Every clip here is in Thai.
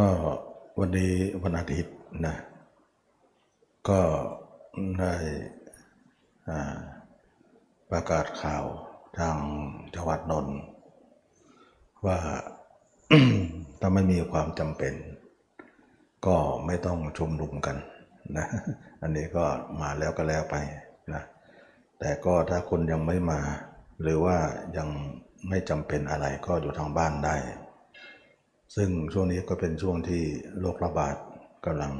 ก็วันนี้วันอาทิตย์นะก็ได้ประกาศข่าวทางจังหวัดนนท์ว่าถ้าไม่มีความจำเป็น ก็ไม่ต้องชุมนุมกันนะอันนี้ก็มาแล้วก็แล้วไปนะแต่ก็ถ้าคุณยังไม่มา หรือว่ายังไม่จำเป็นอะไรก็อยู่ทางบ้านได้ ซึ่งช่วงนี้ก็เป็นช่วงที่โรคระบาดกำลัง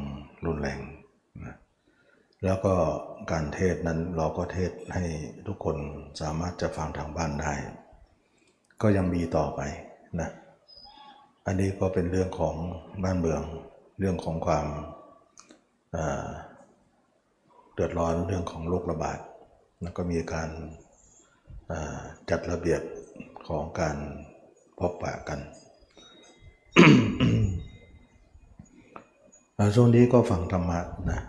รุนแรงนะแล้วก็การเทศนั้นเราก็เทศให้ทุกคนสามารถจะฟังทางบ้านได้ ก็ยังมีต่อไปนะอันนี้ก็เป็นเรื่องของบ้านเมือง เรื่องของความเดือดร้อนเรื่องของโรคระบาด แล้วก็มีการจัดระเบียบของการพบปะกัน ช่วงนี้ก็ฟังธรรมะนะ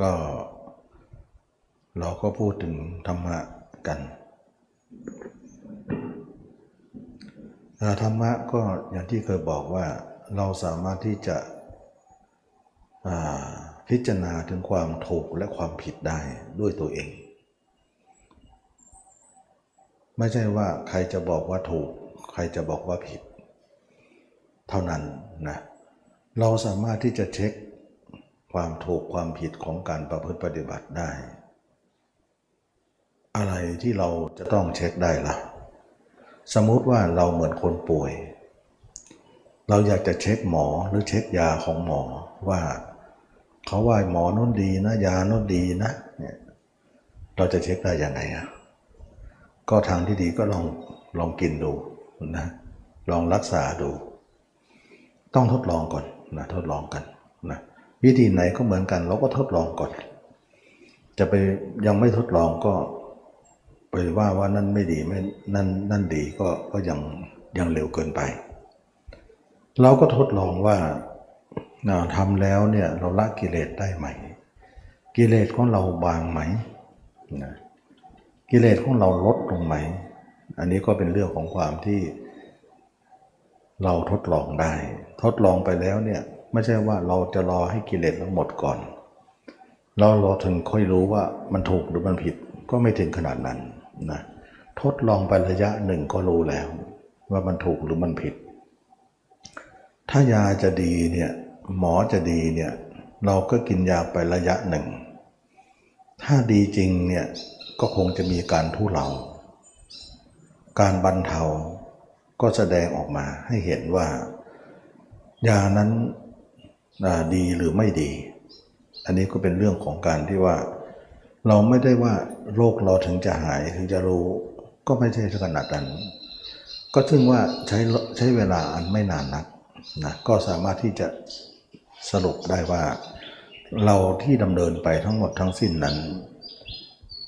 ก็ เราก็พูดถึงธรรมะกันธรรมะก็อย่างที่เคยบอกว่าเราสามารถที่จะพิจารณาถึงความถูกและความผิดได้ด้วยตัวเอง ไม่ใช่ว่าใครจะบอกว่าถูก ใครจะบอกว่าผิด เท่านั้นนะเราสามารถที่จะเช็คความถูกความผิดของการประพฤติปฏิบัติได้ อะไรที่เราจะต้องเช็คได้ล่ะ สมมุติว่าเราเหมือนคนป่วย เราอยากจะเช็คหมอหรือเช็คยาของหมอว่าเขาว่าหมอนู้นดีนะ ยานู้นดีนะเนี่ยเราจะเช็คได้ยังไงอะก็ทางที่ดีก็ลองลองกินดูนะลองรักษาดู ต้องทดลองก่อนนะทดลองกันนะวิธีไหนก็เหมือนกันเราก็ทดลองก่อน จะไปยังไม่ทดลองก็ไปว่าว่านั่นไม่ดีไม่นั่นนั่นดีก็ก็ยังยังเร็วเกินไป เราก็ทดลองว่านะทำแล้วเนี่ยเราละกิเลสได้ไหม กิเลสของเราบางไหมนะกิเลสของเราลดลงไหม อันนี้ก็เป็นเรื่องของความที่ เราทดลองได้ ทดลองไปแล้วเนี่ยไม่ใช่ว่าเราจะรอให้กิเลสเราหมดก่อน เรารอถึงค่อยรู้ว่ามันถูกหรือมันผิดก็ไม่ถึงขนาดนั้นนะทดลองไประยะหนึ่งก็รู้แล้ว ว่ามันถูกหรือมันผิด ถ้ายาจะดีเนี่ยหมอจะดีเนี่ยเราก็กินยาไประยะหนึ่ง ถ้าดีจริงเนี่ยก็คงจะมีการทุเลา การบรรเทา ก็แสดงออกมาให้เห็นว่ายานั้นดีหรือไม่ดี อันนี้ก็เป็นเรื่องของการที่ว่า เราไม่ได้ว่าโรคเราถึงจะหายถึงจะรู้ ก็ไม่ใช่ขนาดนั้น ก็ซึ่งว่าใช้ใช้เวลาอันไม่นานนักนะก็สามารถที่จะสรุปได้ว่า เราที่ดำเนินไปทั้งหมดทั้งสิ้นนั้น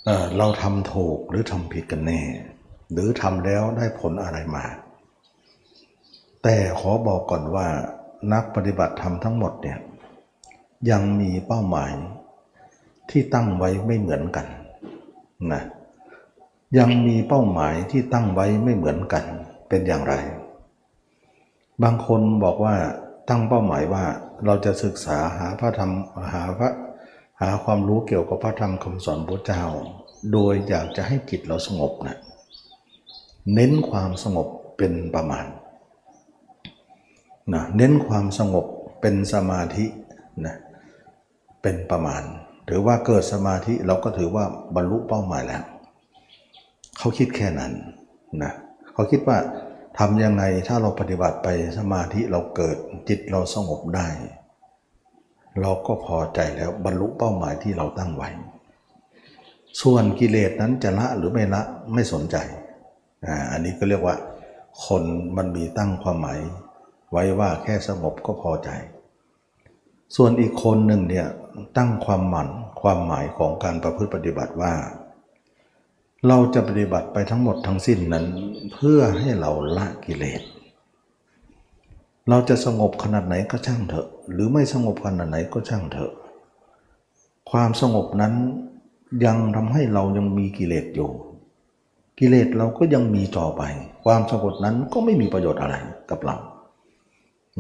เเราทำถูกหรือทำผิดกันแน่ หรือทำแล้วได้ผลอะไรมา แต่ขอบอกก่อนว่านักปฏิบัติธรรมทั้งหมดเนี่ยยังมีเป้าหมายที่ตั้งไว้ไม่เหมือนกันนะยังมีเป้าหมายที่ตั้งไว้ไม่เหมือนกันเป็นอย่างไร บางคนบอกว่าตั้งเป้าหมายว่าเราจะศึกษาหาพระธรรมหาพระหาความรู้เกี่ยวกับพระธรรมคำสอนพระเจ้า โดยอยากจะให้จิตเราสงบนะเน้นความสงบเป็นประมาณ นะเน้นความสงบเป็นสมาธินะเป็นประมาณ ถือว่าเกิดสมาธิเราก็ถือว่าบรรลุเป้าหมายแล้ว เขาคิดแค่นั้นนะเขาคิดว่าทำยังไงถ้าเราปฏิบัติไปสมาธิเราเกิดจิตเราสงบได้ เราก็พอใจแล้วบรรลุเป้าหมายที่เราตั้งไว้ ส่วนกิเลสนั้นจะละหรือไม่ละไม่สนใจอ่าอันนี้ก็เรียกว่า คนมันมีตั้งความหมาย ไว้ว่าแค่สงบก็พอใจ ส่วนอีกคนหนึ่งเนี่ยตั้งความหมั่นความหมายของการประพฤติปฏิบัติว่า เราจะปฏิบัติไปทั้งหมดทั้งสิ้นนั้น เพื่อให้เราละกิเลส เราจะสงบขนาดไหนก็ช่างเถอะ หรือไม่สงบขนาดไหนก็ช่างเถอะ ความสงบนั้นยังทำให้เรายังมีกิเลสอยู่กิเลสเราก็ยังมีต่อไป ความสงบนั้นก็ไม่มีประโยชน์อะไรกับเรา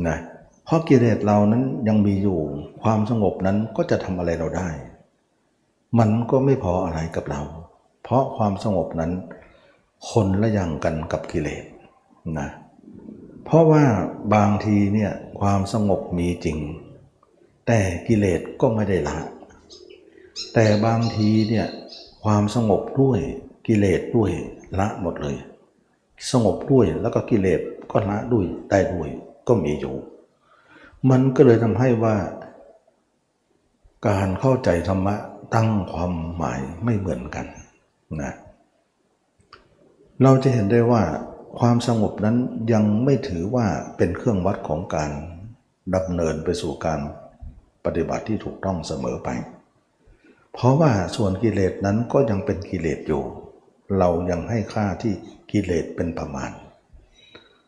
นะเพราะกิเลสเรานั้นยังมีอยู่ ความสงบนั้นก็จะทำอะไรเราได้ มันก็ไม่พออะไรกับเรา เพราะความสงบนั้น คนละอย่างกันกับกิเลสนะเพราะว่าบางทีเนี่ยความสงบมีจริง แต่กิเลสก็ไม่ได้ละ แต่บางทีเนี่ยความสงบด้วยกิเลสด้วยละหมดเลย สงบด้วยแล้วก็กิเลสก็ละด้วยได้ด้วย ก็มีอยู่ มันก็เลยทำให้ว่า การเข้าใจธรรมะตั้งความหมายไม่เหมือนกันนะเราจะเห็นได้ว่าความสงบนั้นยังไม่ถือว่าเป็นเครื่องวัดของการดำเนินไปสู่การปฏิบัติที่ถูกต้องเสมอไป เพราะว่าส่วนกิเลสนั้นก็ยังเป็นกิเลสอยู่ เรายังให้ค่าที่กิเลสเป็นประมาณ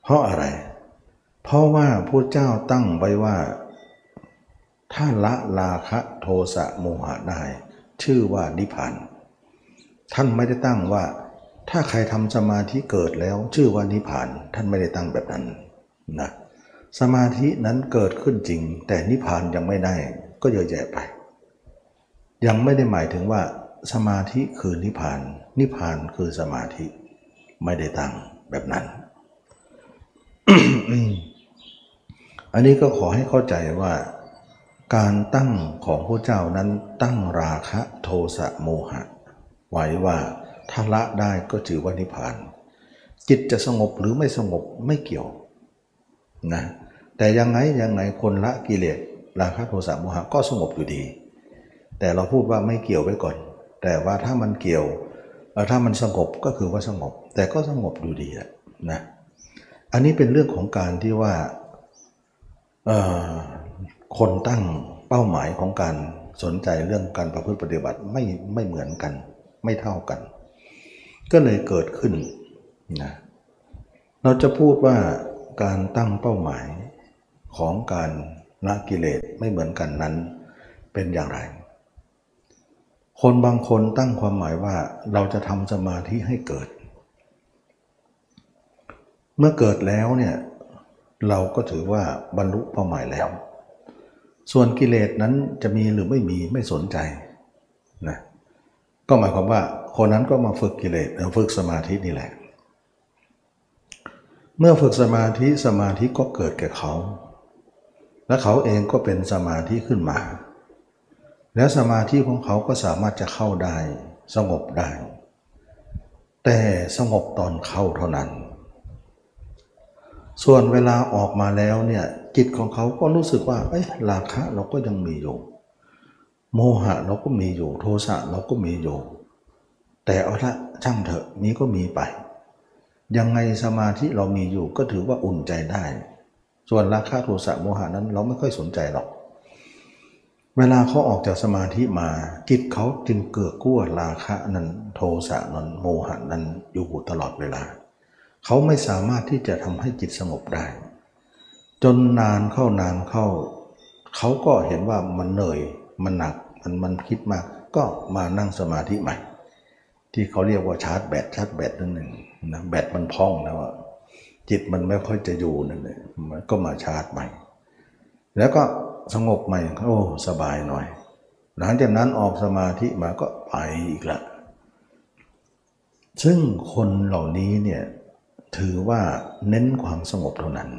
เพราะอะไร เพราะว่าพระเจ้าตั้งไว้ว่า ถ้าละลาคะโทสะโมหะได้ ชื่อว่านิพพานท่านไม่ได้ตั้งว่า ถ้าใครทำสมาธิเกิดแล้ว ชื่อว่านิพพานท่านไม่ได้ตั้งแบบนั้นนะสมาธินั้นเกิดขึ้นจริง แต่นิพพานยังไม่ได้ก็เยอะแยะไป ยังไม่ได้หมายถึงว่า สมาธิคือนิพพาน นิพพานคือสมาธิ ไม่ได้ตั้งแบบนั้น อันนี้ก็ขอให้เข้าใจว่า การตั้งของพระเจ้านั้นตั้งราคะโทสะโมหะ ไว้ว่าถ้าละได้ก็ถือว่านิพพาน จิตจะสงบหรือไม่สงบไม่เกี่ยวนะแต่ยังไงยังไงคนละกิเลสราคะโทสะโมหะก็สงบอยู่ดี แต่เราพูดว่าไม่เกี่ยวไว้ก่อน แต่ว่าถ้ามันเกี่ยวถ้ามันสงบก็คือว่าสงบ แต่ก็สงบอยู่ดีนะอันนี้เป็นเรื่องของการที่ว่า คนตั้งเป้าหมายของการสนใจเรื่องการประพฤติปฏิบัติไม่ไม่เหมือนกัน ไม่เท่ากัน ก็เลยเกิดขึ้นนะเราจะพูดว่าการตั้งเป้าหมายของการละกิเลสไม่เหมือนกันนั้นเป็นอย่างไร คนบางคนตั้งความหมายว่าเราจะทำสมาธิให้เกิด เมื่อเกิดแล้วเนี่ย เราก็ถือว่าบรรลุเป้าหมายแล้ว ส่วนกิเลสนั้นจะมีหรือไม่มีไม่สนใจนะก็หมายความว่าคนนั้นก็มาฝึกกิเลสฝึกสมาธินี่แหละ เมื่อฝึกสมาธิสมาธิก็เกิดแก่เขา และเขาเองก็เป็นสมาธิขึ้นมา แล้วสมาธิของเขาก็สามารถจะเข้าได้ สงบได้ แต่สงบตอนเข้าเท่านั้น ส่วนเวลาออกมาแล้วเนี่ยจิตของเขาก็รู้สึกว่าเอ้ยราคะเราก็ยังมีอยู่ โมหะเราก็มีอยู่ โทสะเราก็มีอยู่ แต่เอาละช่างเถอะนี้ก็มีไป ยังไงสมาธิเรามีอยู่ก็ถือว่าอุ่นใจได้ ส่วนราคะโทสะโมหานั้นเราไม่ค่อยสนใจหรอก เวลาเขาออกจากสมาธิมาจิตเขาจึงเกิดกั้วราคะนั้น โทสะนั้นโมหะนั้นอยู่ตลอดเวลา เขาไม่สามารถที่จะทำให้จิตสงบได้ จนนานเข้านานเข้า เขาก็เห็นว่ามันเหนื่อยมันหนักมันมันคิดมากก็มานั่งสมาธิใหม่ ที่เขาเรียกว่าชาร์จแบตชาร์จแบตนั่นหนึ่งนะแบตมันพองแล้วจิตมันไม่ค่อยจะอยู่นั่นเลยมันก็มาชาร์จใหม่ แล้วก็สงบใหม่โอ้สบายหน่อย หลังจากนั้นออกสมาธิมาก็ไปอีกละซึ่งคนเหล่านี้เนี่ย ถือว่าเน้นความสงบเท่านั้น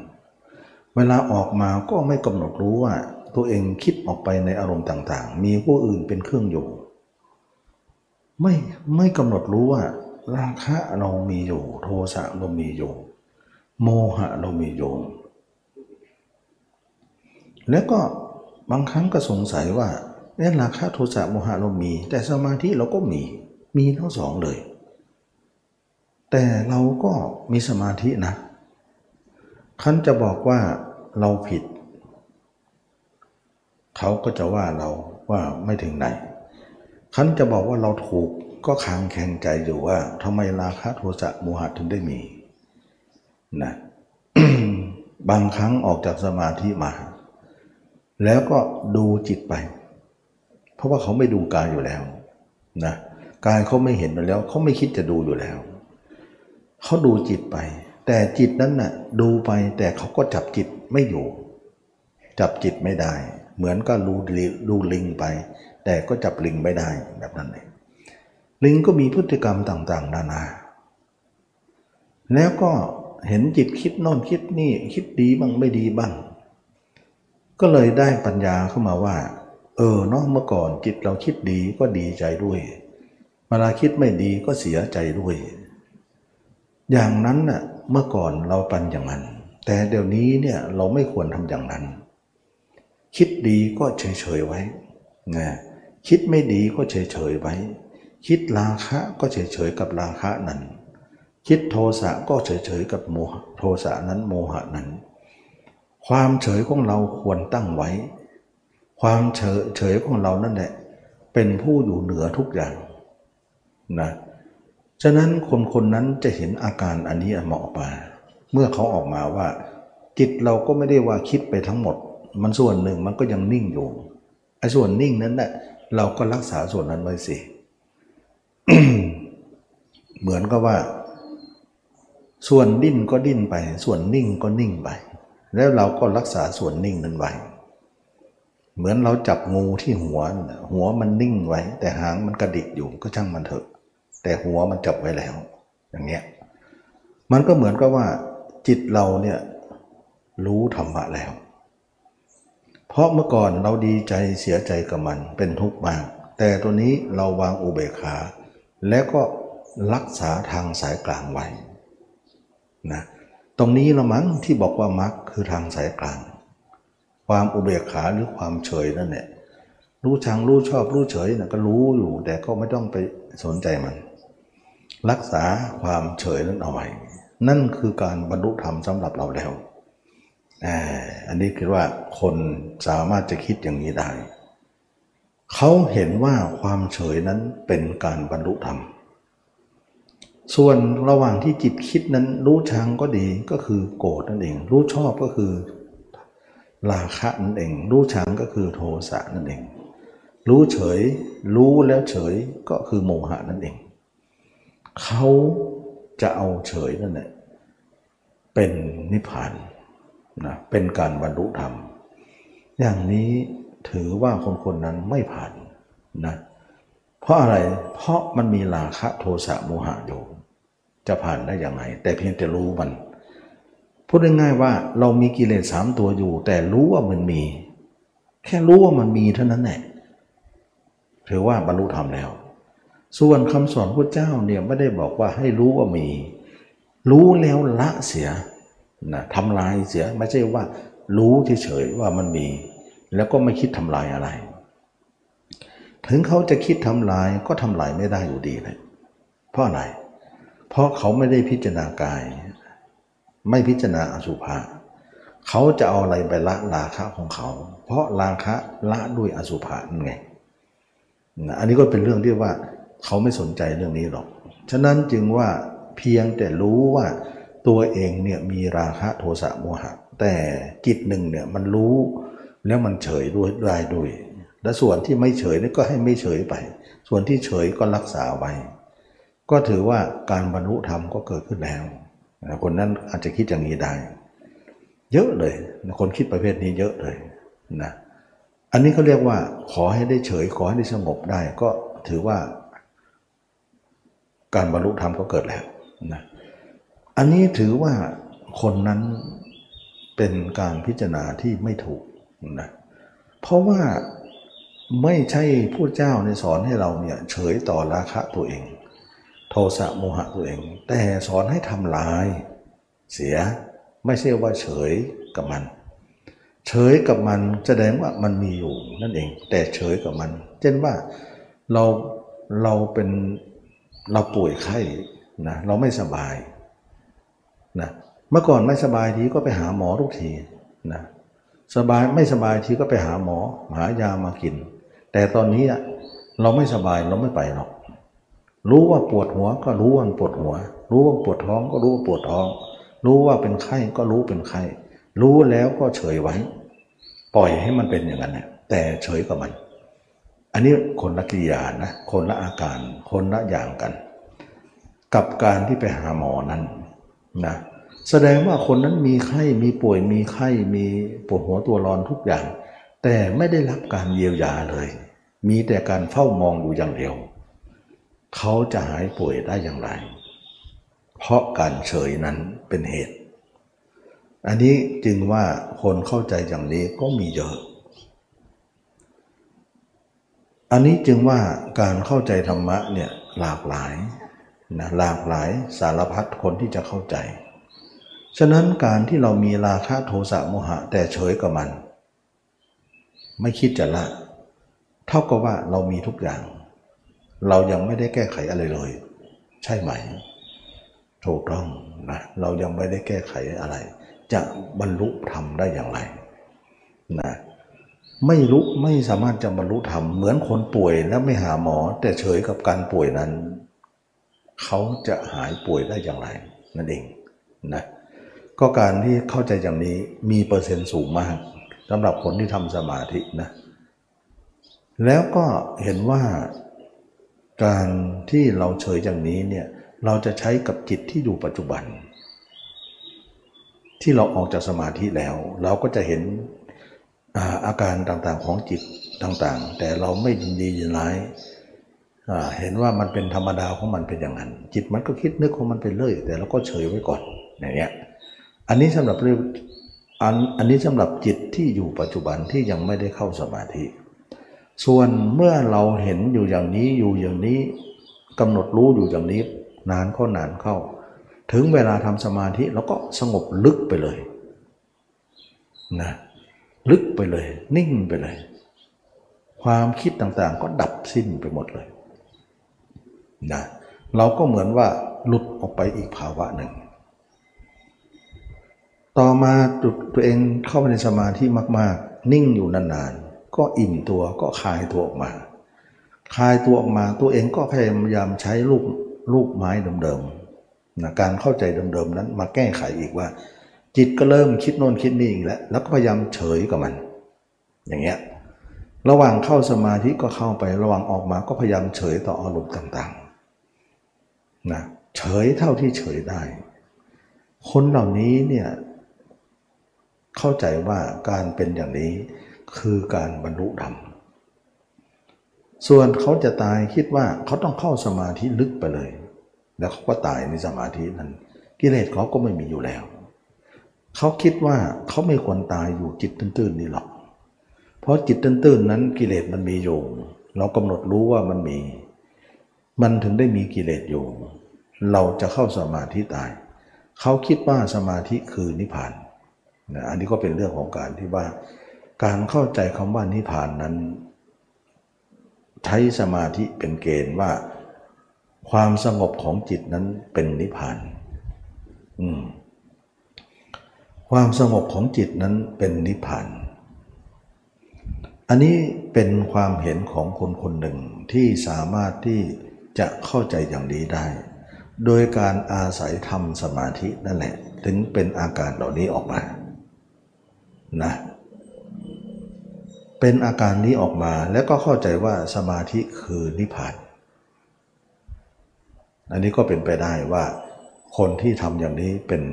เวลาออกมาก็ไม่กำหนดรู้ว่าตัวเองคิดออกไปในอารมณ์ต่างๆ มีผู้อื่นเป็นเครื่องอยู่ ไม่ไม่กำหนดรู้ว่า ราคะเรามีอยู่ โทสะเรามีอยู่ โมหะเรามีอยู่ แล้วก็บางครั้งก็สงสัยว่าเนี่ยราคะโทสะโมหะเรามี แต่สมาธิเราก็มี มีทั้งสองเลย แต่เราก็มีสมาธินะคันจะบอกว่าเราผิด เขาก็จะว่าเราว่าไม่ถึงไหนคันจะบอกว่าเราถูกก็ค้างแข็งใจอยู่ว่าทำไมราคะโทสะโมหะถึงได้มีนะบางครั้งออกจากสมาธิมา แล้วก็ดูจิตไป เพราะว่าเขาไม่ดูกายอยู่แล้วนะกายเขาไม่เห็นอยู่แล้ว เขาไม่คิดจะดูอยู่แล้ว เขาดูจิตไป แต่จิตนั้นน่ะดูไปแต่เขาก็จับจิตไม่อยู่ จับจิตไม่ได้ เหมือนก็รู้ดูลิงไป แต่ก็จับลิงไม่ได้แบบนั้นเองลิงก็มีพฤติกรรมต่างๆ นานา แล้วก็เห็นจิตคิดโน่นคิดนี่คิดดีบ้างไม่ดีบ้าง ก็เลยได้ปัญญาเข้ามาว่า เออเนาะเมื่อก่อนจิตเราคิดดีก็ดีใจด้วย เวลาคิดไม่ดีก็เสียใจด้วย อย่างนั้นน่ะเมื่อก่อนเราปันอย่างนั้น แต่เดี๋ยวนี้เนี่ยเราไม่ควรทำอย่างนั้น คิดดีก็เฉยๆไว้นะคิดไม่ดีก็เฉยๆไว้ คิดราคะก็เฉยๆกับราคะนั้น คิดโทสะก็เฉยๆกับโมหโทสะนั้นโมหะนั้น ความเฉยของเราควรตั้งไว้ ความเฉยเฉยของเรานั่นแหละเป็นผู้อยู่เหนือทุกอย่างนะ ฉะนั้นคนคนนั้นจะเห็นอาการอันนี้เหมาะมาเมื่อเขาออกมาว่า จิตเราก็ไม่ได้ว่าคิดไปทั้งหมด มันส่วนหนึ่งมันก็ยังนิ่งอยู่ไอ้ส่วนนิ่งนั้นแหละเราก็รักษาส่วนนั้นไว้สิเหมือนกับว่า ส่วนดิ้นก็ดิ้นไป ส่วนนิ่งก็นิ่งไป แล้วเราก็รักษาส่วนนิ่งนั้นไว้เหมือนเราจับงูที่หัว หัวมันนิ่งไว้ แต่หางมันกระดิกอยู่ก็ช่างมันเถอะ แต่หัวมันจับไว้แล้ว อย่างเนี้ยมันก็เหมือนกับว่า จิตเราเนี่ยรู้ธรรมะแล้ว เพราะเมื่อก่อนเราดีใจเสียใจกับมันเป็นทุกข์มาก แต่ตัวนี้เราวางอุเบกขา แล้วก็รักษาทางสายกลางไว้นะตรงนี้ละมั้งที่บอกว่ามรรคคือทางสายกลาง ความอุเบกขาหรือความเฉยนั่นแหละรู้ชังรู้ชอบรู้เฉยนะก็รู้อยู่ แต่ก็ไม่ต้องไปสนใจมัน รักษาความเฉยนั้นเอาไว้ นั่นคือการบรรลุธรรมสำหรับเราแล้วอันนี้คือว่าคนสามารถจะคิดอย่างนี้ได้ เขาเห็นว่าความเฉยนั้นเป็นการบรรลุธรรม ส่วนระหว่างที่จิตคิดนั้นรู้ชังก็ดีก็คือโกรธนั่นเอง รู้ชอบก็คือราคะนั่นเอง รู้ชังก็คือโทสะนั่นเอง รู้เฉย รู้แล้วเฉยก็คือโมหะนั่นเอง เขาจะเอาเฉยนั่นแหละเป็นนิพพานนะเป็นการบรรลุธรรม อย่างนี้ถือว่าคนคนนั้นไม่ผ่านนะเพราะอะไรเพราะมันมีราคะโทสะโมหะอยู่จะผ่านได้อย่างไรแต่เพียงแต่รู้มัน พูดง่ายๆว่าเรามีกิเลสสามตัวอยู่ แต่รู้ว่ามันมี แค่รู้ว่ามันมีเท่านั้นแหละถือว่าบรรลุธรรมแล้ว ส่วนคำสอนพระเจ้าเนี่ยไม่ได้บอกว่าให้รู้ว่ามี รู้แล้วละเสียนะทำลายเสียไม่ใช่ว่า รู้เฉยๆว่ามันมี แล้วก็ไม่คิดทำลายอะไร ถึงเขาจะคิดทำลายก็ทำลายไม่ได้อยู่ดีเลยเพราะอะไร เพราะเขาไม่ได้พิจารณากาย ไม่พิจารณาอสุภะเขาจะเอาอะไรไปละราคะของเขา เพราะราคะละด้วยอสุภะนั่นไงอันนี้ก็เป็นเรื่องที่ว่า เขาไม่สนใจเรื่องนี้หรอก ฉะนั้นจึงว่าเพียงแต่รู้ว่าตัวเองเนี่ยมีราคะโทสะโมหะ แต่จิตหนึ่งเนี่ยมันรู้แล้วมันเฉยด้วยได้ด้วย และส่วนที่ไม่เฉยนี่ก็ให้ไม่เฉยไป ส่วนที่เฉยก็รักษาไว้ ก็ถือว่าการบรรลุธรรมก็เกิดขึ้นแล้ว คนนั้นอาจจะคิดอย่างนี้ได้ เยอะเลย คนคิดประเภทนี้เยอะเลยนะ อันนี้เขาเรียกว่าขอให้ได้เฉยขอให้ได้สงบได้ก็ถือว่า การบรรลุธรรมก็เกิดแล้วนะอันนี้ถือว่าคนนั้นเป็นการพิจารณาที่ไม่ถูกนะเพราะว่าไม่ใช่ผู้เจ้าในสอนให้เราเนี่ยเฉยต่อราคะตัวเอง โทสะโมหะตัวเอง แต่สอนให้ทำลายเสียไม่ใช่ว่าเฉยกับมัน เฉยกับมันแสดงว่ามันมีอยู่นั่นเอง แต่เฉยกับมัน เช่นว่าเราเราเป็น เราป่วยไข้นะเราไม่สบายนะเมื่อก่อนไม่สบายทีก็ไปหาหมอทุกทีนะสบายไม่สบายทีก็ไปหาหมอ หายามากิน แต่ตอนนี้เราไม่สบายเราไม่ไปหรอก รู้ว่าปวดหัวก็รู้ว่าปวดหัว รู้ว่าปวดท้องก็รู้ว่าปวดท้อง รู้ว่าเป็นไข้ก็รู้เป็นไข้ รู้แล้วก็เฉยไว้ ปล่อยให้มันเป็นอย่างนั้นแหละแต่เฉยกับมัน อันนี้คนละกิริยานะ คนละอาการ คนละอย่างกัน กับการที่ไปหาหมอนั้นนะแสดงว่าคนนั้นมีไข้ มีป่วย มีไข้ มีปวดหัวตัวร้อนทุกอย่าง แต่ไม่ได้รับการเยียวยาเลย มีแต่การเฝ้ามองอยู่อย่างเดียว เขาจะหายป่วยได้อย่างไร เพราะการเฉยนั้นเป็นเหตุ อันนี้จึงว่าคนเข้าใจอย่างนี้ก็มีเยอะ อันนี้จึงว่าการเข้าใจธรรมะเนี่ยหลากหลายนะหลากหลายสารพัดคนที่จะเข้าใจ ฉะนั้นการที่เรามีราคะโทสะโมหะแต่เฉยกับมัน ไม่คิดจะละ เท่ากับว่าเรามีทุกอย่าง เรายังไม่ได้แก้ไขอะไรเลย ใช่ไหม ถูกต้องนะเรายังไม่ได้แก้ไขอะไร จะบรรลุธรรมได้อย่างไรนะ ไม่รู้ไม่สามารถจะบรรลุธรรมเหมือนคนป่วยแล้วไม่หาหมอ แต่เฉยกับการป่วยนั้น เขาจะหายป่วยได้อย่างไร นั่นเองนะก็การที่เข้าใจอย่างนี้มีเปอร์เซ็นต์สูงมากสำหรับคนที่ทำสมาธินะแล้วก็เห็นว่าการที่เราเฉยอย่างนี้เนี่ยเราจะใช้กับจิตที่อยู่ปัจจุบัน ที่เราออกจากสมาธิแล้ว เราก็จะเห็น อาการต่างๆของจิตต่างๆ แต่เราไม่ยินดียินร้ายเห็นว่ามันเป็นธรรมดาของมันเป็นอย่างนั้น จิตมันก็คิดนึกของมันไปเลยแต่เราก็เฉยไว้ก่อนอย่างเงี้ยอันนี้สำหรับเรื่องอันอันนี้สำหรับจิตที่อยู่ปัจจุบันที่ยังไม่ได้เข้าสมาธิ ส่วนเมื่อเราเห็นอยู่อย่างนี้อยู่อย่างนี้กำหนดรู้อยู่อย่างนี้ นานเข้านานเข้า ถึงเวลาทำสมาธิเราก็สงบลึกไปเลยนะ ลึกไปเลย นิ่งไปเลย ความคิดต่างๆ ก็ดับสิ้นไปหมดเลยนะเราก็เหมือนว่าหลุดออกไปอีกภาวะหนึ่ง ต่อมาตัวเองเข้าไปในสมาธิมาก ๆ นิ่งอยู่นานๆ ก็อิ่มตัวก็คลายตัวออกมา คลายตัวออกมาตัวเองก็พยายามใช้ลูกลูกไม้เดิมๆนะการเข้าใจเดิมๆนั้นมาแก้ไขอีกว่า จิตก็เริ่มคิดโน่นคิดนี่อีกแล้ว แล้วก็พยายามเฉยกับมัน อย่างเงี้ย ระหว่างเข้าสมาธิก็เข้าไประหว่างออกมาก็พยายามเฉยต่ออารมณ์ต่างๆนะเฉยเท่าที่เฉยได้ คนเหล่านี้เนี่ยเข้าใจว่าการเป็นอย่างนี้คือการบรรลุธรรม ส่วนเขาจะตายคิดว่าเขาต้องเข้าสมาธิลึกไปเลย แล้วเขาก็ตายในสมาธินั้น กิเลสเขาก็ไม่มีอยู่แล้ว เขาคิดว่าเขาไม่ควรตายอยู่จิตตื้นๆนี่หรอก เพราะจิตตื้นๆนั้นกิเลสมันมีอยู่ เรากำหนดรู้ว่ามันมี มันถึงได้มีกิเลสอยู่ เราจะเข้าสมาธิตาย เขาคิดว่าสมาธิคือนิพพานนะอันนี้ก็เป็นเรื่องของการที่ว่า การเข้าใจคำว่านิพพานนั้น ใช้สมาธิเป็นเกณฑ์ว่า ความสงบของจิตนั้นเป็นนิพพาน อืม ความสงบของจิตนั้นเป็นนิพพาน อันนี้เป็นความเห็นของคนคนหนึ่งที่สามารถที่จะเข้าใจอย่างนี้ได้ โดยการอาศัยทำสมาธินั่นแหละ ถึงเป็นอาการเหล่านี้ออกมา นะ เป็นอาการนี้ออกมาแล้วก็เข้าใจว่าสมาธิคือนิพพาน อันนี้ก็เป็นไปได้ว่า คนที่ทำอย่างนี้เป็น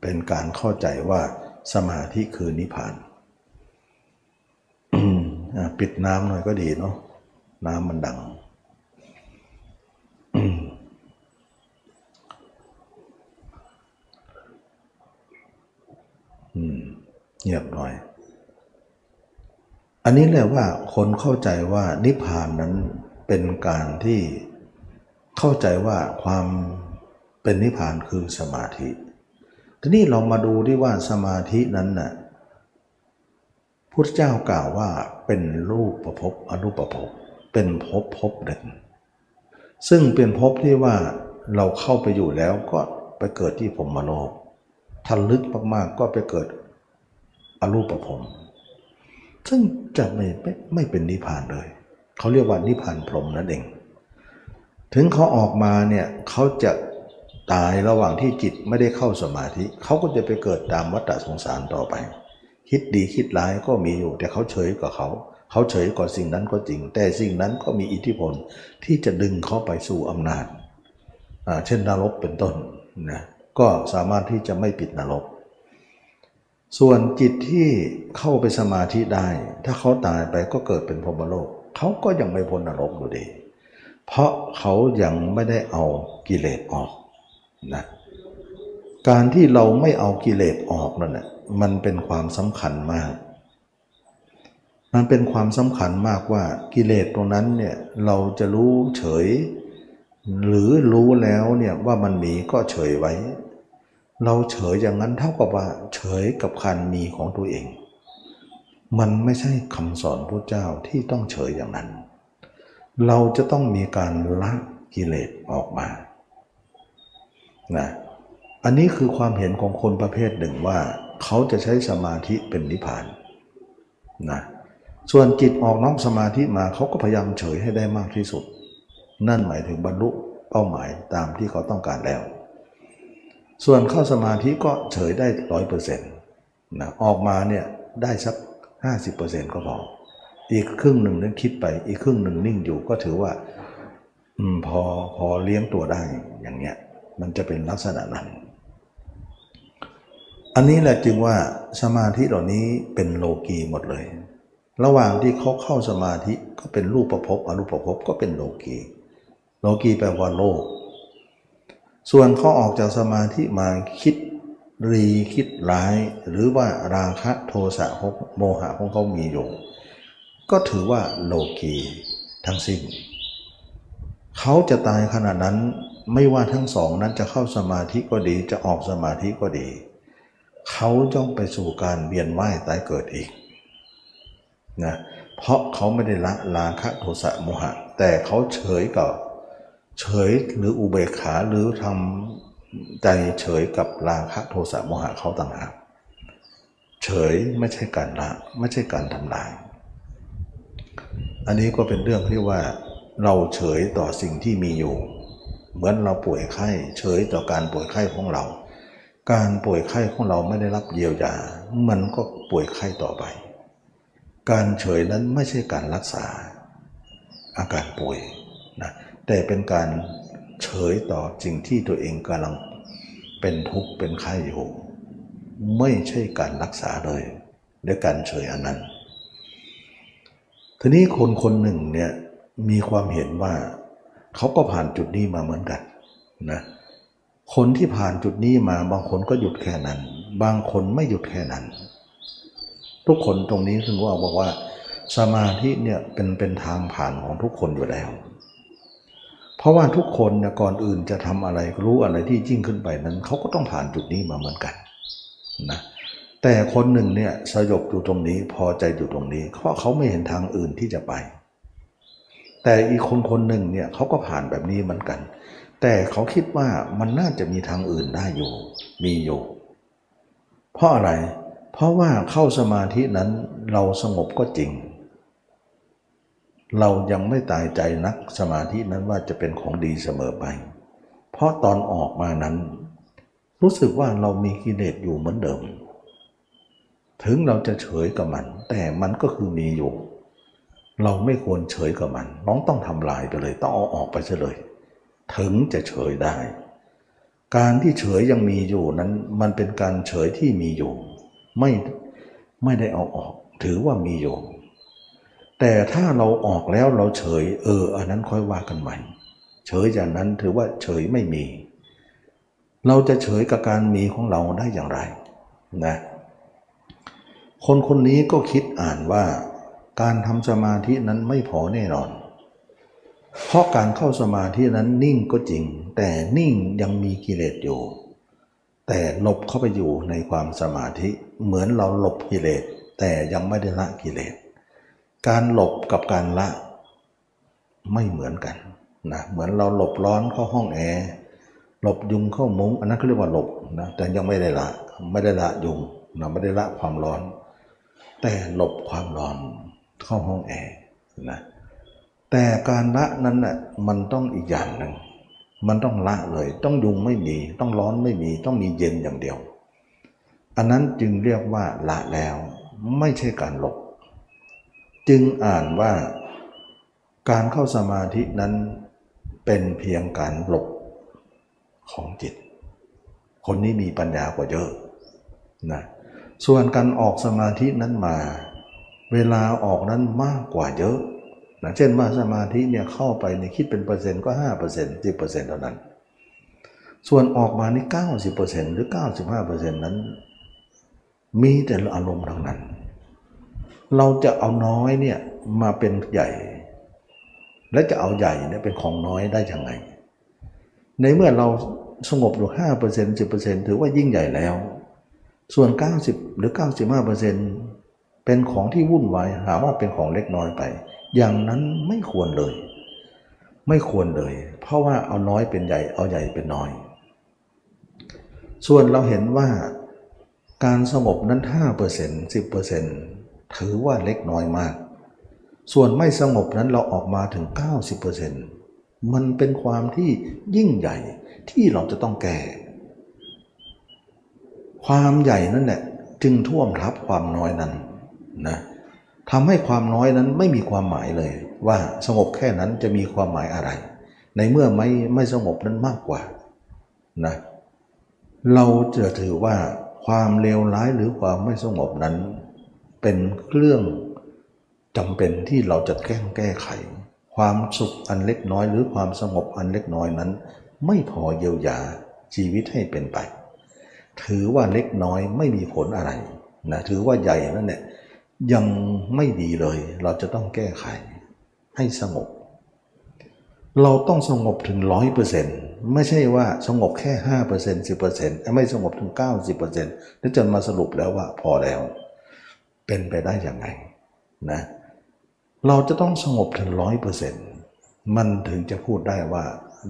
เป็นการเข้าใจว่าสมาธิคือนิพพานปิดน้ำหน่อยก็ดีเนาะน้ำมันดัง เงียบหน่อย อันนี้แหละว่าคนเข้าใจว่านิพพานนั้นเป็นการที่เข้าใจว่าความเป็นนิพพานคือสมาธิ ทีนี้เรามาดูที่ว่าสมาธินั้นน่ะพุทธเจ้ากล่าวว่าเป็นรูปประพบอรูปประพบเป็นภพภพหนึ่งซึ่งเป็นภพที่ว่าเราเข้าไปอยู่แล้วก็ไปเกิดที่ผมมโลกถ้าลึกมากๆก็ไปเกิดอรูปภพซึ่งจะไม่ไม่ไม่เป็นนิพพานเลย เขาเรียกว่านิพพานพรหมนั่นเอง ถึงเขาออกมาเนี่ยเขาจะ ตายระหว่างที่จิตไม่ได้เข้าสมาธิเขาก็จะไปเกิดตามวัฏสงสารต่อไป คิดดีคิดร้ายก็มีอยู่ แต่เขาเฉยกับเขา เขาเฉยกว่าสิ่งนั้นก็จริง แต่สิ่งนั้นก็มีอิทธิพลที่จะดึงเขาไปสู่อำนาจเช่นนรกเป็นต้นนะก็สามารถที่จะไม่ปิดนรก ส่วนจิตที่เข้าไปสมาธิได้ ถ้าเขาตายไปก็เกิดเป็นพรหมโลกเขาก็ยังไม่พ้นนรกอยู่ดี เพราะเขายังไม่ได้เอากิเลสออก นะการที่เราไม่เอากิเลสออกนั่นแหละมันเป็นความสำคัญมาก มันเป็นความสำคัญมากว่ากิเลสตรงนั้นเนี่ยเราจะรู้เฉย หรือรู้แล้วเนี่ยว่ามันมีก็เฉยไว้ เราเฉยอย่างนั้นเท่ากับว่าเฉยกับการมีของตัวเอง มันไม่ใช่คำสอนพระเจ้าที่ต้องเฉยอย่างนั้น เราจะต้องมีการละกิเลสออกมา นะอันนี้คือความเห็นของคนประเภทหนึ่งว่า เขาจะใช้สมาธิเป็นนิพพานนะส่วนจิตออกนอกสมาธิมาเขาก็พยายามเฉยให้ได้มากที่สุด นั่นหมายถึงบรรลุเป้าหมายตามที่เขาต้องการแล้ว ส่วนเข้าสมาธิก็เฉยได้ร้อยเปอร์เซ็นต์นะออกมาเนี่ยได้สักห้าสิบเปอร์เซ็นต์ก็พอ อีกครึ่งหนึ่งนั้นคิดไป อีกครึ่งหนึ่งนิ่งอยู่ก็ถือว่าอพอพอเลี้ยงตัวได้อย่างเงี้ย มันจะเป็นลักษณะนั้น อันนี้แหละจึงว่าสมาธิเหล่านี้เป็นโลกีหมดเลย ระหว่างที่เขาเข้าสมาธิก็เป็นรูปประพบอรูปประพบก็เป็นโลกีโลกีแปลว่าโลก ส่วนเขาออกจากสมาธิมาคิดรีคิดร้าย หรือว่าราคะโทสะโมหะของเขามีอยู่ก็ถือว่าโลกีทั้งสิ้น เขาจะตายขนาดนั้น ไม่ว่าทั้งสองนั้นจะเข้าสมาธิก็ดีจะออกสมาธิก็ดี เขาจ้องไปสู่การเวียนว่ายตายเกิดอีกนะเพราะเขาไม่ได้ละราคะโทสะโมหะ แต่เขาเฉยกับเฉยหรืออุเบกขาหรือทำใจเฉยกับราคะโทสะโมหะเขาต่างหากเฉยไม่ใช่การละไม่ใช่การทำลาย อันนี้ก็เป็นเรื่องที่ว่าเราเฉยต่อสิ่งที่มีอยู่ เหมือนเราป่วยไข้เฉยต่อการป่วยไข้ของเรา การป่วยไข้ของเราไม่ได้รับเยียวยา มันก็ป่วยไข้ต่อไป การเฉยนั้นไม่ใช่การรักษา อาการป่วยนะแต่เป็นการเฉยต่อสิ่งที่ตัวเองกำลังเป็นทุกข์เป็นไข้อยู่ ไม่ใช่การรักษาเลยด้วยการเฉยอันนั้น ทีนี้คนคนหนึ่งเนี่ยมีความเห็นว่า เขาก็ผ่านจุดนี้มาเหมือนกันนะคนที่ผ่านจุดนี้มาบางคนก็หยุดแค่นั้น บางคนไม่หยุดแค่นั้น ทุกคนตรงนี้ถึงว่าบอกว่า สมาธิเนี่ยเป็นเป็นทางผ่านของทุกคนอยู่แล้ว เพราะว่าทุกคนเนี่ยก่อนอื่นจะทำอะไรรู้อะไรที่ยิ่งขึ้นไปนั้นเขาก็ต้องผ่านจุดนี้มาเหมือนกันนะแต่คนหนึ่งเนี่ยสยบอยู่ตรงนี้พอใจอยู่ตรงนี้เพราะเขาไม่เห็นทางอื่นที่จะไป แต่อีกคนคนหนึ่งเนี่ยเขาก็ผ่านแบบนี้เหมือนกัน แต่เขาคิดว่ามันน่าจะมีทางอื่นได้อยู่ มีอยู่ เพราะอะไร เพราะว่าเข้าสมาธินั้นเราสงบก็จริง เรายังไม่ตายใจนักสมาธินั้นว่าจะเป็นของดีเสมอไป เพราะตอนออกมานั้น รู้สึกว่าเรามีกิเลสอยู่เหมือนเดิม ถึงเราจะเฉยกับมัน แต่มันก็คือมีอยู่ เราไม่ควรเฉยกับมัน น้องต้องทำลายไปเลย ต้องเอาออกไปเลยถึงจะเฉยได้ การที่เฉยยังมีอยู่นั้น มันเป็นการเฉยที่มีอยู่ ไม่ไม่ได้เอาออก ถือว่ามีอยู่ แต่ถ้าเราออกแล้วเราเฉย เออ อันนั้นค่อยว่ากันใหม่ เฉยอย่างนั้นถือว่าเฉยไม่มี เราจะเฉยกับการมีของเราได้อย่างไรนะ คนคนนี้ก็คิดอ่านว่า การทำสมาธินั้นไม่พอแน่นอน เพราะการเข้าสมาธินั้นนิ่งก็จริง แต่นิ่งยังมีกิเลสอยู่ แต่หลบเข้าไปอยู่ในความสมาธิเหมือนเราหลบกิเลสแต่ยังไม่ได้ละกิเลส การหลบกับการละไม่เหมือนกันนะเหมือนเราหลบร้อนเข้าห้องแอร์หลบยุงเข้ามุ้งอันนั้นเขาเรียกว่าหลบนะแต่ยังไม่ได้ละไม่ได้ละยุงนะไม่ได้ละความร้อน แต่หลบความร้อน เข้าห้องแอร์นะแต่การละนั้นน่ะมันต้องอีกอย่างหนึ่งมันต้องละเลย ต้องยุงไม่มี ต้องร้อนไม่มี ต้องมีเย็นอย่างเดียว อันนั้นจึงเรียกว่าละแล้ว ไม่ใช่การหลบ จึงอ่านว่าการเข้าสมาธินั้นเป็นเพียงการหลบของจิต คนนี้มีปัญญากว่าเยอะนะส่วนการออกสมาธินั้นมา เวลาออกนั้นมากกว่าเยอะนะเช่นว่าสมาธิเนี่ยเข้าไปในคิดเป็นเปอร์เซ็นต์ก็ห้าเปอร์เซ็นต์สิบเปอร์เซ็นต์เท่านั้น ส่วนออกมานี่เก้าสิบเปอร์เซ็นต์หรือเก้าสิบห้าเปอร์เซ็นต์นั้น มีแต่อารมณ์ทั้งนั้น เราจะเอาน้อยเนี่ยมาเป็นใหญ่ และจะเอาใหญ่เนี่ยเป็นของน้อยได้ยังไง ในเมื่อเราสงบอยู่ห้าเปอร์เซ็นต์สิบเปอร์เซ็นต์ถือว่ายิ่งใหญ่แล้ว ส่วน 90 หรือ 95 เป็นของที่วุ่นวายหาว่าเป็นของเล็กน้อยไป อย่างนั้นไม่ควรเลย ไม่ควรเลย เพราะว่าเอาน้อยเป็นใหญ่เอาใหญ่เป็นน้อย ส่วนเราเห็นว่าการสงบนั้น 5% 10%ถือว่าเล็กน้อยมาก ส่วนไม่สงบนั้นเราออกมาถึง 90%มันเป็นความที่ยิ่งใหญ่ที่เราจะต้องแก้ความใหญ่นั่นแหละจึงท่วมทับความน้อยนั้น นะทำให้ความน้อยนั้นไม่มีความหมายเลย ว่าสงบแค่นั้นจะมีความหมายอะไร ในเมื่อไม่ไม่สงบนั้นมากกว่านะเราจะถือว่าความเลวร้ายหรือความไม่สงบนั้น เป็นเครื่องจำเป็นที่เราจะแก้แก้ไข ความสุขอันเล็กน้อย หรือความสงบอันเล็กน้อยนั้น ไม่พอเยียวยาชีวิตให้เป็นไป ถือว่าเล็กน้อยไม่มีผลอะไรนะถือว่าใหญ่นั่นแหละ ยังไม่ดีเลย เราจะต้องแก้ไขให้สงบ เราต้องสงบถึงร้อยเปอร์เซ็นต์ไม่ใช่ว่าสงบแค่ห้าเปอร์เซ็นต์สิบเปอร์เซ็นต์ไม่สงบถึงเก้าสิบเปอร์เซ็นต์แล้วจนมาสรุปแล้วว่าพอแล้ว เป็นไปได้อย่างไงนะเราจะต้องสงบถึงร้อยเปอร์เซ็นต์มันถึงจะพูดได้ว่า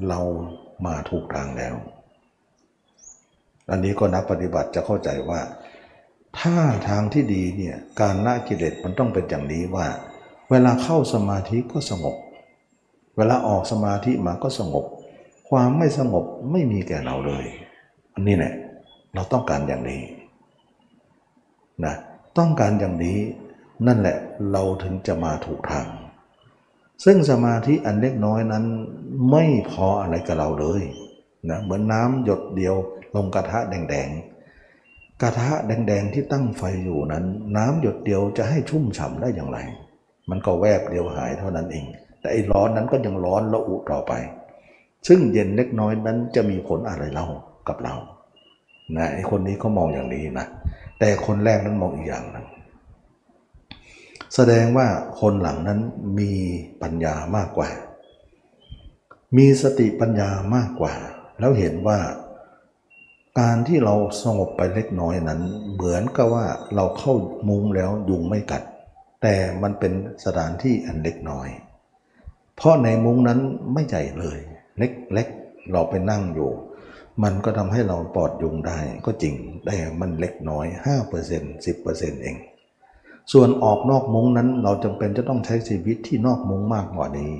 เรามาถูกทางแล้ว อันนี้ก็นักปฏิบัติจะเข้าใจว่า ถ้าทางที่ดีเนี่ยการละกิเลสมันต้องเป็นอย่างนี้ว่า เวลาเข้าสมาธิก็สงบ เวลาออกสมาธิมาก็สงบ ความไม่สงบไม่มีแก่เราเลย อันนี้แหละเราต้องการอย่างนี้นะต้องการอย่างนี้นั่นแหละเราถึงจะมาถูกทาง ซึ่งสมาธิอันเล็กน้อยนั้นไม่พออะไรกับเราเลยนะเหมือนน้ำหยดเดียวลงกระทะแดงๆ กระทะแดงๆที่ตั้งไฟอยู่นั้น น้ำหยดเดียวจะให้ชุ่มฉ่าได้อย่างไร มันก็แวบเดียวหายเท่านั้นเอง แต่ไอ้ร้อนนั้นก็ยังร้อนละอุต่อไป ซึ่งเย็นเล็กน้อยนั้นจะมีผลอะไรเล่ากับเรานะไอ้คนนี้เขามองอย่างนี้นะแต่คนแรกนั้นมองอีกอย่างนึงแสดงว่าคนหลังนั้นมีปัญญามากกว่า มีสติปัญญามากกว่า แล้วเห็นว่า การที่เราสงบไปเล็กน้อยนั้น เหมือนกับว่าเราเข้ามุ้งแล้วยุงไม่กัด แต่มันเป็นสถานที่อันเล็กน้อย เพราะในมุ้งนั้นไม่ใหญ่เลย เล็กๆเราไปนั่งอยู่มันก็ทำให้เราปลอดยุงได้ก็จริงแต่มันเล็กน้อย 5% 10%เอง ส่วนออกนอกมุ้งนั้นเราจำเป็นจะต้องใช้ชีวิตที่นอกมุ้งมากกว่านี้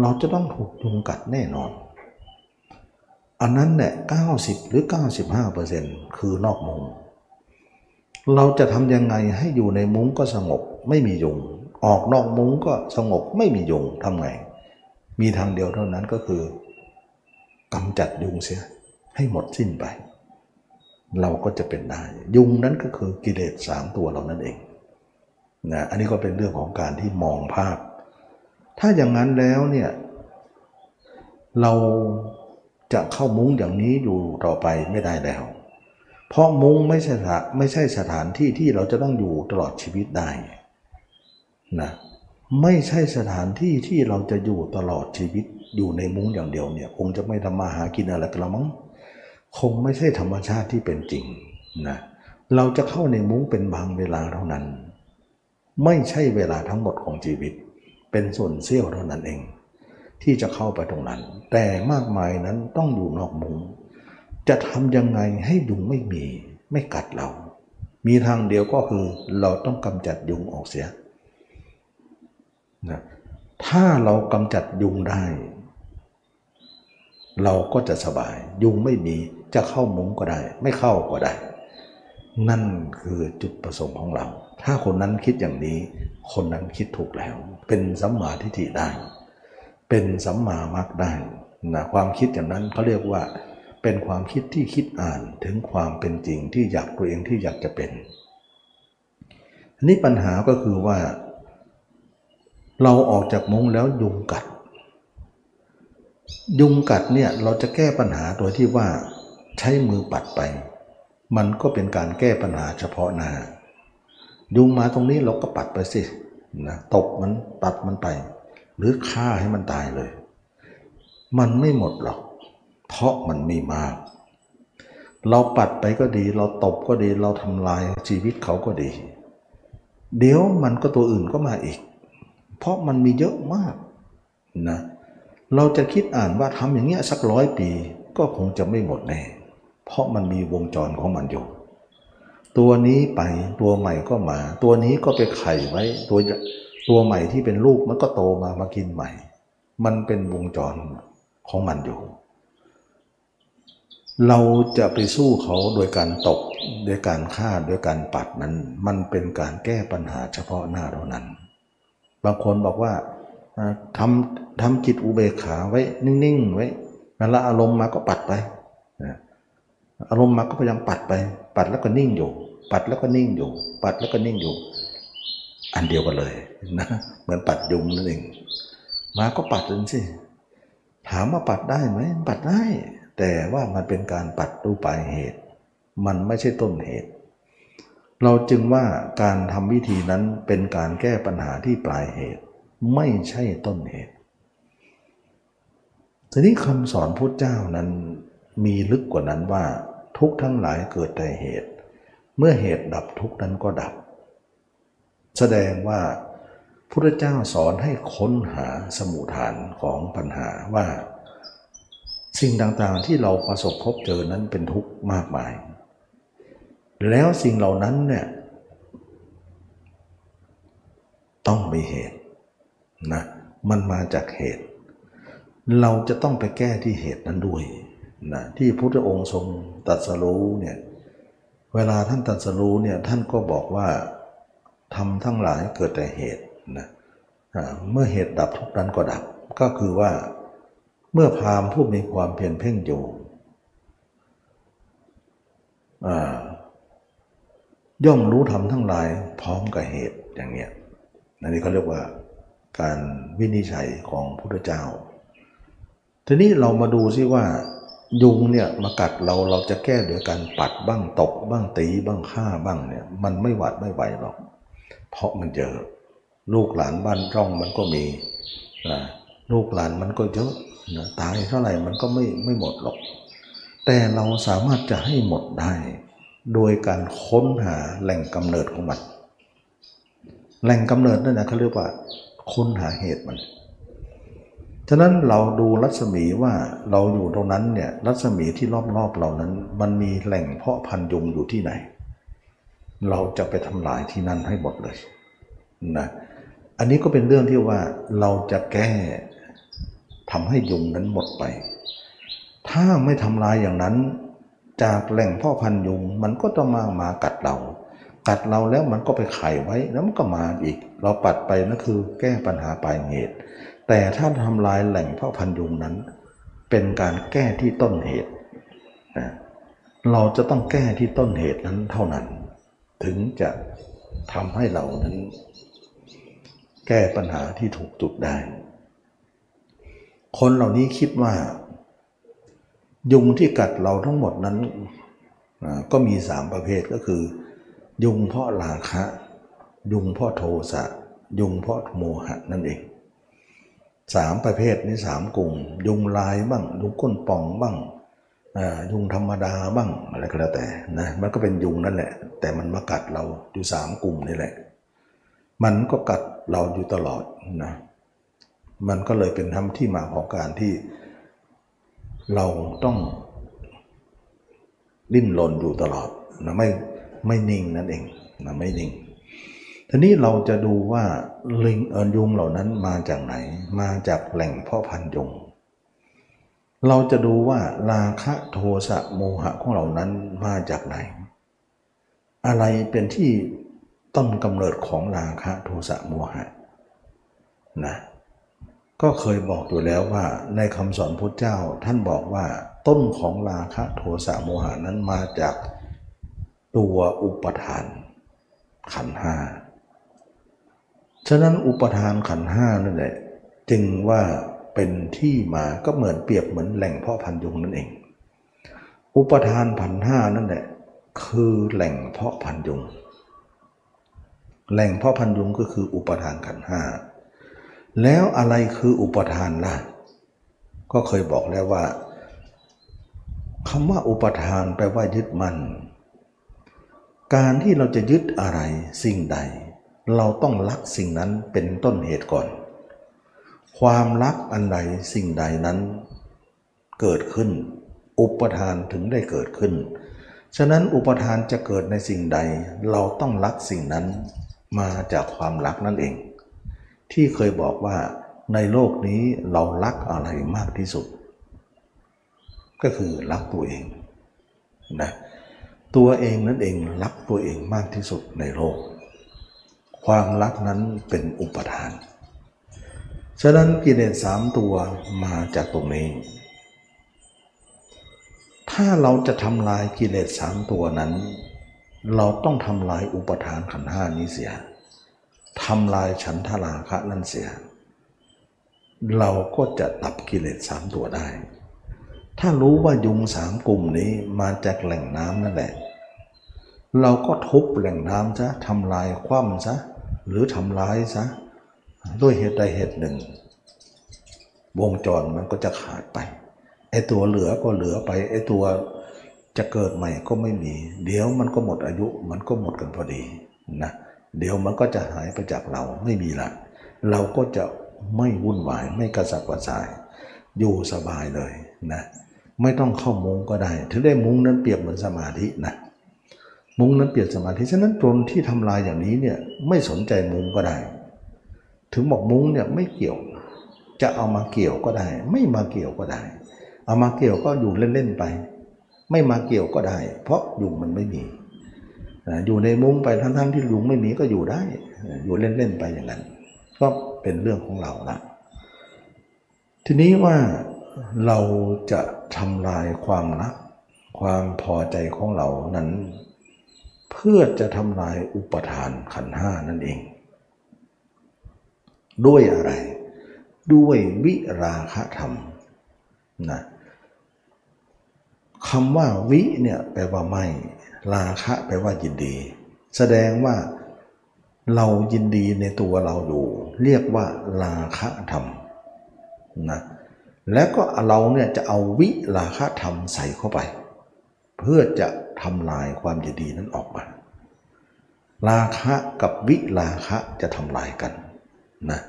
เราจะต้องถูกยุงกัดแน่นอน อันนั้นเนี่ยเก้าสิบหรือเก้าสิบห้าเปอร์เซ็นต์คือนอกมุงเราจะทำยังไงให้อยู่ในมุ้งก็สงบไม่มียุง ออกนอกมุ้งก็สงบไม่มียุงทำไง มีทางเดียวเท่านั้นก็คือกำจัดยุงเสียให้หมดสิ้นไป เราก็จะเป็นได้ ยุงนั้นก็คือกิเลสสามตัวเรานั่นเองนะอันนี้ก็เป็นเรื่องของการที่มองภาพ ถ้าอย่างนั้นแล้วเนี่ยเรา จะเข้ามุ้งอย่างนี้อยู่ต่อไปไม่ได้แล้ว เพราะมุ้งไม่ใช่ไม่ใช่สถานที่ที่เราจะต้องอยู่ตลอดชีวิตได้นะไม่ใช่สถานที่ที่เราจะอยู่ตลอดชีวิตอยู่ในมุ้งอย่างเดียวเนี่ย คงจะไม่ทำมาหากินอะไรกันละมั้งคงไม่ใช่ธรรมชาติที่เป็นจริงนะเราจะเข้าในมุ้งเป็นบางเวลาเท่านั้น ไม่ใช่เวลาทั้งหมดของชีวิต เป็นส่วนเสี้ยวเท่านั้นเอง ที่จะเข้าไปตรงนั้น แต่มากมายนั้นต้องอยู่นอกมุงจะทำยังไงให้ยุงไม่มี ไม่กัดเรา มีทางเดียวก็คือเราต้องกำจัดยุงออกเสียนะถ้าเรากำจัดยุงได้ เราก็จะสบาย ยุงไม่มีจะเข้ามุ้งก็ได้ ไม่เข้าก็ได้ นั่นคือจุดประสงค์ของเรา ถ้าคนนั้นคิดอย่างนี้ คนนั้นคิดถูกแล้ว เป็นสัมมาทิฏฐิได้ เป็นสัมมามักได้นะความคิดอย่างนั้นเขาเรียกว่า เป็นความคิดที่คิดอ่านถึงความเป็นจริงที่อยากตัวเองที่อยากจะเป็นอันนี้ปัญหาก็คือว่า เราออกจากมุ้งแล้วยุงกัด ยุงกัดเนี่ยเราจะแก้ปัญหาโดยที่ว่าใช้มือปัดไป มันก็เป็นการแก้ปัญหาเฉพาะหน้ายุงมาตรงนี้เราก็ปัดไปสินะตกมันปัดมันไป หรือฆ่าให้มันตายเลย มันไม่หมดหรอก เพราะมันมีมาก เราปัดไปก็ดี เราตบก็ดี เราทำลายชีวิตเขาก็ดี เดี๋ยวมันก็ตัวอื่นก็มาอีก เพราะมันมีเยอะมากนะ เราจะคิดอ่านว่าทำอย่างเงี้ยสักร้อยปี ก็คงจะไม่หมดแน่ เพราะมันมีวงจรของมันอยู่ตัวนี้ไปตัวใหม่ก็มา ตัวนี้ก็ไปไข่ไว้ตัว ตัวใหม่ที่เป็นลูกมันก็โตมามากินใหม่ มันเป็นวงจรของมันอยู่ เราจะไปสู้เขาโดยการตกโดยการฆ่าโดยการปัดนั้น มันเป็นการแก้ปัญหาเฉพาะหน้าเท่านั้น บางคนบอกว่าทำทำจิตอุเบกขาไว้นิ่งๆไว้เวลาอารมณ์มาก็ปัดไปอารมณ์มาก็พยายามปัดไป ปัดแล้วก็นิ่งอยู่ ปัดแล้วก็นิ่งอยู่ ปัดแล้วก็นิ่งอยู่ อันเดียวกันเลยนะเหมือนปัดยุงนั่นเองมาก็ปัดเลยสิถามว่าปัดได้ไหมปัดได้ แต่ว่ามันเป็นการปัดรูปลายเหตุ มันไม่ใช่ต้นเหตุ เราจึงว่าการทำวิธีนั้นเป็นการแก้ปัญหาที่ปลายเหตุ ไม่ใช่ต้นเหตุทีนี้คำสอนพุทธเจ้านั้นมีลึกกว่านั้นว่าทุกทั้งหลายเกิดแต่เหตุ เมื่อเหตุดับทุกนั้นก็ดับ แสดงว่าพุทธเจ้าสอนให้ค้นหาสมุฐานของปัญหาว่า สิ่งต่างๆที่เราประสบพบเจอนั้นเป็นทุกข์มากมาย แล้วสิ่งเหล่านั้นเนี่ยต้องมีเหตุนะมันมาจากเหตุ เราจะต้องไปแก้ที่เหตุนั้นด้วยนะที่พุทธองค์ทรงตัดสรู้เนี่ยเวลาท่านตัดสรู้เนี่ยท่านก็บอกว่า ทำทั้งหลายเกิดแต่เหตุนะเมื่อเหตุดับทุกนั้นก็ดับ ก็คือว่า เมื่อพามผู้มีความเพียรเพ่งอยู่ย่อมรู้ธรรมทั้งหลายพร้อมกับเหตุอย่างเนี้ยอันนี้เขาเรียกว่าการวินิจฉัยของพุทธเจ้า ทีนี้เรามาดูซิว่า ยุงเนี่ยมากัดเราเราจะแก้โดยการปัดบ้างตกบ้างตีบ้างฆ่าบ้างเนี่ย มันไม่หวาดไม่ไหวหรอก เพราะมันเจอ ลูกหลานบ้านร่องมันก็มีนะลูกหลานมันก็เยอะนะตายเท่าไหร่มันก็ไม่ไม่หมดหรอก แต่เราสามารถจะให้หมดได้ โดยการค้นหาแหล่งกำเนิดของมัน แหล่งกำเนิดนั่นนะเขาเรียกว่า ค้นหาเหตุมัน ฉะนั้นเราดูรัศมีว่าเราอยู่ตรงนั้นเนี่ยรัศมีที่รอบๆเรานั้น มันมีแหล่งเพาะพันยุงอยู่ที่ไหน เราจะไปทำลายที่นั่นให้หมดเลยนะอันนี้ก็เป็นเรื่องที่ว่าเราจะแก้ทำให้ยุงนั้นหมดไป ถ้าไม่ทำลายอย่างนั้น จากแหล่งพ่อพันยุงมันก็ต้องมามากัดเรา กัดเราแล้วมันก็ไปไข่ไว้แล้วมันก็มาอีก เราปัดไปนั่นคือแก้ปัญหาปลายเหตุ แต่ถ้าทำลายแหล่งพ่อพันยุงนั้น เป็นการแก้ที่ต้นเหตุ เราจะต้องแก้ที่ต้นเหตุนั้นเท่านั้น ถึงจะทำให้เรานั้น แก้ปัญหาที่ถูกจุดได้ คนเหล่านี้คิดว่า ยุงที่กัดเราทั้งหมดนั้นก็มีสามประเภทก็คือ ยุงเพราะราคะ ยุงเพราะโทสะ ยุงเพราะโมหะนั่นเองสามประเภทนี้สามกลุ่ม ยุงลายบ้างยุงก้นป่องบ้าง ยุงธรรมดาบ้างอะไรก็แล้วแต่นะมันก็เป็นยุงนั่นแหละ แต่มันมากัดเราอยู่สามกลุ่มนี่แหละ มันก็กัดเราอยู่ตลอดนะมันก็เลยเป็นทำที่มาของการที่ เราต้อง ดิ้นรนอยู่ตลอดนะไม่ไม่นิ่งนั่นเองนะไม่นิ่งทีนี้เราจะดูว่าลิงเอินยุงเหล่านั้นมาจากไหน มาจากแหล่งพ่อพันธุ์ยุง เราจะดูว่าราคะโทสะโมหะของเหล่านั้นมาจากไหน อะไรเป็นที่ต้นกำเนิดของราคะโทสะโมหะนะก็เคยบอกอยู่แล้วว่าในคำสอนพุทธเจ้าท่านบอกว่าต้นของราคะโทสะโมหานั้นมาจากตัวอุปทาน ขันห้าฉะนั้นอุปทานขันห้านั่นแหละจึงว่า เป็นที่มาก็เหมือนเปรียบเหมือนแหล่งพ่อพันยุงนั่นเอง อุปทานพันห้านั่นแหละคือแหล่งเพาะพันยุง แหล่งเพาะพันยุงก็คืออุปทานขันห้าแล้วอะไรคืออุปทานล่ะ ก็เคยบอกแล้วว่าคำว่าอุปทานแปลว่ายึดมัน่น การที่เราจะยึดอะไรสิ่งใด เราต้องรักสิ่งนั้นเป็นต้นเหตุก่อน ความรักอันใดสิ่งใดนั้นเกิดขึ้น อุปทานถึงได้เกิดขึ้น ฉะนั้นอุปทานจะเกิดในสิ่งใด เราต้องรักสิ่งนั้นมาจากความรักนั่นเอง ที่เคยบอกว่าในโลกนี้เรารักอะไรมากที่สุด ก็คือรักตัวเองนะตัวเองนั่นเองรักตัวเองมากที่สุดในโลก ความรักนั้นเป็นอุปทาน ฉะนั้นกิเลสสามตัวมาจากตรงนี้ ถ้าเราจะทำลายกิเลสสามตัวนั้น เราต้องทำลายอุปทานขันห้านี้เสียทำลายฉันทราคะนั่นเสีย เราก็จะตับกิเลสสามตัวได้ ถ้ารู้ว่ายุงสามกลุ่มนี้มาจากแหล่งน้ำนั่นแหละ เราก็ทุบแหล่งน้ำซะทำลายคว่ำซะหรือทำร้ายซะ ด้วยเหตุใดเหตุหนึ่ง วงจรมันก็จะขาดไปไอ้ตัวเหลือก็เหลือไปไอ้ตัวจะเกิดใหม่ก็ไม่มี เดี๋ยวมันก็หมดอายุมันก็หมดกันพอดีนะเดี๋ยวมันก็จะหายไปจากเราไม่มีละเราก็จะไม่วุ่นวายไม่กระสับกระส่าย อยู่สบายเลยนะไม่ต้องเข้ามุงก็ได้ ถึงได้มุงนั้นเปรียบเหมือนสมาธินะมุงนั้นเปรียบสมาธิฉะนั้นตนที่ทำลายอย่างนี้เนี่ยไม่สนใจมุงก็ได้ ถึงบอกมุ้งเนี่ยไม่เกี่ยว จะเอามาเกี่ยวก็ได้ ไม่มาเกี่ยวก็ได้ เอามาเกี่ยวก็อยู่เล่นๆไป ไม่มาเกี่ยวก็ได้ เพราะยุงมันไม่มีอยู่ในมุ้งไปทั้งๆที่ยุงไม่มีก็อยู่ได้ อยู่เล่นๆไปอย่างนั้น ก็เป็นเรื่องของเราละทีนี้ว่าเราจะทำลายความรักความพอใจของเรานั้น เพื่อจะทำลายอุปทานขันห้านั่นเอง ด้วยอะไร ด้วยวิราคะธรรมนะคำว่าวิเนี่ยแปลว่าไม่ ราคะแปลว่ายินดี แสดงว่าเรายินดีในตัวเราอยู่ เรียกว่าราคะธรรมนะแล้วก็เราเนี่ยจะเอาวิลาคะธรรมใส่เข้าไป เพื่อจะทำลายความยินดีนั้นออกมา ราคะกับวิลาคะจะทำลายกัน นะ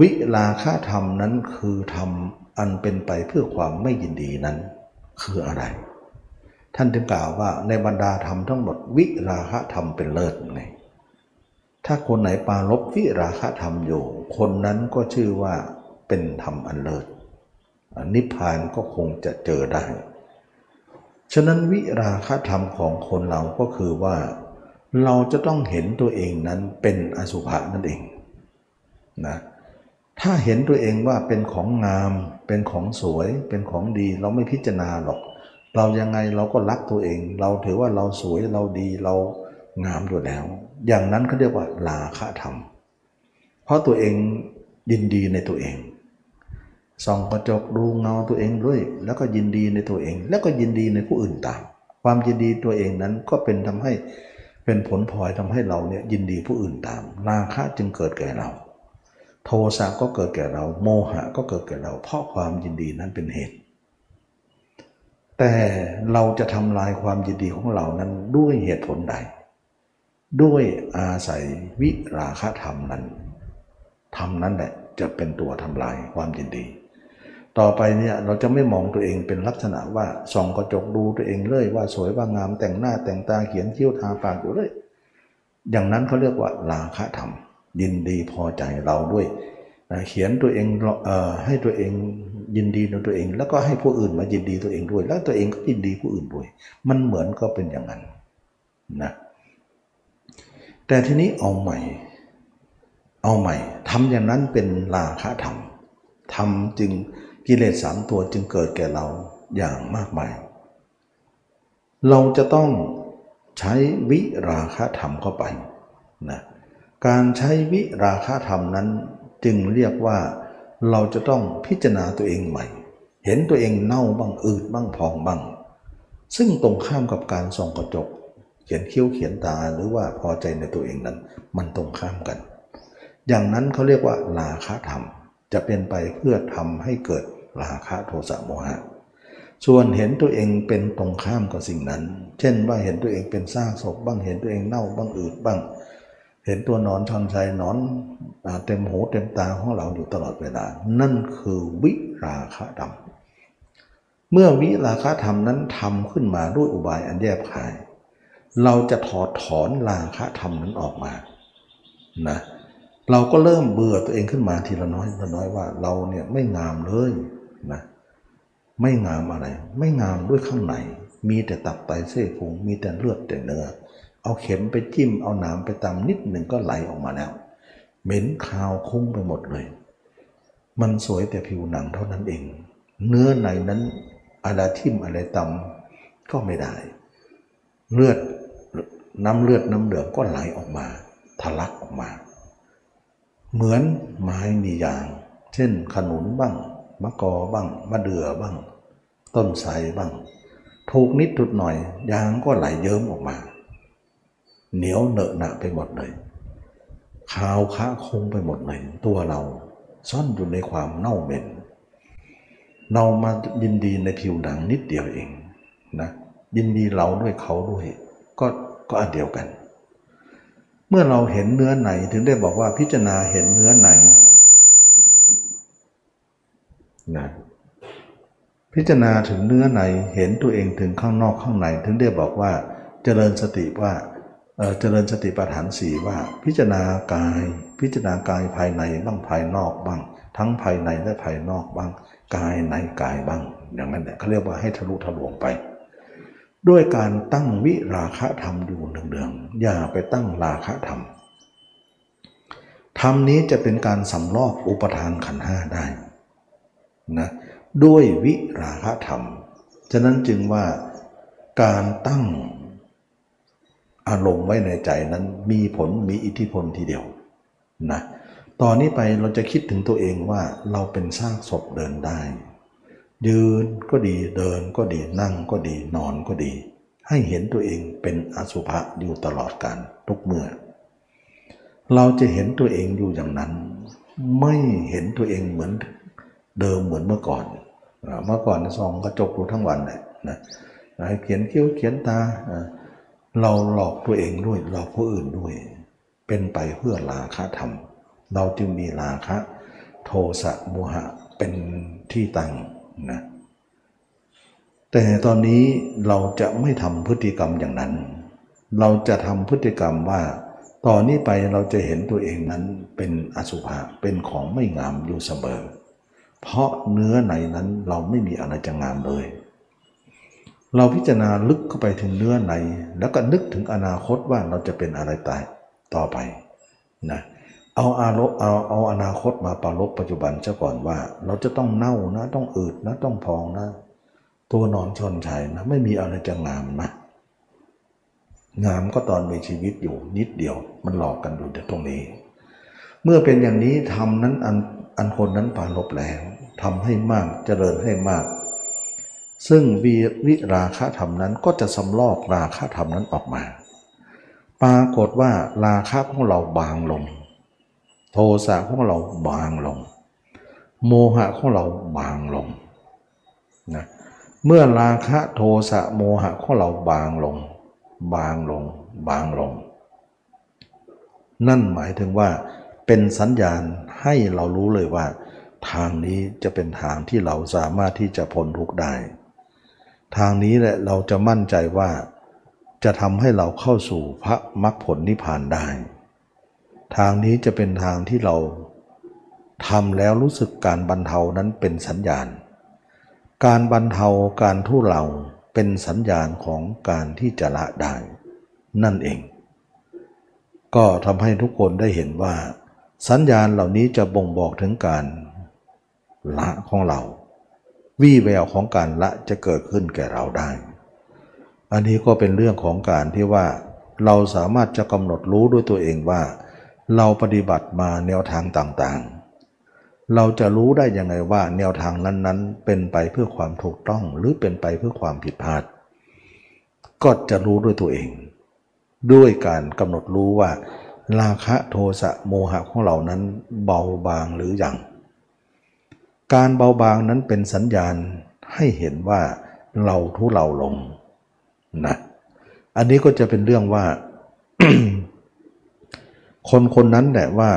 วิลาคธรรมนั้นคือทำอันเป็นไปเพื่อความไม่ยินดีนั้นคืออะไร ท่านจึงกล่าวว่าในบรรดาธรรมทั้งหมดวิราคะธรรมเป็นเลิศไงถ้าคนไหนปาลบวิราคะธรรมอยู่ คนนั้นก็ชื่อว่าเป็นธรรมอันเลิศนิพพานก็คงจะเจอได้ ฉะนั้นวิราคธรรมของคนเราก็คือว่า เราจะต้องเห็นตัวเองนั้นเป็นอสุภะนั่นเอง นะถ้าเห็นตัวเองว่าเป็นของงาม เป็นของสวย เป็นของดีเราไม่พิจารณาหรอก เรายังไงเราก็รักตัวเอง เราถือว่าเราสวยเราดีเรางามอยู่แล้ว อย่างนั้นเขาเรียกว่าลาคะธรรม เพราะตัวเองยินดีในตัวเองส่องกระจกดูเงาตัวเองด้วย แล้วก็ยินดีในตัวเอง แล้วก็ยินดีในผู้อื่นตาม ความยินดีตัวเองนั้นก็เป็นทำให้เป็นผลพลอยทำให้เราเนี่ยยินดีผู้อื่นตามราคะจึงเกิดแก่เรา โทสะก็เกิดแก่เรา โมหะก็เกิดแก่เรา เพราะความยินดีนั้นเป็นเหตุ แต่เราจะทำลายความยินดีของเรานั้นด้วยเหตุผลใด ด้วยอาศัยวิราคะธรรมนั้นธรรมนั้นแหละจะเป็นตัวทำลายความยินดี ต่อไปเนี่ยเราจะไม่มองตัวเองเป็นลักษณะว่าส่องกระจกดูตัวเองเลย ว่าสวยว่างามแต่งหน้าแต่งตาเขียนคิ้วทาปากอยู่เลย อย่างนั้นเขาเรียกว่าลาคะธรรม ยินดีพอใจเราด้วยเขียนตัวเองให้ตัวเองยินดีในตัวเอง แล้วก็ให้ผู้อื่นมายินดีตัวเองด้วย แล้วตัวเองก็ยินดีผู้อื่นด้วย มันเหมือนก็เป็นอย่างนั้นนะแต่ทีนี้เอาใหม่ เอาใหม่ทำอย่างนั้นเป็นลาคะธรรมทำจึงกิเลสสามตัวจึงเกิดแก่เราอย่างมากมาย เราจะต้องใช้วิราคะธรรมเข้าไปนะ การใช้วิราคะธรรมนั้นจึงเรียกว่าเราจะต้องพิจารณาตัวเองใหม่ เห็นตัวเองเน่าบ้างอืดบ้างพองบ้าง ซึ่งตรงข้ามกับการส่องกระจก เขียนคิ้วเขียนตาหรือว่าพอใจในตัวเองนั้น มันตรงข้ามกัน อย่างนั้นเขาเรียกว่าราคะธรรม จะเป็นไปเพื่อทำให้เกิดราคะโทสะโมหะส่วนเห็นตัวเองเป็นตรงข้ามกับสิ่งนั้น เช่นว่าเห็นตัวเองเป็นซากศพบ้างเห็นตัวเองเน่าบ้างอืดบ้าง เห็นตัวนอนชอนชัยนอนเต็มหูเต็มตาของเราอยู่ตลอดเวลา นั่นคือวิราคะธรรมเมื่อวิราคะธรรมนั้นทำขึ้นมาด้วยอุบายอันแยบคาย เราจะถอดถอนราคะธรรมนั้นออกมานะเราก็เริ่มเบื่อตัวเองขึ้นมาทีละน้อยละน้อยว่าเราเนี่ยไม่งามเลยนะไม่งามอะไร ไม่งามด้วยข้างในมีแต่ตับไตเส้นพุงมีแต่เลือดแต่เนื้อ เอาเข็มไปจิ้มเอาหนามไปตำนิดหนึ่งก็ไหลออกมาแล้ว เหม็นคาวคุ้งไปหมดเลย มันสวยแต่ผิวหนังเท่านั้นเอง เนื้อในนั้นอะไรทิ่มอะไรตำก็ไม่ได้ เลือดน้ำเลือดน้ำเดือดก็ไหลออกมาทะลักออกมา เหมือนไม้มียาง เช่นขนุนบ้างมะกอบ้างมะเดื่อบ้าง ต้นไทรบ้าง ถูกนิดทุดหน่อยยางก็ไหลเยิ้มออกมา เหนียวเหนอะหนะไปหมดเลยขาวคะคงไปหมดเลยตัวเราซ่อนอยู่ในความเน่าเหม็น เรามายินดีในผิวหนังนิดเดียวเองนะยินดีเราด้วยเขาด้วย ก็ก็อันเดียวกัน เมื่อเราเห็นเนื้อในถึงได้บอกว่าพิจารณาเห็นเนื้อในนะพิจารณาถึงเนื้อในเห็นตัวเองถึงข้างนอกข้างใน ถึงได้บอกว่า เจริญสติว่า เจริญสติปัฏฐานสี่ว่า พิจารณากาย พิจารณากายภายในบ้างภายนอกบ้าง ทั้งภายในและภายนอกบ้าง กายในกายบ้าง อย่างนั้นเขาเรียกว่าให้ทะลุทะลวงไป ด้วยการตั้งวิราคะธรรมอยู่หนึ่งเดืองอย่าไปตั้งราคะธรรมธรรมนี้จะเป็นการสำลอกอุปทานขันห้าได้นะด้วยวิราคะธรรม ฉะนั้นจึงว่าการตั้ง อารมณ์ไว้ในใจนั้นมีผลมีอิทธิพลทีเดียวนะตอนนี้ไปเราจะคิดถึงตัวเองว่าเราเป็นซากศพเดินได้ ยืนก็ดีเดินก็ดีนั่งก็ดีนอนก็ดี ให้เห็นตัวเองเป็นอสุภะอยู่ตลอดการทุกเมื่อ เราจะเห็นตัวเองอยู่อย่างนั้น ไม่เห็นตัวเองเหมือนเดิมเหมือนเมื่อก่อน เมื่อก่อนซองกระจกดูทั้งวันเลยนะเขียนคิ้วเขียนตา เราหลอกตัวเองด้วยหลอกผู้อื่นด้วย เป็นไปเพื่อราคะธรรม เราจึงมีราคะ โทสะโมหะเป็นที่ตั้งนะแต่ตอนนี้เราจะไม่ทำพฤติกรรมอย่างนั้น เราจะทำพฤติกรรมว่าตอนนี้ไปเราจะเห็นตัวเองนั้นเป็นอสุภะเป็นของไม่งามอยู่เสมอ เพราะเนื้อในนั้นเราไม่มีอะไรจะงามเลย เราพิจารณาลึกเข้าไปถึงเนื้อในแล้วก็นึกถึงอนาคตว่าเราจะเป็นอะไรตายต่อไปนะเอาอารมเอาเอาอนาคตมาปรลบปัจจุบันเจ้าก่อนว่า เราจะต้องเน่านะต้องอืดนะต้องพองนะ ตัวนอนชนชัยนะไม่มีอะไรจะงามนะงามก็ตอนมีชีวิตอยู่นิดเดียว มันหลอกกันอยู่ตรงนี้ เมื่อเป็นอย่างนี้ทำนั้นอันอันคนนั้นปาลบแล้วทำให้มากเจริญให้มาก ซึ่งวีวิราคะธรรมนั้นก็จะสำลอกราคะธรรมนั้นออกมา ปรากฏว่าราคะของเราบางลง โทสะของเราบางลง โมหะของเราบางลงนะเมื่อราคะโทสะโมหะของเราบางลง บางลง บางลง นั่นหมายถึงว่า เป็นสัญญาณให้เรารู้เลยว่า ทางนี้จะเป็นทางที่เราสามารถที่จะพ้นทุกข์ได้ ทางนี้แหละเราจะมั่นใจว่าจะทำให้เราเข้าสู่พระมรรคผลนิพพานได้ ทางนี้จะเป็นทางที่เราทำแล้วรู้สึกการบรรเทานั้นเป็นสัญญาณ การบรรเทาการทุเลาเป็นสัญญาณของการที่จะละได้ นั่นเอง ก็ทำให้ทุกคนได้เห็นว่า สัญญาณเหล่านี้จะบ่งบอกถึงการละของเรา วี่แววของการละจะเกิดขึ้นแก่เราได้ อันนี้ก็เป็นเรื่องของการที่ว่า เราสามารถจะกำหนดรู้ด้วยตัวเองว่า เราปฏิบัติมาแนวทางต่างๆ เราจะรู้ได้ยังไงว่าแนวทางนั้นๆ เป็นไปเพื่อความถูกต้องหรือเป็นไปเพื่อความผิดพลาด ก็จะรู้ด้วยตัวเอง ด้วยการกำหนดรู้ว่า ราคะโทสะโมหะของเรานั้นเบาบางหรืออยัง การเบาบางนั้นเป็นสัญญาณให้เห็นว่าเราทุเลาลงนะอันนี้ก็จะเป็นเรื่องว่า คนคนนั้นแหละว่า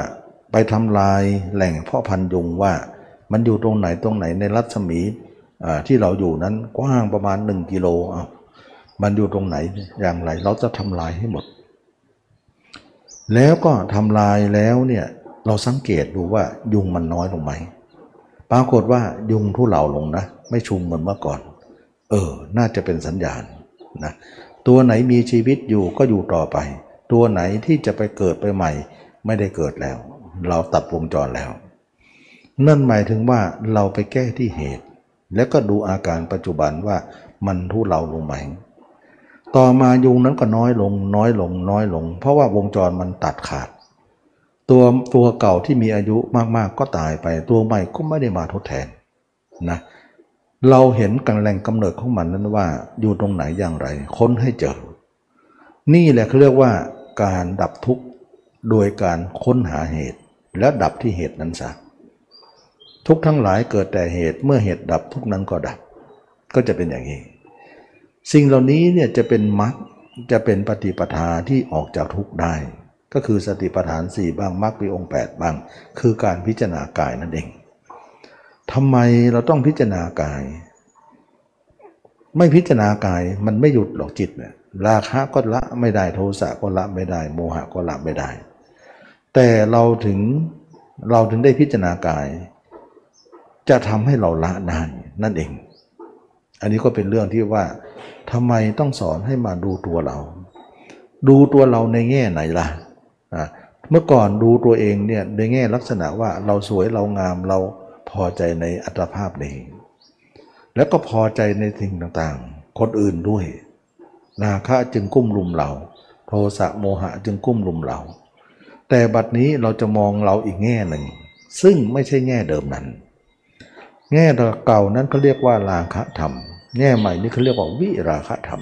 ไปทำลายแหล่งพ่อพันยุงว่ามันอยู่ตรงไหนตรงไหนในรัศมีที่เราอยู่นั้นกว้างประมาณหนึ่งกิโลอะมันอยู่ตรงไหนอย่างไร เราจะทำลายให้หมด แล้วก็ทำลายแล้วเนี่ยเราสังเกตดูว่ายุงมันน้อยลงไหม ปรากฏว่ายุงทุเลาลงนะ ไม่ชุมเหมือนเมื่อก่อน เออ น่าจะเป็นสัญญาณนะตัวไหนมีชีวิตอยู่ก็อยู่ต่อไป ตัวไหนที่จะไปเกิดไปใหม่ ไม่ได้เกิดแล้ว เราตัดวงจรแล้ว นั่นหมายถึงว่าเราไปแก้ที่เหตุ แล้วก็ดูอาการปัจจุบันว่ามันทุเลาลงไหมต่อมายุงนั้นก็น้อยลง น้อยลง น้อยลง เพราะว่าวงจรมันตัดขาด ตัวตัวเก่าที่มีอายุมากๆ ก็ตายไป ตัวใหม่ก็ไม่ได้มาทดแทนนะเราเห็นกันแหล่งกำเนิดของมันนั้นว่าอยู่ตรงไหนอย่างไร ค้นให้เจอ นี่แหละเขาเรียกว่าการดับทุกข์โดยการค้นหาเหตุ และดับที่เหตุนั้นซะทุกทั้งหลายเกิดแต่เหตุเมื่อเหตุดับทุกนั้นก็ดับ ก็จะเป็นอย่างนี้ สิ่งเหล่านี้เนี่ยจะเป็นมรรคจะเป็นปฏิปทาที่ออกจากทุกได้ ก็คือสติปัฏฐานสี่บ้างมรรคปีองค์ 8 บ้าง คือการพิจารณากายนั่นเองทำไมเราต้องพิจารณากาย ไม่พิจารณากายมันไม่หยุดหรอกจิตเนี่ยราคะก็ละไม่ได้โทสะก็ละไม่ได้ โมหะก็ละไม่ได้ แต่เราถึงเราถึงได้พิจารณากาย จะทำให้เราละได้นั่นเอง อันนี้ก็เป็นเรื่องที่ว่าทำไมต้องสอนให้มาดูตัวเรา ดูตัวเราในแง่ไหนล่ะ เมื่อก่อนดูตัวเองเนี่ยในแง่ลักษณะว่าเราสวยเรางามเราพอใจในอัตภาพนี้ แล้วก็พอใจในสิ่งต่างๆ คนอื่นด้วยนาคะจึงกุ้มลุมเรา โทสะโมหะจึงกุ้มลุมเรา แต่บัดนี้เราจะมองเราอีกแง่หนึ่ง ซึ่งไม่ใช่แง่เดิมนั้น แง่เก่านั้นเขาเรียกว่าราคะธรรม แง่ใหม่นี่เขาเรียกว่าวิราคะธรรม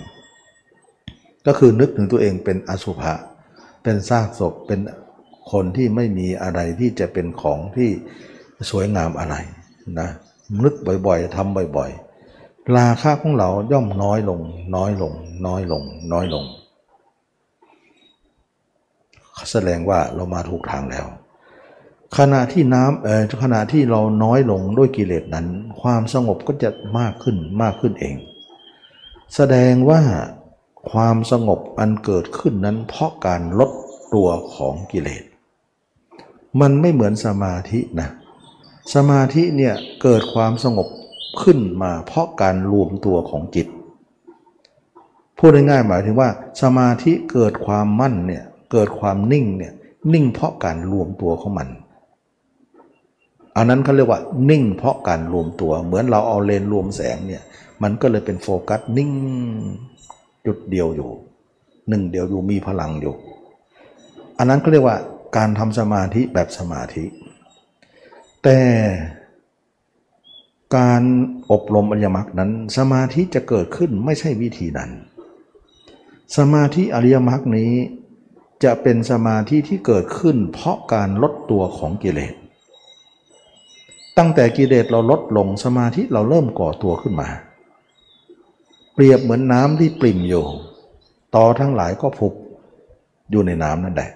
ก็คือนึกถึงตัวเองเป็นอสุภะ เป็นซากศพเป็นคนที่ไม่มีอะไรที่จะเป็นของที่สวยงามอะไรนะนึกบ่อยๆทำบ่อยๆ ราคาของเราย่อมน้อยลง น้อยลง น้อยลง น้อยลงแสดงว่าเรามาถูกทางแล้ว ขณะที่น้ำเออขณะที่เราน้อยลงด้วยกิเลสนั้น ความสงบก็จะมากขึ้นมากขึ้นเอง แสดงว่า ความสงบอันเกิดขึ้นนั้นเพราะการลดตัวของกิเลส มันไม่เหมือนสมาธินะ สมาธิเนี่ยเกิดความสงบขึ้นมาเพราะการรวมตัวของจิต พูดง่ายๆหมายถึงว่า สมาธิเกิดความมั่นเนี่ยเกิดความนิ่งเนี่ยนิ่งเพราะการรวมตัวของมัน อันนั้นเขาเรียกว่า นิ่งเพราะการรวมตัว เหมือนเราเอาเลนรวมแสงเนี่ยมันก็เลยเป็นโฟกัสนิ่ง จุดเดียวอยู่ หนึ่งเดียวอยู่มีพลังอยู่ อันนั้นก็เรียกว่าการทำสมาธิแบบสมาธิ แต่การอบรมอริยมรรคนั้น สมาธิจะเกิดขึ้นไม่ใช่วิธีนั้น สมาธิอริยมรรคนี้จะเป็นสมาธิที่เกิดขึ้น เพราะการลดตัวของกิเลส ตั้งแต่กิเลสเราลดลงสมาธิเราเริ่มก่อตัวขึ้นมา เปรียบเหมือนน้ำที่ปริ่มอยู่ตอทั้งหลายก็พุบอยู่ในน้ำนั่นแหละ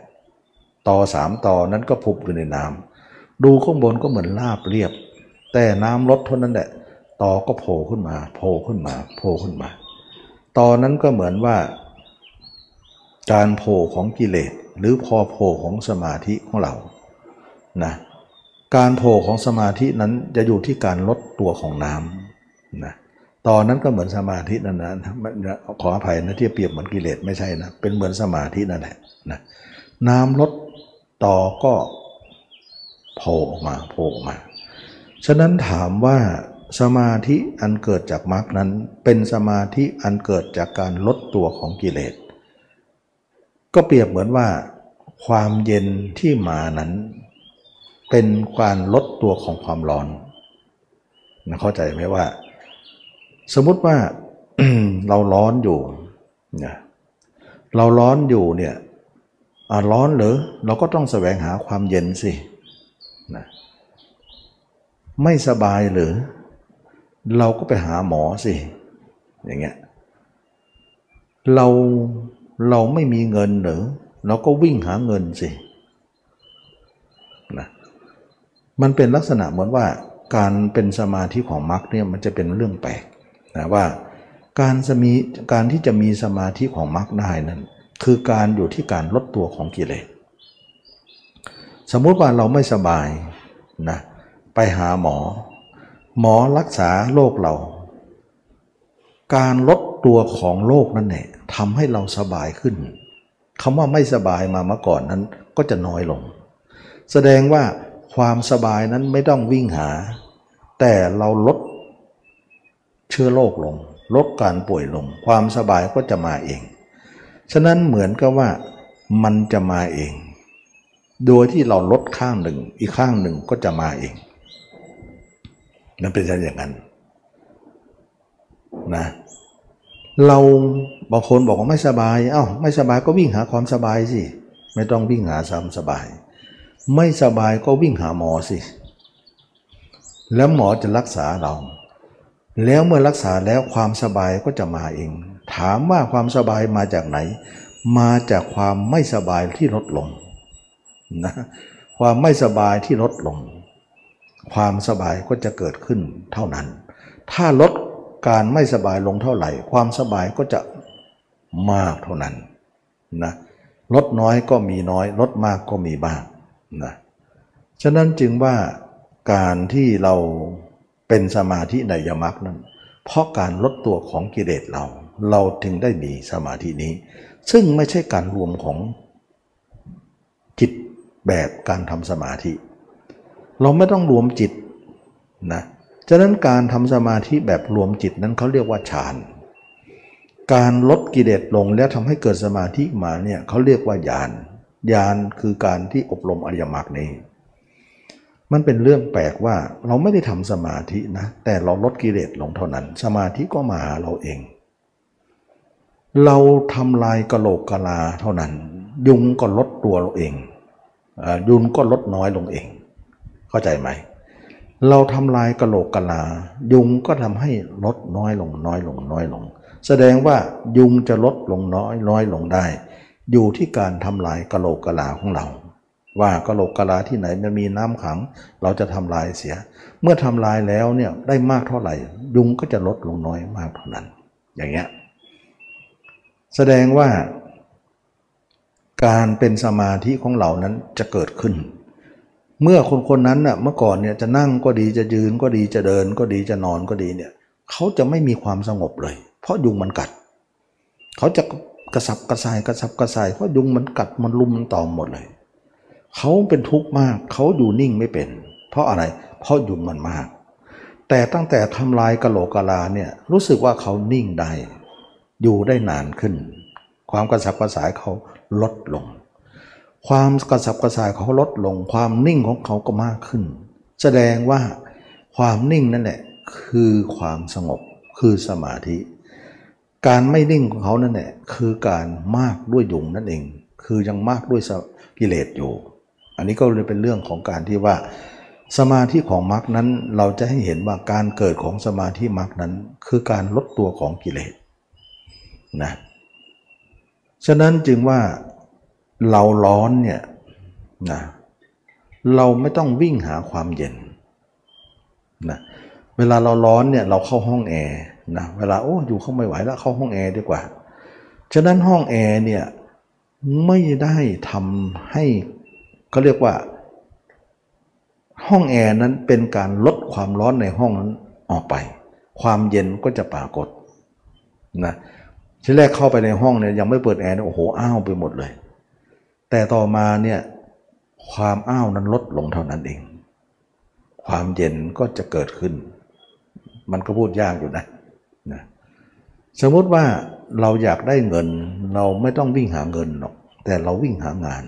ตอสามตอนั้นก็พุบอยู่ในน้ำดูข้างบนก็เหมือนลาบเรียบ แต่น้ำลดเท่านั้นแหละตอก็โผล่ขึ้นมา โผล่ขึ้นมา โผล่ขึ้นมาตอนนั้นก็เหมือนว่า การโผล่ของกิเลสหรือพอโผล่ของสมาธิของเรานะการโผล่ของสมาธินั้นจะอยู่ที่การลดตัวของน้ำนะ ตอนนั้นก็เหมือนสมาธินั่นนะขออภัยนะที่เปรียบเหมือนกิเลสไม่ใช่นะเป็นเหมือนสมาธินั่นแหละนะน้ำลดต่อก็โผล่ออกมาโผล่ออกมา ฉะนั้นถามว่าสมาธิอันเกิดจากมรรคนั้น เป็นสมาธิอันเกิดจากการลดตัวของกิเลส ก็เปรียบเหมือนว่า ความเย็นที่มานั้น เป็นการลดตัวของความร้อนนะเข้าใจไหมว่า สมมติว่าเราร้อนอยู่นะเราร้อนอยู่เนี่ยร้อนหรือเราก็ต้องแสวงหาความเย็นสินะไม่สบายหรือ เราก็ไปหาหมอสิ อย่างเงี้ยเราเราไม่มีเงินหรือ เราก็วิ่งหาเงินสินะมันเป็นลักษณะเหมือนว่าการเป็นสมาธิของมรรคเนี่ยมันจะเป็นเรื่องแปลก นะว่าการจะมีการที่จะมีสมาธิของมรรคได้นั้น คือการอยู่ที่การลดตัวของกิเลส สมมุติว่าเราไม่สบายนะไปหาหมอ หมอรักษาโรคเรา การลดตัวของโรคนั่นแหละทำให้เราสบายขึ้นคำว่าไม่สบายมาเมื่อก่อนนั้นก็จะน้อยลง แสดงว่าความสบายนั้นไม่ต้องวิ่งหา แต่เราลด ชื้อโรคลง ลดการป่วยลง ความสบายก็จะมาเอง ฉะนั้นเหมือนกับว่ามันจะมาเอง โดยที่เราลดข้างหนึ่ง อีกข้างหนึ่งก็จะมาเองนั่นเป็นอย่างนั้นนะเราบางคนบอกว่าไม่สบายเอา้าไม่สบายก็วิ่งหาความสบายสิไม่ต้องวิ่งหาความสบาย ไม่สบายก็วิ่งหาหมอสิ แล้วหมอจะรักษาเรา แล้วเมื่อรักษาแล้วความสบายก็จะมาเอง ถามว่าความสบายมาจากไหน มาจากความไม่สบายที่ลดลงนะความไม่สบายที่ลดลง ความสบายก็จะเกิดขึ้นเท่านั้น ถ้าลดการไม่สบายลงเท่าไหร่ ความสบายก็จะมากเท่านั้นนะลดน้อยก็มีน้อย ลดมากก็มีบ้างนะฉะนั้นจึงว่าการที่เรา เป็นสมาธิในยมักนั้น เพราะการลดตัวของกิเลสเรา เราถึงได้มีสมาธินี้ ซึ่งไม่ใช่การรวมของจิตแบบการทำสมาธิ เราไม่ต้องรวมจิตนะฉะนั้นการทำสมาธิแบบรวมจิตนั้นเขาเรียกว่าฌานการลดกิเลสลงแล้วทำให้เกิดสมาธิมาเนี่ยเขาเรียกว่าญาณญาณคือการที่อบรมอริยมรรคนี้ มันเป็นเรื่องแปลกว่าเราไม่ได้ทำสมาธินะ แต่เราลดกิเลสลงเท่านั้น สมาธิก็มาหาเราเอง เราทำลายกะโหลกกะลาเท่านั้น ยุงก็ลดตัวเราเองยุงก็ลดน้อยลงเอง เข้าใจไหม เราทำลายกะโหลกกะลา ยุงก็ทำให้ลดน้อยลงน้อยลงน้อยลง แสดงว่ายุงจะลดลงน้อยน้อยลงได้ อยู่ที่การทำลายกะโหลกกะลาของเรา ว่ากะโหลกกะลาที่ไหนมันมีน้ำขัง เราจะทำลายเสีย เมื่อทำลายแล้วเนี่ยได้มากเท่าไหร่ ยุงก็จะลดลงน้อยมากเท่านั้น อย่างเงี้ยแสดงว่าการเป็นสมาธิของเรานั้นจะเกิดขึ้น เมื่อคนคนนั้นน่ะเมื่อก่อนเนี่ยจะนั่งก็ดีจะยืนก็ดีจะเดินก็ดีจะนอนก็ดีเนี่ยเขาจะไม่มีความสงบเลย เพราะยุงมันกัด เขาจะกระสับกระส่ายกระสับกระส่ายเพราะยุงมันกัดมันลุมมันตอมหมดเลย เขาเป็นทุกข์มาก เขาอยู่นิ่งไม่เป็น เพราะอะไร เพราะยุงมันมาก แต่ตั้งแต่ทำลายกะโหลกกะลาเนี่ยรู้สึกว่าเขานิ่งได้ อยู่ได้นานขึ้น ความกระสับกระส่ายเขาลดลง ความกระสับกระส่ายเขาลดลง ความนิ่งของเขาก็มากขึ้น แสดงว่าความนิ่งนั่นแหละคือความสงบคือสมาธิ การไม่นิ่งของเขานั่นแหละคือการมากด้วยยุงนั่นเอง คือยังมากด้วยกิเลสอยู่ อันนี้ก็เลยเป็นเรื่องของการที่ว่า สมาธิของมรรคนั้นเราจะให้เห็นว่าการเกิดของสมาธิมรรคนั้น คือการลดตัวของกิเลสนะฉะนั้นจึงว่าเราร้อนเนี่ยนะเราไม่ต้องวิ่งหาความเย็นนะเวลาเราร้อนเนี่ยเราเข้าห้องแอร์นะเวลาโอ้อยู่เข้าไม่ไหวแล้วเข้าห้องแอร์ดีกว่า ฉะนั้นห้องแอร์เนี่ยไม่ได้ทำให้ เขาเรียกว่า ห้องแอร์นั้นเป็นการลดความร้อนในห้องนั้นออกไป ความเย็นก็จะปรากฏนะที่แรกเข้าไปในห้องเนี่ยยังไม่เปิดแอร์โอ้โหอ้าวไปหมดเลย แต่ต่อมาเนี่ยความอ้าวนั้นลดลงเท่านั้นเอง ความเย็นก็จะเกิดขึ้น มันก็พูดยากอยู่นะนะสมมติว่าเราอยากได้เงินเราไม่ต้องวิ่งหาเงินหรอก แต่เราวิ่งหางาน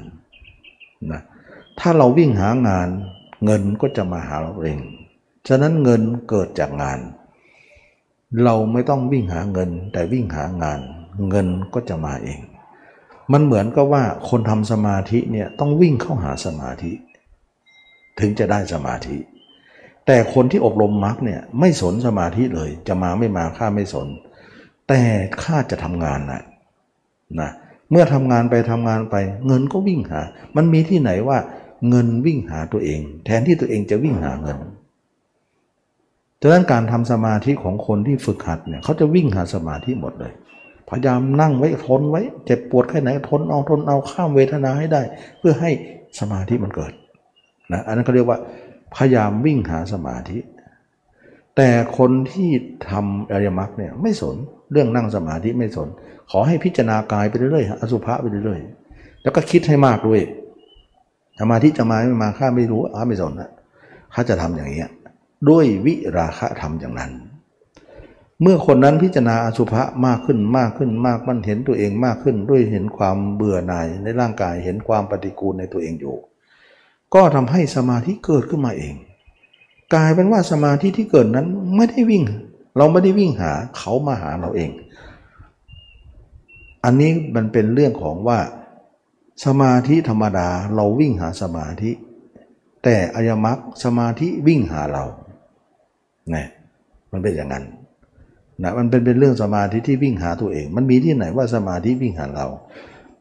นะ ถ้าเราวิ่งหางาน เงินก็จะมาหาเราเอง ฉะนั้นเงินเกิดจากงาน เราไม่ต้องวิ่งหาเงิน แต่วิ่งหางาน เงินก็จะมาเอง มันเหมือนกับว่าคนทำสมาธิเนี่ยต้องวิ่งเข้าหาสมาธิ ถึงจะได้สมาธิ แต่คนที่อบรมมรรคเนี่ยไม่สนสมาธิเลย จะมาไม่มาข้าไม่สน แต่ข้าจะทำงานนะนะเมื่อทำงานไปทำงานไป เงินก็วิ่งหา มันมีที่ไหนว่า เงินวิ่งหาตัวเอง แทนที่ตัวเองจะวิ่งหาเงินดังนั้นการทำสมาธิของคนที่ฝึกหัดเนี่ยเขาจะวิ่งหาสมาธิหมดเลย พยายามนั่งไว้ทนไว้เจ็บปวดแค่ไหนทนเอาทนเอาข้ามเวทนาให้ได้ เพื่อให้สมาธิมันเกิดนะอันนั้นเขาเรียกว่า พยายามวิ่งหาสมาธิ แต่คนที่ทำอริยมรรคเนี่ยไม่สนเรื่องนั่งสมาธิไม่สน ขอให้พิจารณากายไปเรื่อยๆอสุภะไปเรื่อยๆแล้วก็คิดให้มากด้วย สมาธิจะมาไม่มาข้าไม่รู้ข้าไม่สนนะเขาจะทำอย่างนี้ด้วยวิราคะธรรมอย่างนั้น เมื่อคนนั้นพิจารณาอสุภะมากขึ้นมากขึ้นมากมันเห็นตัวเองมากขึ้น ด้วยเห็นความเบื่อหน่ายในร่างกายเห็นความปฏิกูลในตัวเองอยู่ ก็ทำให้สมาธิเกิดขึ้นมาเอง กลายเป็นว่าสมาธิที่เกิดนั้นไม่ได้วิ่ง เราไม่ได้วิ่งหาเขามาหาเราเอง อันนี้มันเป็นเรื่องของว่า สมาธิธรรมดาเราวิ่งหาสมาธิ แต่อายมักสมาธิวิ่งหาเรานะมันเป็นอย่างนั้นนะมันเป็นเป็นเรื่องสมาธิที่วิ่งหาตัวเอง มันมีที่ไหนว่าสมาธิวิ่งหาเรา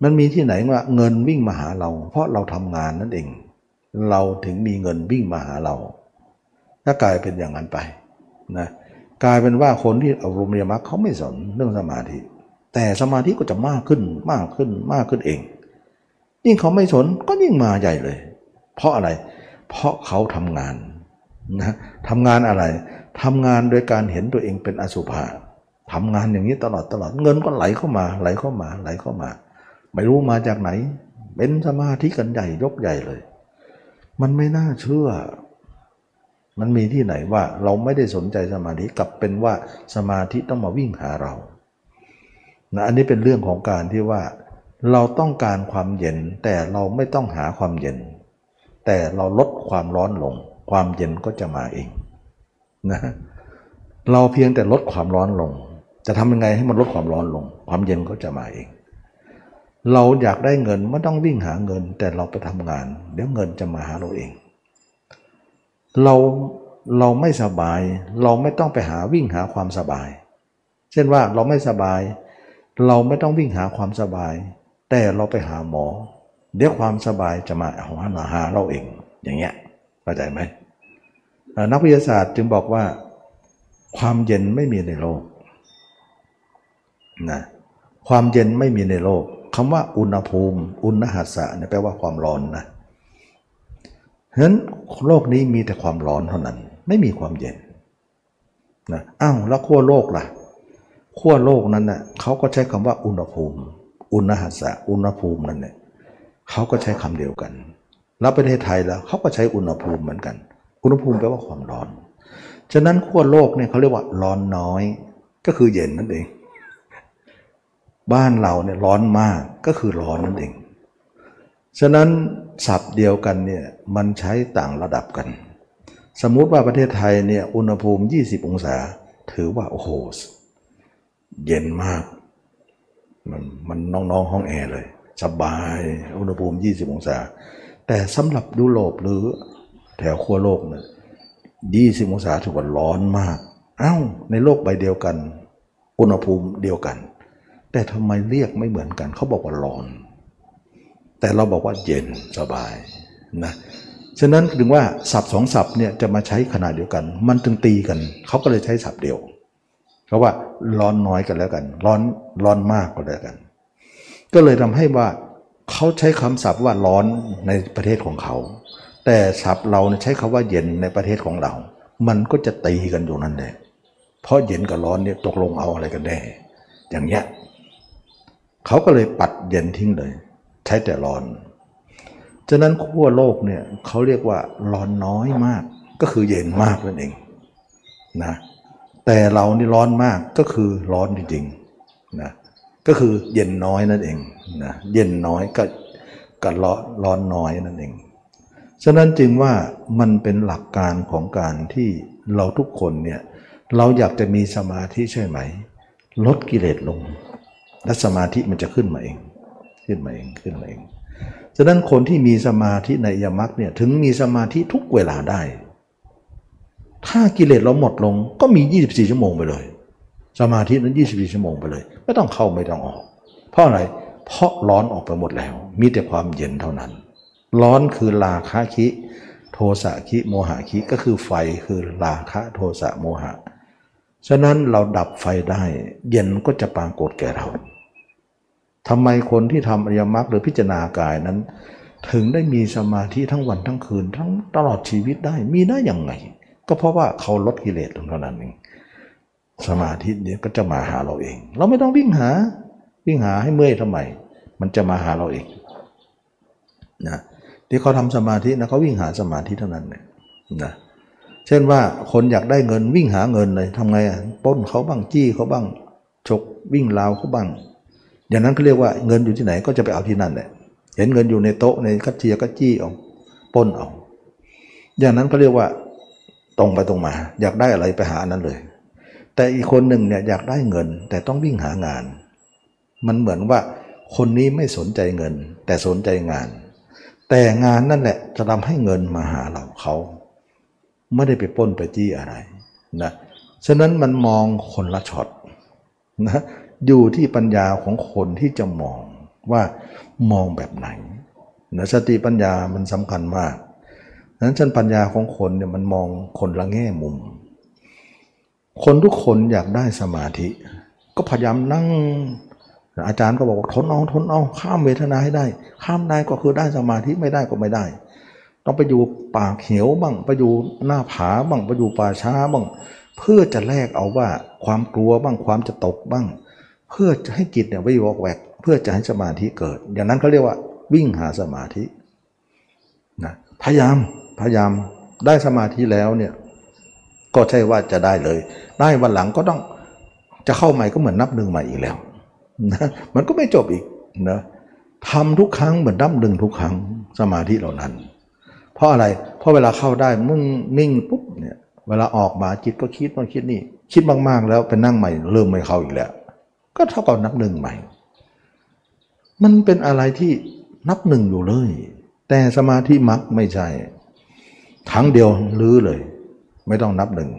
มันมีที่ไหนว่าเงินวิ่งมาหาเรา เพราะเราทำงานนั่นเอง เราถึงมีเงินวิ่งมาหาเราถ้ากลายเป็นอย่างนั้นไปนะกลายเป็นว่าคนที่อารมณ์ยมักเขาไม่สนเรื่องสมาธิ แต่สมาธิก็จะมากขึ้นมากขึ้นมากขึ้นเอง ยิ่งเขาไม่สนก็ยิ่งมาใหญ่เลย เพราะอะไร เพราะเขาทำงานนะทำงานอะไรทำงานโดยการเห็นตัวเองเป็นอสุภะทำงานอย่างนี้ตลอดตลอดเงินก็ไหลเข้ามา ไหลเข้ามา ไหลเข้ามา ไม่รู้มาจากไหน เป็นสมาธิกันใหญ่ยกใหญ่เลย มันไม่น่าเชื่อ มันมีที่ไหนว่าเราไม่ได้สนใจสมาธิกลับเป็นว่าสมาธิต้องมาวิ่งหาเรานะอันนี้เป็นเรื่องของการที่ว่า เราต้องการความเย็นแต่เราไม่ต้องหาความเย็น แต่เราลดความร้อนลง ความเย็นก็จะมาเองนะเราเพียงแต่ลดความร้อนลง จะทำยังไงให้มันลดความร้อนลง ความเย็นก็จะมาเอง เราอยากได้เงินไม่ต้องวิ่งหาเงิน แต่เราไปทำงาน เดี๋ยวเงินจะมาหาเราเอง เราเราไม่สบาย เราไม่ต้องไปหาวิ่งหาความสบาย เช่นว่าเราไม่สบาย เราไม่ต้องวิ่งหาความสบาย แต่เราไปหาหมอ เดี๋ยวความสบายจะมาหาหาเราเอง อย่างเงี้ยเข้าใจไหมนักวิทยาศาสตร์จึงบอกว่า ความเย็นไม่มีในโลกนะความเย็นไม่มีในโลกคำว่าอุณหภูมิ อุณหัสสะเนี่ยแปลว่าความร้อนนะฉะนั้นโลกนี้มีแต่ความร้อนเท่านั้น ไม่มีความเย็นนะอ้าวแล้วขั้วโลกล่ะขั้วโลกนั้นนะ่ะเขาก็ใช้คำว่าอุณหภูมิ อุณหสะอุณหภูมินั่นเนี่ยเขาก็ใช้คำเดียวกัน แล้วประเทศไทยแล้วเขาก็ใช้อุณหภูมิเหมือนกัน อุณหภูมิแปลว่าความร้อน ฉะนั้นขั้วโลกเนี่ยเขาเรียกว่าร้อนน้อย ก็คือเย็นนั่นเอง บ้านเราเนี่ยร้อนมากก็คือร้อนนั่นเอง ฉะนั้นศัพท์เดียวกันเนี่ยมันใช้ต่างระดับกัน สมมุติว่าประเทศไทยเนี่ยอุณหภูมิ 20 องศา ถือว่าโอ้โหเย็นมาก มันมันน้องๆห้องแอร์เลย สบายอุณหภูมิ 20 องศา แต่สำหรับยุโรปหรือแถวขั้วโลกเนี่ยยี่สิบองศาถือว่าร้อนมาก เอา้า ในโลกใบเดียวกัน อุณหภูมิเดียวกัน แต่ทำไมเรียกไม่เหมือนกัน เขาบอกว่าร้อน แต่เราบอกว่าเย็นสบายนะฉะนั้นถึงว่าศัพท์สองศัพท์เนี่ยจะมาใช้ขนาดเดียวกัน มันตึงตีกัน เขาก็เลยใช้ศัพท์เดียว เพราะว่าร้อนน้อยกันแล้วกัน ร้อนร้อนมากก็แล้วกัน ก็เลยทำให้ว่าเขาใช้คำศัพท์ว่าร้อนในประเทศของเขา แต่ศัพท์เราใช้คาว่าเย็นในประเทศของเรา มันก็จะตีกันอยู่นั่นแหละเพราะเย็นกับร้อนเนี่ยตกลงเอาอะไรกันแน่อย่างเงี้ยเขาก็เลยปัดเย็นทิ้งเลย ใช้แต่ร้อนฉะนั้นขั้วโลกเนี่ยเขาเรียกว่าร้อนน้อยมาก ก็คือเย็นมากนั่นเองนะ แต่เรานี่ร้อนมากก็คือร้อนจริงๆนะก็คือเย็นน้อยนั่นเองนะเย็นน้อยก็กับร้อนร้อนน้อยนั่นเอง ฉะนั้นจึงว่ามันเป็นหลักการของการที่เราทุกคนเนี่ยเราอยากจะมีสมาธิใช่ไหม ลดกิเลสลง และสมาธิมันจะขึ้นมาเอง ขึ้นมาเองขึ้นมาเอง ฉะนั้นคนที่มีสมาธิในยมรรคเนี่ยถึงมีสมาธิทุกเวลาได้ ถ้ากิเลสเราหมดลงก็มี 24 ชั่วโมงไปเลย สมาธินั้น 24 ชั่วโมงไปเลย ไม่ต้องเข้าไม่ต้องออก เพราะอะไร เพราะร้อนออกไปหมดแล้ว มีแต่ความเย็นเท่านั้น ร้อนคือราคะคิ โทสะคิโมหะคิก็คือไฟคือราคะโทสะโมหะ ฉะนั้นเราดับไฟได้ เย็นก็จะปรากฏแก่เราทำไมคนที่ทำอริยมรรคหรือพิจารณากายนั้น ถึงได้มีสมาธิทั้งวันทั้งคืนทั้งตลอดชีวิตได้มีได้อย่างไง ก็เพราะว่าเขาลดกิเลสลงเท่านั้นเองสมาธิเนี้ยก็จะมาหาเราเอง เราไม่ต้องวิ่งหา วิ่งหาให้เมื่อยทำไม มันจะมาหาเราเองนะที่เขาทำสมาธินะเขาวิ่งหาสมาธิเท่านั้นเนี่ยนะเช่นว่าคนอยากได้เงินวิ่งหาเงินเลยทำไงอะป้นเขาบ้างจี้เขาบ้างฉกวิ่งราวเขาบ้าง อย่างนั้นเขาเรียกว่าเงินอยู่ที่ไหนก็จะไปเอาที่นั่นแหละเห็นเงินอยู่ในโต๊ะในกัจเจียก็จี้เอาป้นเอา อย่างนั้นเขาเรียกว่า ตรงไปตรงมา อยากได้อะไรไปหานั้นเลย แต่อีกคนหนึ่งเนี่ยอยากได้เงิน แต่ต้องวิ่งหางาน มันเหมือนว่าคนนี้ไม่สนใจเงิน แต่สนใจงาน แต่งานนั่นแหละจะทำให้เงินมาหาเราเขาไม่ได้ไปป้นไปจี้อะไรนะฉะนั้นมันมองคนละช็อตนะอยู่ที่ปัญญาของคนที่จะมองว่ามองแบบไหนนะสติปัญญามันสำคัญมาก นั้นชั้นปัญญาของคนเนี่ยมันมองคนละแง่มุม คนทุกคนอยากได้สมาธิ ก็พยายามนั่ง อาจารย์ก็บอกว่าทนเอาทนเอาข้ามเวทนาให้ได้ ข้ามได้ก็คือได้สมาธิไม่ได้ก็ไม่ได้ ต้องไปอยู่ป่ากเหวบ้างไปอยู่หน้าผาบ้างไปอยู่ป่าช้าบ้างเพื่อจะแลกเอาว่าความกลัวบ้างความจะตกบ้าง เพื่อจะให้จิตเนี่ยไปวอกแวก เพื่อจะให้สมาธิเกิด อย่างนั้นเขาเรียกว่าวิ่งหาสมาธินะพยายาม พยายามได้สมาธิแล้วเนี่ยก็ใช่ว่าจะได้เลย ได้วันหลังก็ต้องจะเข้าใหม่ก็เหมือนนับหนึ่งใหม่อีกแล้วนะมันก็ไม่จบอีกนะทำทุกครั้งเหมือนนับหนึ่งทุกครั้งสมาธิเหล่านั้น เพราะอะไรเพราะเวลาเข้าได้มึงนิ่งปุ๊บเนี่ยเวลาออกมาจิตก็คิดต้องคิดนี่ คิดมากๆแล้วไปนั่งใหม่เริ่มไม่เข้าอีกแล้ว ก็เท่ากับนับหนึ่งใหม่ มันเป็นอะไรที่นับหนึ่งอยู่เลย แต่สมาธิมักไม่ใช่ ครั้งเดียวลื้อเลย ไม่ต้องนับหนึ่ง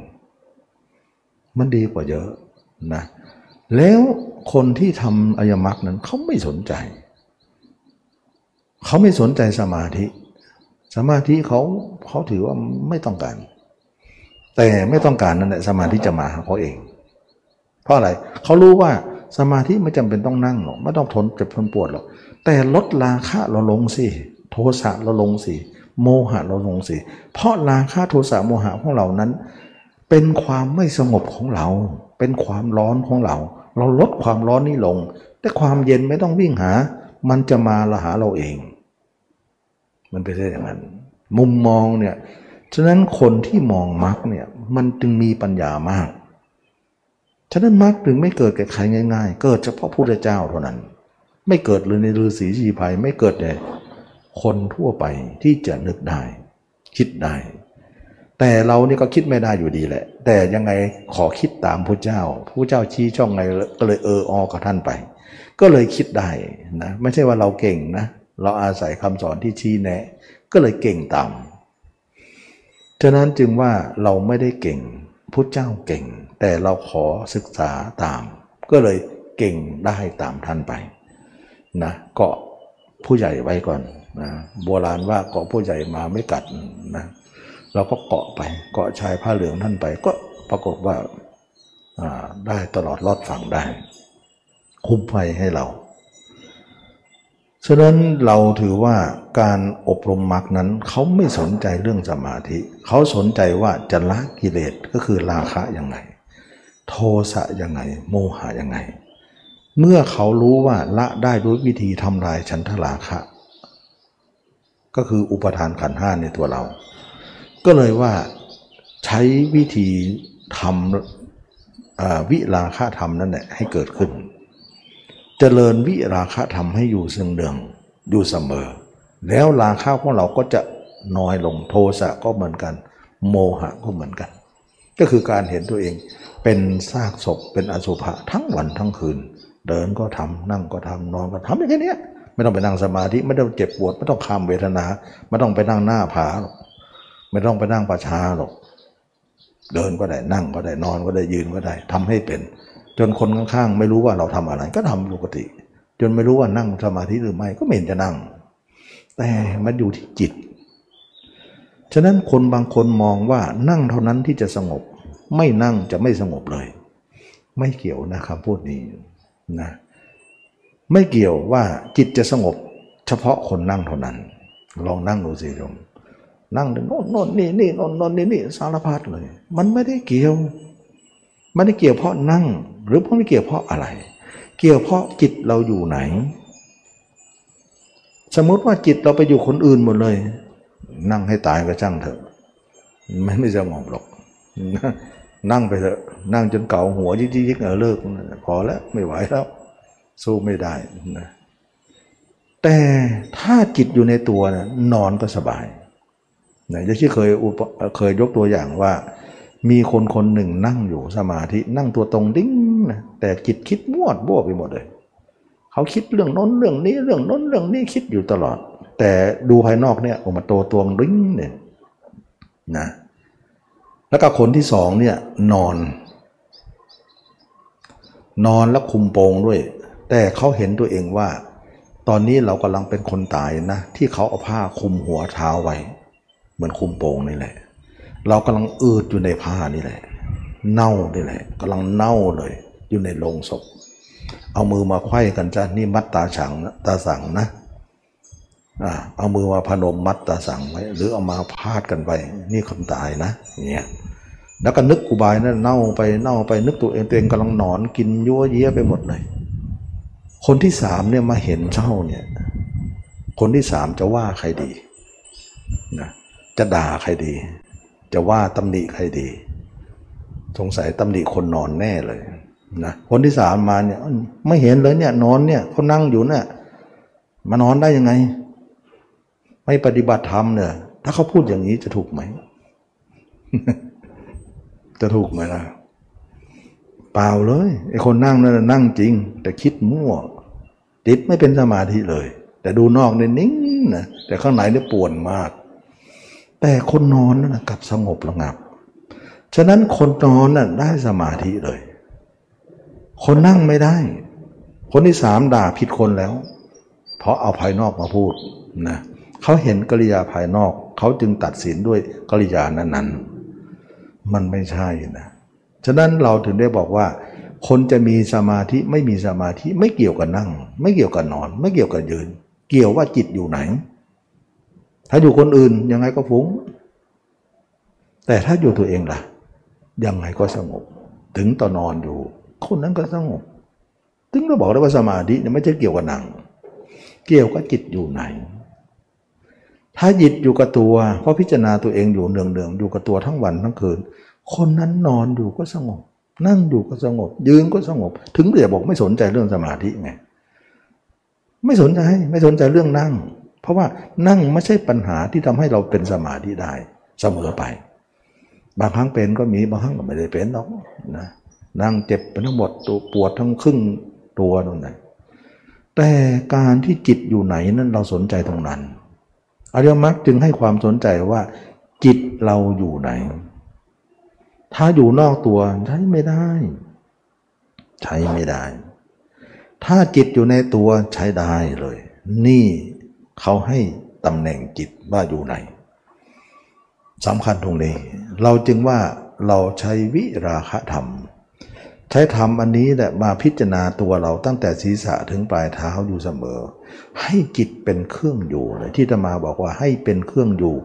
มันดีกว่าเยอะนะแล้วคนที่ทำอายมักนั้นเขาไม่สนใจ เขาไม่สนใจสมาธิ สมาธิเขาเขาถือว่าไม่ต้องการ แต่ไม่ต้องการนั่นแหละสมาธิจะมาหาเขาเอง เพราะอะไรเขารู้ว่าสมาธิไม่จำเป็นต้องนั่งหรอกไม่ต้องทนเจ็บทนปวดหรอกแต่ลดราคะเราลงสิโทสะเราลงสิ โมหะเราลงสิเพราะราคะโทสะโมหะของเรานั้น เป็นความไม่สงบของเรา เป็นความร้อนของเรา เราลดความร้อนนี้ลง แต่ความเย็นไม่ต้องวิ่งหา มันจะมาละหาเราเอง มันเป็นอย่างนั้น มุมมองเนี่ยฉะนั้นคนที่มองมรรคเนี่ยมันจึงมีปัญญามาก ฉะนั้นมรรคจึงไม่เกิดแก่ใครง่าย ๆ เกิดเฉพาะพระเจ้าเท่านั้น ไม่เกิดเลยในฤาษีชีภัยไม่เกิดใน คนทั่วไปที่จะนึกได้ คิดได้ แต่เรานี่ก็คิดไม่ได้อยู่ดีแหละ แต่ยังไงขอคิดตามพระเจ้าพระเจ้าชี้ช่องไงก็เลยเออออกับท่านไป ก็เลยคิดได้นะไม่ใช่ว่าเราเก่งนะ เราอาศัยคำสอนที่ชี้แนะ ก็เลยเก่งตามฉะนั้นจึงว่าเราไม่ได้เก่งพระเจ้าเก่ง แต่เราขอศึกษาตาม ก็เลยเก่งได้ตามท่านไปนะเกาะผู้ใหญ่ไว้ก่อน นะโบราณว่าเกาะผู้ใหญ่มาไม่กัดนะเราก็เกาะไปเกาะชายผ้าเหลืองท่านไป ก็ปรากฏว่าได้ตลอดรอดฝั่งได้ คุ้มภัยให้เรา ฉะนั้นเราถือว่าการอบรมมรรคนั้นเขาไม่สนใจเรื่องสมาธิ เขาสนใจว่าจะละกิเลสก็คือราคะยังไง โทสะยังไง โมหะยังไง เมื่อเขารู้ว่าละได้ด้วยวิธีทำลายฉันทราคะ ก็คืออุปทานขันห้าในตัวเรา ก็เลยว่าใช้วิธีทำวิราคะธรรมนั่นแหละให้เกิดขึ้น เจริญวิราคะธรรมให้อยู่ซึ่งเดืองอยู่เสมอ แล้วราคะของเราก็จะน้อยลงโทสะก็เหมือนกัน โมหะก็เหมือนกัน ก็คือการเห็นตัวเองเป็นซากศพเป็นอสุภะทั้งวันทั้งคืน เดินก็ทำนั่งก็ทำนอนก็ทำอย่างนี้ ไม่ต้องไปนั่งสมาธิไม่ต้องเจ็บปวด ไม่ต้องข้ามเวทนา ไม่ต้องไปนั่งหน้าผาหรอกไม่ต้องไปนั่งประชาหรอกเดินก็ได้นั่งก็ได้นอนก็ได้ยืนก็ได้ทำให้เป็น จนคนข้างๆไม่รู้ว่าเราทำอะไร ก็ทำปกติ จนไม่รู้ว่านั่งสมาธิหรือไม่ก็ไม่เห็นจะนั่ง แต่มันอยู่ที่จิต ฉะนั้นคนบางคนมองว่านั่งเท่านั้นที่จะสงบ ไม่นั่งจะไม่สงบเลย ไม่เกี่ยวนะครับพูดนี้นะ ไม่เกี่ยวว่าจิตจะสงบเฉพาะคนนั่งเท่านั้น ลองนั่งดูสิโยมนั่งโน่นโน่นนี่นี่โน่นโน่นนี่นี่สารพัดเลย มันไม่ได้เกี่ยว ไม่ได้เกี่ยวเพราะนั่ง หรือเพราะไม่เกี่ยวเพราะอะไร เกี่ยวเพราะจิตเราอยู่ไหน สมมติว่าจิตเราไปอยู่คนอื่นหมดเลย นั่งให้ตายก็ช่างเถอะ มันไม่สงบหรอก นั่งไปเถอะ นั่งจนเก่าหัวยิกๆเออเลิกพอแล้วไม่ไหวแล้ว สู้ไม่ได้นะแต่ถ้าจิตอยู่ในตัวนะนอนก็สบายนะที่เคยเคยยกตัวอย่างว่า มีคนคนหนึ่งนั่งอยู่สมาธินั่งตัวตรงดิ่งนะแต่จิตคิดมั่วซั่วไปหมดเลยเขาคิดเรื่องนั้นเรื่องนี้เรื่องนั้นเรื่องนี้คิดอยู่ตลอด แต่ดูภายนอกเนี่ยออกมาตัวตรงดิ่งเนี่ยนะแล้วก็คนที่สองเนี่ยนอน นอนแล้วคุมโปงด้วย แต่เขาเห็นตัวเองว่า ตอนนี้เรากำลังเป็นคนตายนะ ที่เขาเอาผ้าคุมหัวเท้าไว้ เหมือนคุมโปงนี่แหละ เรากำลังอืดอยู่ในผ้านี่แหละ เน่านี่แหละกำลังเน่าเลย อยู่ในโลงศพ เอามือมาไขว้กันจ้ะนี่มัดตาฉังตาสั่งนะเอามือมาพนมมัดตาสั่งไว้ หรือเอามาพาดกันไปนี่คนตายนะเนี่ยแล้วก็นึกกูบายนะั่นเน่าไปเน่าไปนึกตัวเองตัวเองกำลังนอนกินยั่วเยี้ยไปหมดเลย คนที่สามเนี่ยมาเห็นเช่าเนี่ย คนที่สามจะว่าใครดีนะจะด่าใครดี จะว่าตำหนิใครดี สงสัยตำหนิคนนอนแน่เลยนะคนที่สามมาเนี่ยไม่เห็นเลยเนี่ยนอนเนี่ยเขานั่งอยู่เนี่ยมานอนได้ยังไง ไม่ปฏิบัติธรรมเนี่ย ถ้าเขาพูดอย่างนี้จะถูกไหม จะถูกไหมล่ะ ปล่าเลยไอ้คนนั่งนั่นนั่งจริง แต่คิดมั่วจิตไม่เป็นสมาธิเลย แต่ดูนอกเนี่ยนิ่งนะแต่ข้างในเนี่ยป่วนมาก แต่คนนอนนั่นกลับสงบระงับ ฉะนั้นคนนอนน่ะได้สมาธิเลย คนนั่งไม่ได้ คนที่สามด่าผิดคนแล้ว เพราะเอาภายนอกมาพูดนะเขาเห็นกริยาภายนอก เขาจึงตัดสินด้วยกริยานั้นๆ มันไม่ใช่นะ ฉะนั้นเราถึงได้บอกว่า คนจะมีสมาธิไม่มีสมาธิไม่เกี่ยวกับนั่ง ไม่เกี่ยวกับนอน ไม่เกี่ยวกับยืน เกี่ยวว่าจิตอยู่ไหน ถ้าอยู่คนอื่นยังไงก็ฟุ้ง แต่ถ้าอยู่ตัวเองล่ะ ยังไงก็สงบ ถึงตอนนอนอยู่ คนนั้นก็สงบ ถึงเราบอกได้ว่าสมาธิเนี่ยไม่ใช่เกี่ยวกับหนังเกี่ยวกับจิตอยู่ไหนถ้าจิตอยู่กับตัว เพราะพิจารณาตัวเองอยู่เนืองๆอยู่กับตัวทั้งวันทั้งคืน คนนั้นนอนอยู่ก็สงบ นั่งอยู่ก็สงบ ยืนก็สงบ ถึงเดี๋ยวบอกไม่สนใจเรื่องสมาธิไงไม่สนใจไม่สนใจเรื่องนั่ง เพราะว่านั่งไม่ใช่ปัญหาที่ทำให้เราเป็นสมาธิได้เสมอไป บางครั้งเป็นก็มีบางครั้งก็ไม่ได้เป็นหรอกนะนั่งเจ็บเป็นทั้งหมดตัวปวดทั้งครึ่งตัวตรงนั้นแต่การที่จิตอยู่ไหนนั้นเราสนใจตรงนั้นอริยมรรคจึงให้ความสนใจว่า จิตเราอยู่ไหน ถ้าอยู่นอกตัวใช้ไม่ได้ ใช้ไม่ได้ ถ้าจิตอยู่ในตัวใช้ได้เลย นี่เขาให้ตำแหน่งจิตว่าอยู่ไหนสำคัญตรงนี้ เราจึงว่าเราใช้วิราคะธรรม ใช้ธรรมอันนี้แหละมาพิจารณาตัวเราตั้งแต่ศีรษะถึงปลายเท้าอยู่เสมอ ให้จิตเป็นเครื่องอยู่เลยที่ธรรมาบอกว่าให้เป็นเครื่องอยู่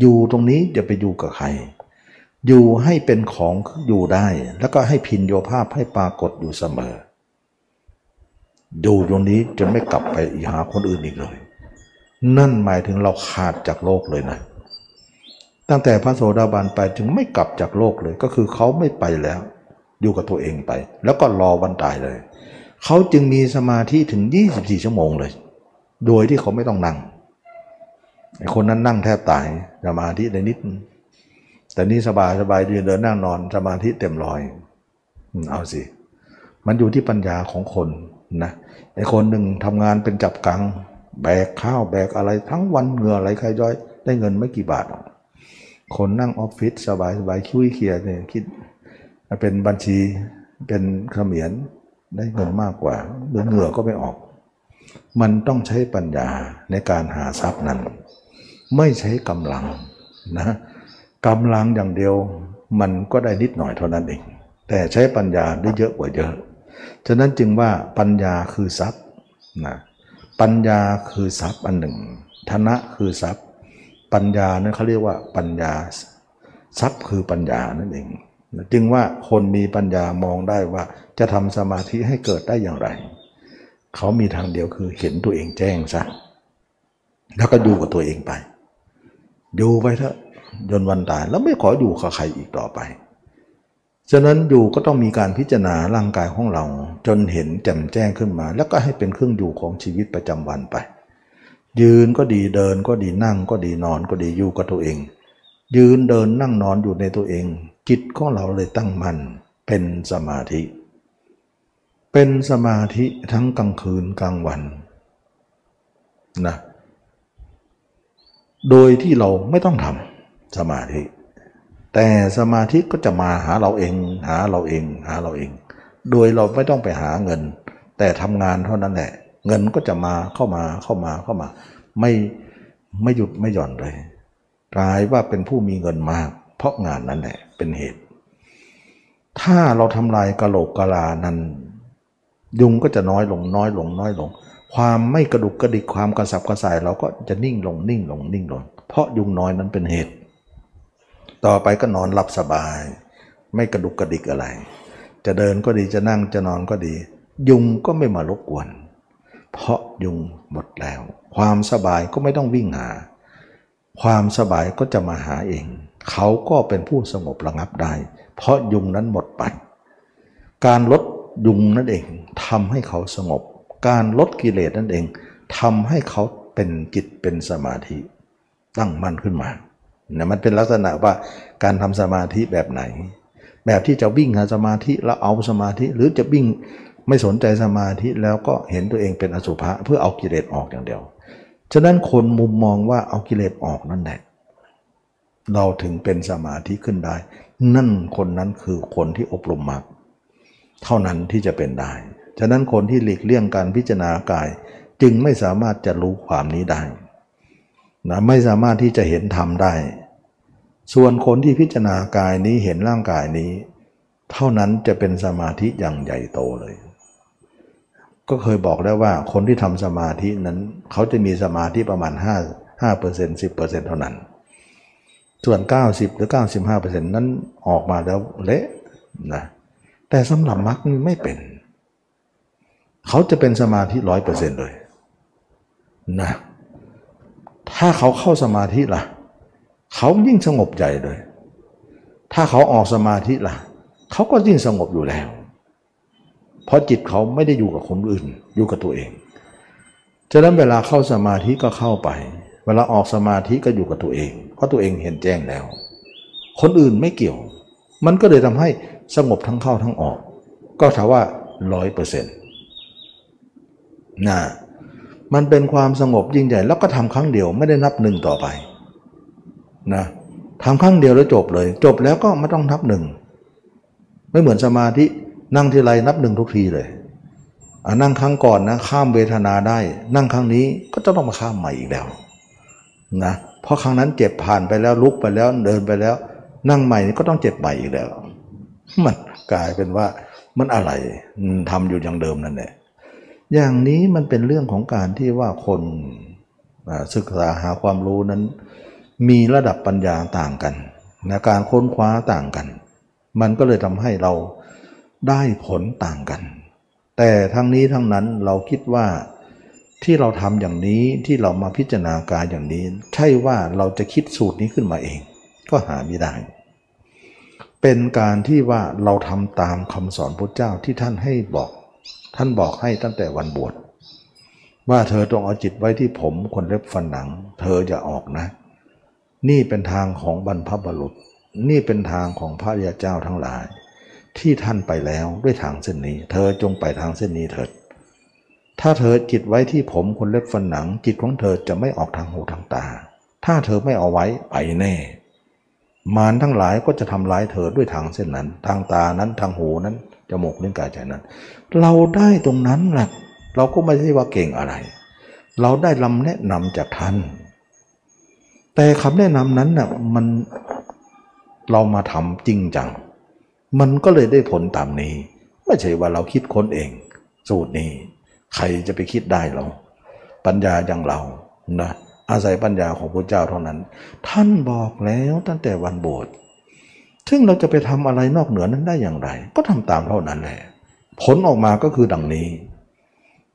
อยู่ตรงนี้จะไปอยู่กับใคร อยู่ให้เป็นของอยู่ได้ แล้วก็ให้พินโยภาพให้ปรากฏอยู่เสมอ อยู่ตรงนี้จนไม่กลับไปหาคนอื่นอีกเลย นั่นหมายถึงเราขาดจากโลกเลยนะ ตั้งแต่พระโสดาบันไปจึงไม่กลับจากโลกเลย ก็คือเขาไม่ไปแล้ว อยู่กับตัวเองไป แล้วก็รอวันตายเลย เขาจึงมีสมาธิถึง 24 ชั่วโมงเลย โดยที่เขาไม่ต้องนั่งคนนั้นนั่งแทบตายสมาธิได้นิด แต่นี่สบายสบายดีเดินนั่งนอนสมาธิเต็มร้อยเอาสิ มันอยู่ที่ปัญญาของคนนะไอ้คนหนึ่งทำงานเป็นจับกัง แบกข้าวแบกอะไรทั้งวันเหงื่อไหลใครย้อย ได้เงินไม่กี่บาท คนนั่งออฟฟิศสบายสบายคุยเคียเนี่ยคิดเป็นบัญชีเป็นเขมียนได้เงินมากกว่าเดือเหงื่อก็ไม่ออก มันต้องใช้ปัญญาในการหาทรัพย์นั้น ไม่ใช้กำลังนะ กำลังอย่างเดียวมันก็ได้นิดหน่อยเท่านั้นเอง แต่ใช้ปัญญาได้เยอะกว่าเยอะ ฉะนั้นจึงว่าปัญญาคือทรัพย์นะปัญญาคือทรัพย์อันหนึ่ง ธนะคือทรัพย์ ปัญญานั้นเขาเรียกว่าปัญญาทรัพย์คือปัญญานั่นเอง จึงว่าคนมีปัญญามองได้ว่าจะทำสมาธิให้เกิดได้อย่างไร เขามีทางเดียวคือเห็นตัวเองแจ้งซะแล้วก็อยู่กับตัวเองไปอยู่ไปเถอะ จนวันตายแล้วไม่ขออยู่กับใครอีกต่อไป ฉะนั้นอยู่ก็ต้องมีการพิจารณาร่างกายของเรา จนเห็นแจ่มแจ้งขึ้นมา แล้วก็ให้เป็นเครื่องอยู่ของชีวิตประจำวันไป ยืนก็ดีเดินก็ดีนั่งก็ดีนอนก็ดีอยู่กับตัวเอง ยืนเดินนั่งนอนอยู่ในตัวเอง จิตของเราเลยตั้งมั่นเป็นสมาธิ เป็นสมาธิทั้งกลางคืนกลางวันนะโดยที่เราไม่ต้องทำ สมาธิ แต่สมาธิก็จะมาหาเราเอง หาเราเอง หาเราเอง โดยเราไม่ต้องไปหาเงิน แต่ทำงานเท่านั้นแหละ เงินก็จะมาเข้ามาเข้ามาเข้ามา ไม่ไม่หยุดไม่หย่อนเลยกลายว่าเป็นผู้มีเงินมาก เพราะงานนั้นแหละเป็นเหตุ ถ้าเราทำลายกะโหลกกะลานั้น ยุงก็จะน้อยลงน้อยลงน้อยลง ความไม่กระดุกกระดิกความกระสับกระส่าย เราก็จะนิ่งลงนิ่งลงนิ่งลง เพราะยุงน้อยนั้นเป็นเหตุ ต่อไปก็นอนหลับสบาย ไม่กระดุกกระดิกอะไร จะเดินก็ดีจะนั่งจะนอนก็ดี ยุงก็ไม่มารบกวน เพราะยุงหมดแล้ว ความสบายก็ไม่ต้องวิ่งหา ความสบายก็จะมาหาเอง เขาก็เป็นผู้สงบระงับได้ เพราะยุงนั้นหมดไป การลดยุงนั่นเองทำให้เขาสงบ การลดกิเลสนั่นเองทำให้เขาเป็นจิตเป็นสมาธิตั้งมั่นขึ้นมา นี่ยมันเป็นลักษณะว่าการทำสมาธิแบบไหน แบบที่จะวิ่งหาสมาธิแล้วเอาสมาธิหรือจะวิ่งไม่สนใจสมาธิแล้วก็เห็นตัวเองเป็นอสุภะเพื่อเอากิเลสออกอย่างเดียวฉะนั้นคนมุมมองว่าเอากิเลสออกนั่นแหละเราถึงเป็นสมาธิขึ้นได้ นั่นคนนั้นคือคนที่อบรมมากเท่านั้นที่จะเป็นได้ ฉะนั้นคนที่หลีกเลี่ยงการพิจารณากาย จึงไม่สามารถจะรู้ความนี้ได้นะไม่สามารถที่จะเห็นธรรมได้ ส่วนคนที่พิจารณากายนี้เห็นร่างกายนี้ เท่านั้นจะเป็นสมาธิอย่างใหญ่โตเลย ก็เคยบอกแล้วว่าคนที่ทำสมาธินั้น เขาจะมีสมาธิประมาณ 5 5% 10%เท่านั้น ส่วน 90 หรือ 95%นั้นออกมาแล้วเละนะแต่สำหรับมรรคไม่เป็น เขาจะเป็นสมาธิร้อยเปอร์เซ็นต์เลยนะถ้าเขาเข้าสมาธิล่ะ เขายิ่งสงบใจเลย ถ้าเขาออกสมาธิล่ะ เขาก็ยิ่งสงบอยู่แล้ว เพราะจิตเขาไม่ได้อยู่กับคนอื่น อยู่กับตัวเอง ฉะนั้นเวลาเข้าสมาธิก็เข้าไป เวลาออกสมาธิก็อยู่กับตัวเอง เพราะตัวเองเห็นแจ้งแล้ว คนอื่นไม่เกี่ยว มันก็เลยทำให้สงบทั้งเข้าทั้งออก ก็ถามว่าร้อยเปอร์เซ็นต์นะมันเป็นความสงบยิ่งใหญ่แล้วก็ทำครั้งเดียวไม่ได้นับหนึ่งต่อไป นะทำครั้งเดียวแล้วจบเลย จบแล้วก็ไม่ต้องนับหนึ่งไม่เหมือนสมาธินั่งทีไรนับหนึ่งทุกทีเลยนั่งครั้งก่อนนะข้ามเวทนาได้ นั่งครั้งนี้ก็จะต้องมาข้ามใหม่อีกแล้วนะเพราะครั้งนั้นเจ็บผ่านไปแล้วลุกไปแล้วเดินไปแล้ว นั่งใหม่นี่ก็ต้องเจ็บใหม่อีกแล้ว มันกลายเป็นว่ามันอะไรทำอยู่อย่างเดิมนั่นแหละอย่างนี้มันเป็นเรื่องของการที่ว่าคนศึกษาหาความรู้นั้น มีระดับปัญญาต่างกันนะการค้นคว้าต่างกัน มันก็เลยทำให้เราได้ผลต่างกัน แต่ทั้งนี้ทั้งนั้นเราคิดว่าที่เราทำอย่างนี้ที่เรามาพิจารณากายอย่างนี้ ใช่ว่าเราจะคิดสูตรนี้ขึ้นมาเอง ก็หาไม่ได้ เป็นการที่ว่าเราทำตามคำสอนพระเจ้าที่ท่านให้บอก ท่านบอกให้ตั้งแต่วันบวชว่าเธอต้องเอาจิตไว้ที่ผมคนเล็บฟันหนัง เธอจะออกนะ นี่เป็นทางของบรรพบุรุษ นี่เป็นทางของพระยาเจ้าทั้งหลาย ที่ท่านไปแล้วด้วยทางเส้นนี้ เธอจงไปทางเส้นนี้เถิด ถ้าเธอจิตไว้ที่ผมคนเล็บฟันหนัง จิตของเธอจะไม่ออกทางหูทางตา ถ้าเธอไม่เอาไว้ไปแน่ มารทั้งหลายก็จะทำร้ายเธอด้วยทางเส้นนั้น ทางตานั้นทางหูนั้นจมูกลิ้นกายใจนั้น เราได้ตรงนั้นแหละเราก็ไม่ใช่ว่าเก่งอะไร เราได้ลำแนะนำจากท่าน แต่คำแนะนำนั้นน่ะมันเรามาทำจริงจัง มันก็เลยได้ผลตามนี้ ไม่ใช่ว่าเราคิดค้นเอง สูตรนี้ ใครจะไปคิดได้เรา ปัญญาอย่างเรานะอาศัยปัญญาของพระเจ้าเท่านั้น ท่านบอกแล้วตั้งแต่วันโบสถ์ซึ่งเราจะไปทำอะไรนอกเหนือนั้นได้อย่างไร ก็ทำตามเท่านั้นแหละผลออกมาก็คือดังนี้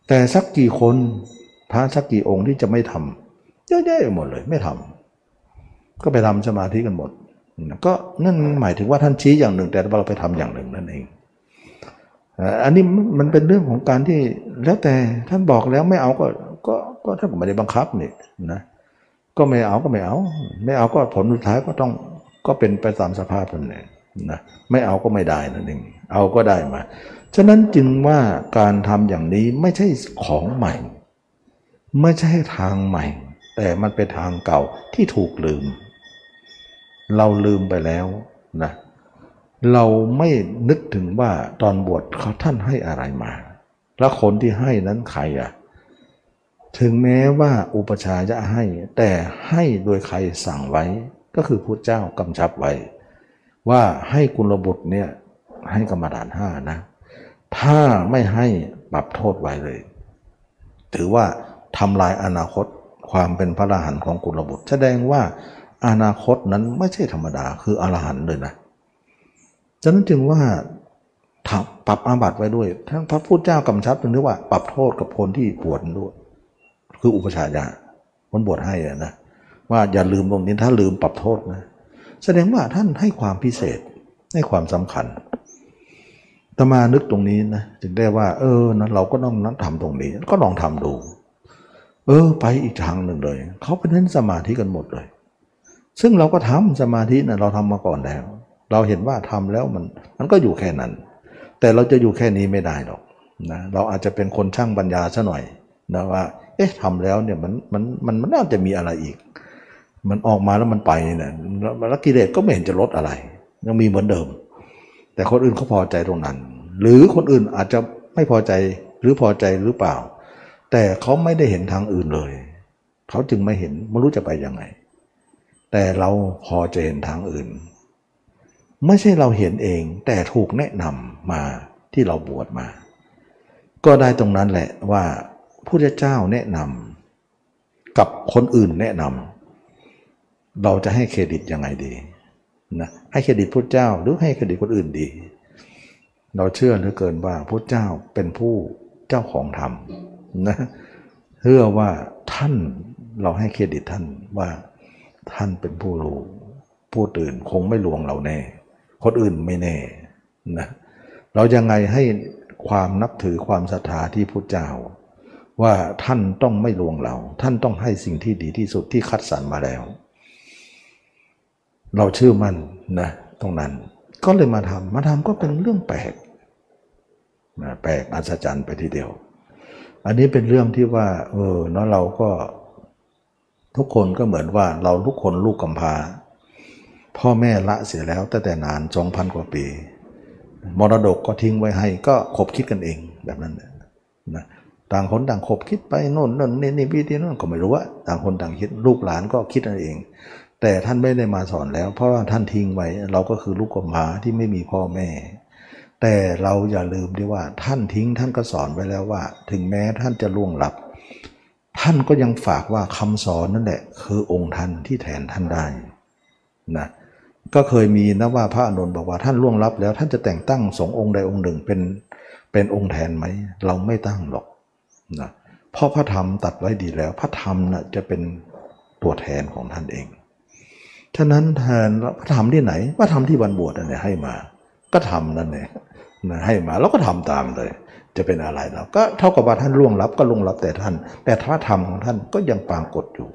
แต่สักกี่คนพระสักกี่องค์ที่จะไม่ทำเยอะแยะหมดเลยไม่ทำ ก็ไปทำสมาธิกันหมด ก็นั่นหมายถึงว่าท่านชี้อย่างหนึ่ง แต่เราไปทำอย่างหนึ่งนั่นเอง อันนี้มันเป็นเรื่องของการที่แล้วแต่ท่านบอกแล้วไม่เอาก็ก็ก็ท่านก็ไม่ได้บังคับนี่นะก็ไม่เอาก็ไม่เอา ไม่เอาก็ผลสุดท้ายก็ต้องก็เป็นไปตามสภาพนั่นเองนะไม่เอาก็ไม่ได้นั่นเองเอาก็ได้มา ฉะนั้นจึงว่าการทำอย่างนี้ไม่ใช่ของใหม่ ไม่ใช่ทางใหม่ แต่มันเป็นทางเก่าที่ถูกลืม เราลืมไปแล้วนะเราไม่นึกถึงว่าตอนบวชเขาท่านให้อะไรมา แล้วคนที่ให้นั้นใครอะถึงแม้ว่าอุปชาจะให้ แต่ให้โดยใครสั่งไว้ก็คือพระเจ้ากำชับไว้ ว่าให้กุลบุตรเนี่ยให้กรรมฐานห้านะ ถ้าไม่ให้ปรับโทษไว้เลย ถือว่าทำลายอนาคตความเป็นพระอรหันต์ของกุลบุตร แสดงว่า อนาคตนั้นไม่ใช่ธรรมดาคืออรหันต์เลยนะฉะนั้นจึงว่าปรับอาบัติไว้ด้วย ทั้งพระพุทธเจ้ากำชับถึงเรียกว่า ปรับโทษกับคนที่บวชด้วย คืออุปชายาคนบวชให้นะว่าอย่าลืมตรงนี้ถ้าลืมปรับโทษนะ แสดงว่าท่านให้ความพิเศษให้ความสำคัญตมานึกตรงนี้นะจึงได้ว่า เออนะเราก็ต้องนัทำตรงนี้ ก็ลองทำดู เออ ไปอีกทางหนึ่งเลยเขาไปเน้นสมาธิกันหมดเลย ซึ่งเราก็ทำสมาธินะเราทำมาก่อนแล้ว เราเห็นว่าทำแล้วมันมันก็อยู่แค่นั้น แต่เราจะอยู่แค่นี้ไม่ได้หรอกนะเราอาจจะเป็นคนช่างปัญญาซะหน่อยนะว่าเอ๊ะทำแล้วเนี่ยมันมันมันมันน่าจะมีอะไรอีก มันออกมาแล้วมันไปเนี่ยแล้วกิเลสก็ไม่เห็นจะลดอะไร ยังมีเหมือนเดิม แต่คนอื่นเขาพอใจตรงนั้น หรือคนอื่นอาจจะไม่พอใจหรือพอใจหรือเปล่า แต่เขาไม่ได้เห็นทางอื่นเลย เขาจึงไม่เห็นไม่รู้จะไปยังไง แต่เราพอจะเห็นทางอื่น ไม่ใช่เราเห็นเองแต่ถูกแนะนำมาที่เราบวชมา ก็ได้ตรงนั้นแหละว่าพระเจ้าแนะนำกับคนอื่นแนะนำเราจะให้เครดิตยังไงดีนะให้เครดิตพระเจ้าหรือให้เครดิตคนอื่นดี เราเชื่อเหลือเกินว่าพระเจ้าเป็นผู้เจ้าของธรรมนะเชื่อว่าท่านเราให้เครดิตท่านว่า ท่านเป็นผู้รู้ผู้ตื่นคงไม่ลวงเราแน่ คนอื่นไม่แน่นะเรายังไงให้ความนับถือความศรัทธาที่พระเจ้า ว่าท่านต้องไม่ลวงเรา ท่านต้องให้สิ่งที่ดีที่สุดที่คัดสรรมาแล้ว เราเชื่อมั่นนะตรงนั้นก็เลยมาทำมาทำก็เป็นเรื่องแปลกแปลกอัศจรรย์ไปทีเดียว อันนี้เป็นเรื่องที่ว่า เออเนาะเราก็ ทุกคนก็เหมือนว่าเราทุกคนลูกกำพร้าพ่อแม่ละเสียแล้วตั้งแต่นานสองพันกว่าปี มรดกก็ทิ้งไว้ให้ก็คบคิดกันเองแบบนั้นนะต่างคนต่างคบคิดไปโน่นนั่นนี่นี่พี่ที่นั่นก็ไม่รู้ว่าต่างคนต่างคิดลูกหลานก็คิดกันเอง แต่ท่านไม่ได้มาสอนแล้ว เพราะว่าท่านทิ้งไว้เราก็คือลูกกำพร้าที่ไม่มีพ่อแม่ แต่เราอย่าลืมด้วยว่าท่านทิ้งท่านก็สอนไว้แล้วว่า ถึงแม้ท่านจะล่วงลับ ท่านก็ยังฝากว่าคำสอนนั่นแหละคือองค์ท่านที่แทนท่านได้นะก็เคยมีนะว่าพระอนุนบอกว่าท่านล่วงลับแล้ว ท่านจะแต่งตั้งสงองค์ใดองค์หนึ่งเป็นเป็นองค์แทนไหมเราไม่ตั้งหรอกนะเพราะพระธรรมตัดไว้ดีแล้ว พระธรรมนะจะเป็นตัวแทนของท่านเองฉะนั้นแทนพระธรรมที่ไหนพระธรรมที่วันบวชนั่นแหละให้มา ก็ทำนั่นเองนะให้มาแล้วก็ทำตามเลย จะเป็นอะไรเราก็เท่ากับว่าท่านล่วงลับก็ล่วงลับแต่ท่าน แต่พระธรรมของท่านก็ยังปรากฏอยู่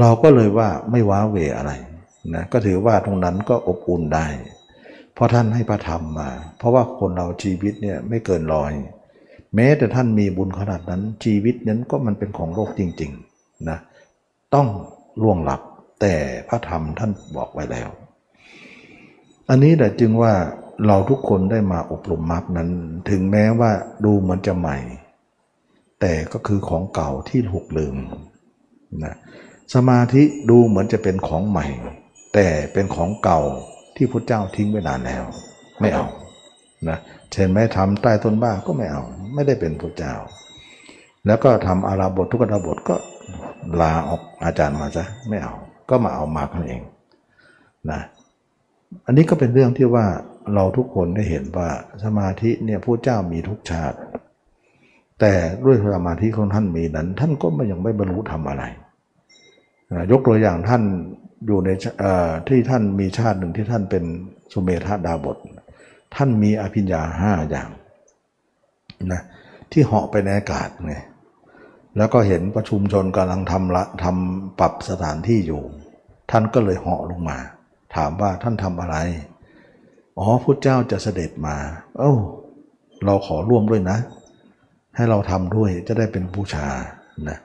เราก็เลยว่าไม่ว้าเวอะไรนะก็ถือว่าตรงนั้นก็อบอุ่นได้ เพราะท่านให้พระธรรมมา เพราะว่าคนเราชีวิตเนี่ยไม่เกินรอย แม้แต่ท่านมีบุญขนาดนั้นชีวิตนั้นก็มันเป็นของโลกจริงๆนะต้องล่วงลับแต่พระธรรมท่านบอกไว้แล้ว อันนี้แหละจึงว่า เราทุกคนได้มาอบรมมรรคนั้น ถึงแม้ว่าดูเหมือนจะใหม่ แต่ก็คือของเก่าที่ถูกลืมนะสมาธิดูเหมือนจะเป็นของใหม่ แต่เป็นของเก่าที่พระเจ้าทิ้งไว้นานแล้ว ไม่เอานะเช่นไม่ทำใต้ต้นบ้าก็ไม่เอา ไม่ได้เป็นพระเจ้า แล้วก็ทำอาราบททุกอาราบทก็ลาออกอาจารย์มาซะไม่เอา ก็มาเอามากันเองนะอันนี้ก็เป็นเรื่องที่ว่า เราทุกคนได้เห็นว่าสมาธิเนี่ยพระเจ้ามีทุกชาติ แต่ด้วยสมาธิของท่านมีนั้น ท่านก็ไม่ยังไม่บรรลุทำอะไร ยกตัวอย่างท่านอยู่ในที่ท่านมีชาติหนึ่งที่ท่านเป็นสุเมธาดาบท ท่านมีอภิญญาห้าอย่างนะที่เหาะไปในอากาศไงแล้วก็เห็นประชุมชนกำลังทำละทำปรับสถานที่อยู่ ท่านก็เลยเหาะลงมา ถามว่าท่านทำอะไร อ๋อพุทธเจ้าจะเสด็จมา เอ้า เราขอร่วมด้วยนะ ให้เราทำด้วยจะได้เป็นบูชานะ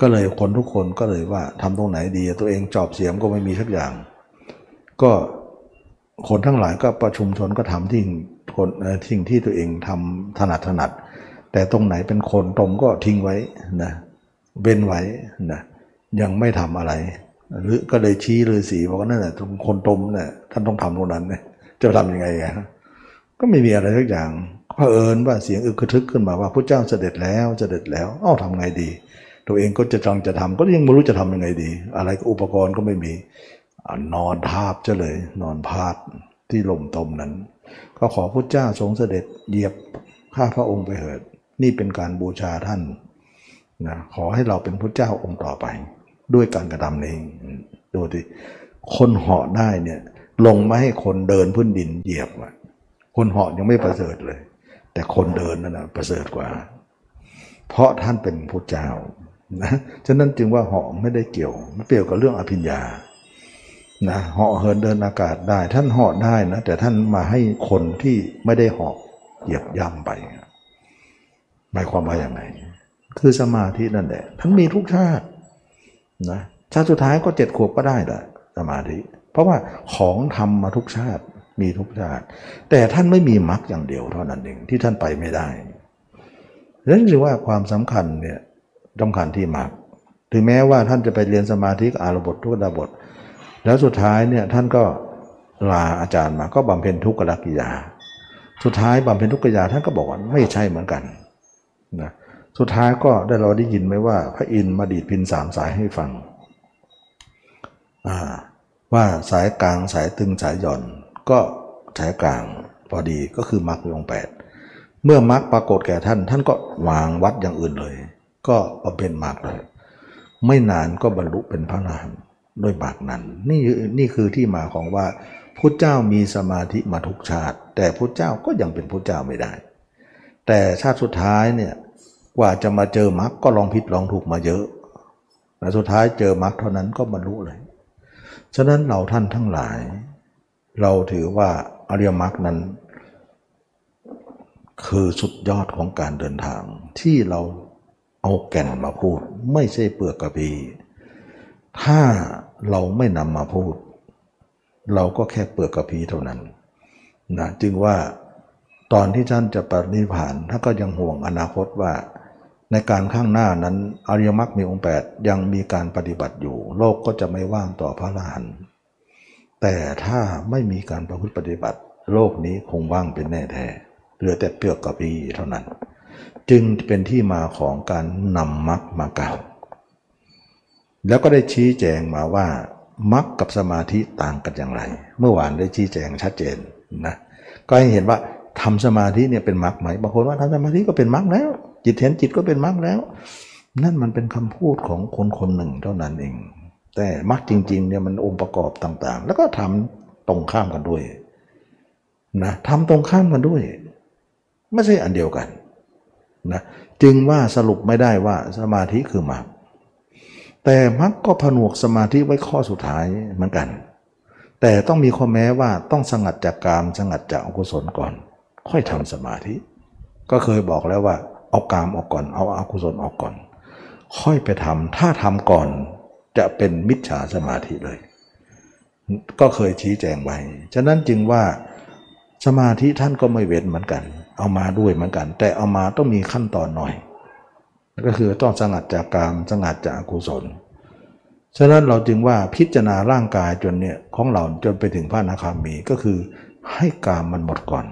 ก็เลยคนทุกคนก็เลยว่าทำตรงไหนดีตัวเองจอบเสียมก็ไม่มีสักอย่าง ก็คนทั้งหลายก็ประชุมชนก็ทำที่คนทิ้งที่ตัวเองทำถนัดถนัด แต่ตรงไหนเป็นคนตมก็ทิ้งไว้นะเว้นไว้นะยังไม่ทำอะไร หรือก็เลยชี้เลยสีบอกว่านั่นแหละตรงคนตมเนี่ยท่านต้องทำตรงนั้นเนี่ย จะทำยังไงอะก็ไม่มีอะไรสักอย่างเผอิญว่าเสียงอึกระทึกขึ้นมาว่าพระเจ้าเสด็จแล้วเสด็จแล้วเอ้าทำไงดี ตัวเองก็จะจังจะทำก็ยังไม่รู้จะทำยังไงดี อะไรก็อุปกรณ์ก็ไม่มีนอนทาบจะเลย นอนพาดที่ลมตมนั้น ก็ขอพระเจ้าทรงเสด็จเหยียบข้าพระองค์ไปเถิด นี่เป็นการบูชาท่านนะขอให้เราเป็นพระเจ้าองค์ต่อไป ด้วยการกระทำนี้ดูดิคนเหาะได้เนี่ย ลงมาให้คนเดินพื้นดินเหยียบคนเหาะยังไม่ประเสริฐเลย แต่คนเดินนั่นนะประเสริฐกว่า เพราะท่านเป็นพระเจ้านะฉะนั้นจึงว่าเหาะไม่ได้เกี่ยวไม่เกี่ยวกับเรื่องอภิญญานะเหาะเหินเดินอากาศได้ ท่านเหาะได้นะแต่ท่านมาให้คนที่ไม่ได้เหาะเหยียบย่ำไปหมายความว่าอย่างไรคือสมาธินั่นแหละท่านมีทุกชาตินะชาติสุดท้ายก็เจ็ดขวบก็ได้แหละสมาธิ เพราะว่าของทำมาทุกชาติมีทุกชาติ แต่ท่านไม่มีมรรคอย่างเดียวเท่านั้นเองที่ท่านไปไม่ได้ดังนั้นจึงว่าความสำคัญเนี่ยสำคัญที่มากถึงแม้ว่าท่านจะไปเรียนสมาธิอารบททุกดาบท แล้วสุดท้ายเนี่ยท่านก็ลาอาจารย์มาก็บำเพ็ญทุกขกิยา สุดท้ายบำเพ็ญทุกขกิยาท่านก็บอกว่าไม่ใช่เหมือนกันนะสุดท้ายก็ได้เราได้ยินไหมว่า พระอินทร์มาดีดพินสามสายให้ฟังอ่า ว่าสายกลางสายตึงสายหย่อน ก็สายกลางพอดีก็คือมรรคองแปดเมื่อมรรคปรากฏแก่ท่าน ท่านก็วางวัดอย่างอื่นเลย ก็บำเพ็ญมากเลยไม่นานก็บรรลุเป็นพระอรหันต์ด้วยบากนั้นนี่นี่คือที่มาของว่าพุทธเจ้ามีสมาธิมาทุกชาติ แต่พุทธเจ้าก็ยังเป็นพุทธเจ้าไม่ได้ แต่ชาติสุดท้ายเนี่ยกว่าจะมาเจอมรรคก็ลองผิดลองถูกมาเยอะแต่สุดท้ายเจอมรรคเท่านั้นก็บรรลุเลย ฉะนั้นเราท่านทั้งหลาย เราถือว่าอริยมรรคนั้น คือสุดยอดของการเดินทาง ที่เราเอาแก่นมาพูด ไม่ใช่เปลือกกระพีถ้าเราไม่นำมาพูด เราก็แค่เปลือกกระพีเท่านั้นนะจึงว่าตอนที่ท่านจะปรินิพานท่านก็ยังห่วงอนาคตว่า ในการข้างหน้านั้นอริยมรรคมีองค์แปดยังมีการปฏิบัติอยู่ โลกก็จะไม่ว่างต่อพระอรหันต์แต่ถ้าไม่มีการประพฤติปฏิบัติ โลกนี้คงว่างเป็นแน่แท้เหลือแต่เปลือกกระพีเท่านั้น จึงเป็นที่มาของการนำมรรคมากล่าวแล้วก็ได้ชี้แจงมาว่ามรรคกับสมาธิต่างกันอย่างไร เมื่อวานได้ชี้แจงชัดเจนนะก็ให้เห็นว่าทำสมาธิเนี่ยเป็นมรรคไหมบางคนว่าทำสมาธิก็เป็นมรรคแล้ว จิตเห็นจิตก็เป็นมรรคแล้ว นั่นมันเป็นคำพูดของคนคนหนึ่งเท่านั้นเอง แต่มรรคจริงๆเนี่ยมันองค์ประกอบต่าง ๆ แล้วก็ทำตรงข้ามกันด้วยนะทำตรงข้ามกันด้วย ไม่ใช่อันเดียวกันนะจึงว่าสรุปไม่ได้ว่าสมาธิคือมรรคแต่มรรคก็ผนวกสมาธิไว้ข้อสุดท้ายเหมือนกัน แต่ต้องมีข้อแม้ว่าต้องสงัดจากกามสงัดจากอกุศลก่อน ค่อยทำสมาธิ ก็เคยบอกแล้วว่า เอากามออกก่อน เอาอากุศลออกก่อน ค่อยไปทำถ้าทำก่อนจะเป็นมิจฉาสมาธิเลย ก็เคยชี้แจงไว้ ฉะนั้นจึงว่าสมาธิท่านก็ไม่เว้นเหมือนกัน เอามาด้วยเหมือนกัน แต่เอามาต้องมีขั้นตอนหน่อย ก็คือต้องสงัดจากกามสงัดจากอกุศล ฉะนั้นเราจึงว่าพิจารณาร่างกายจนเนี่ยของเราจนไปถึงพระนาคามีก็คือให้กามมันหมดก่อน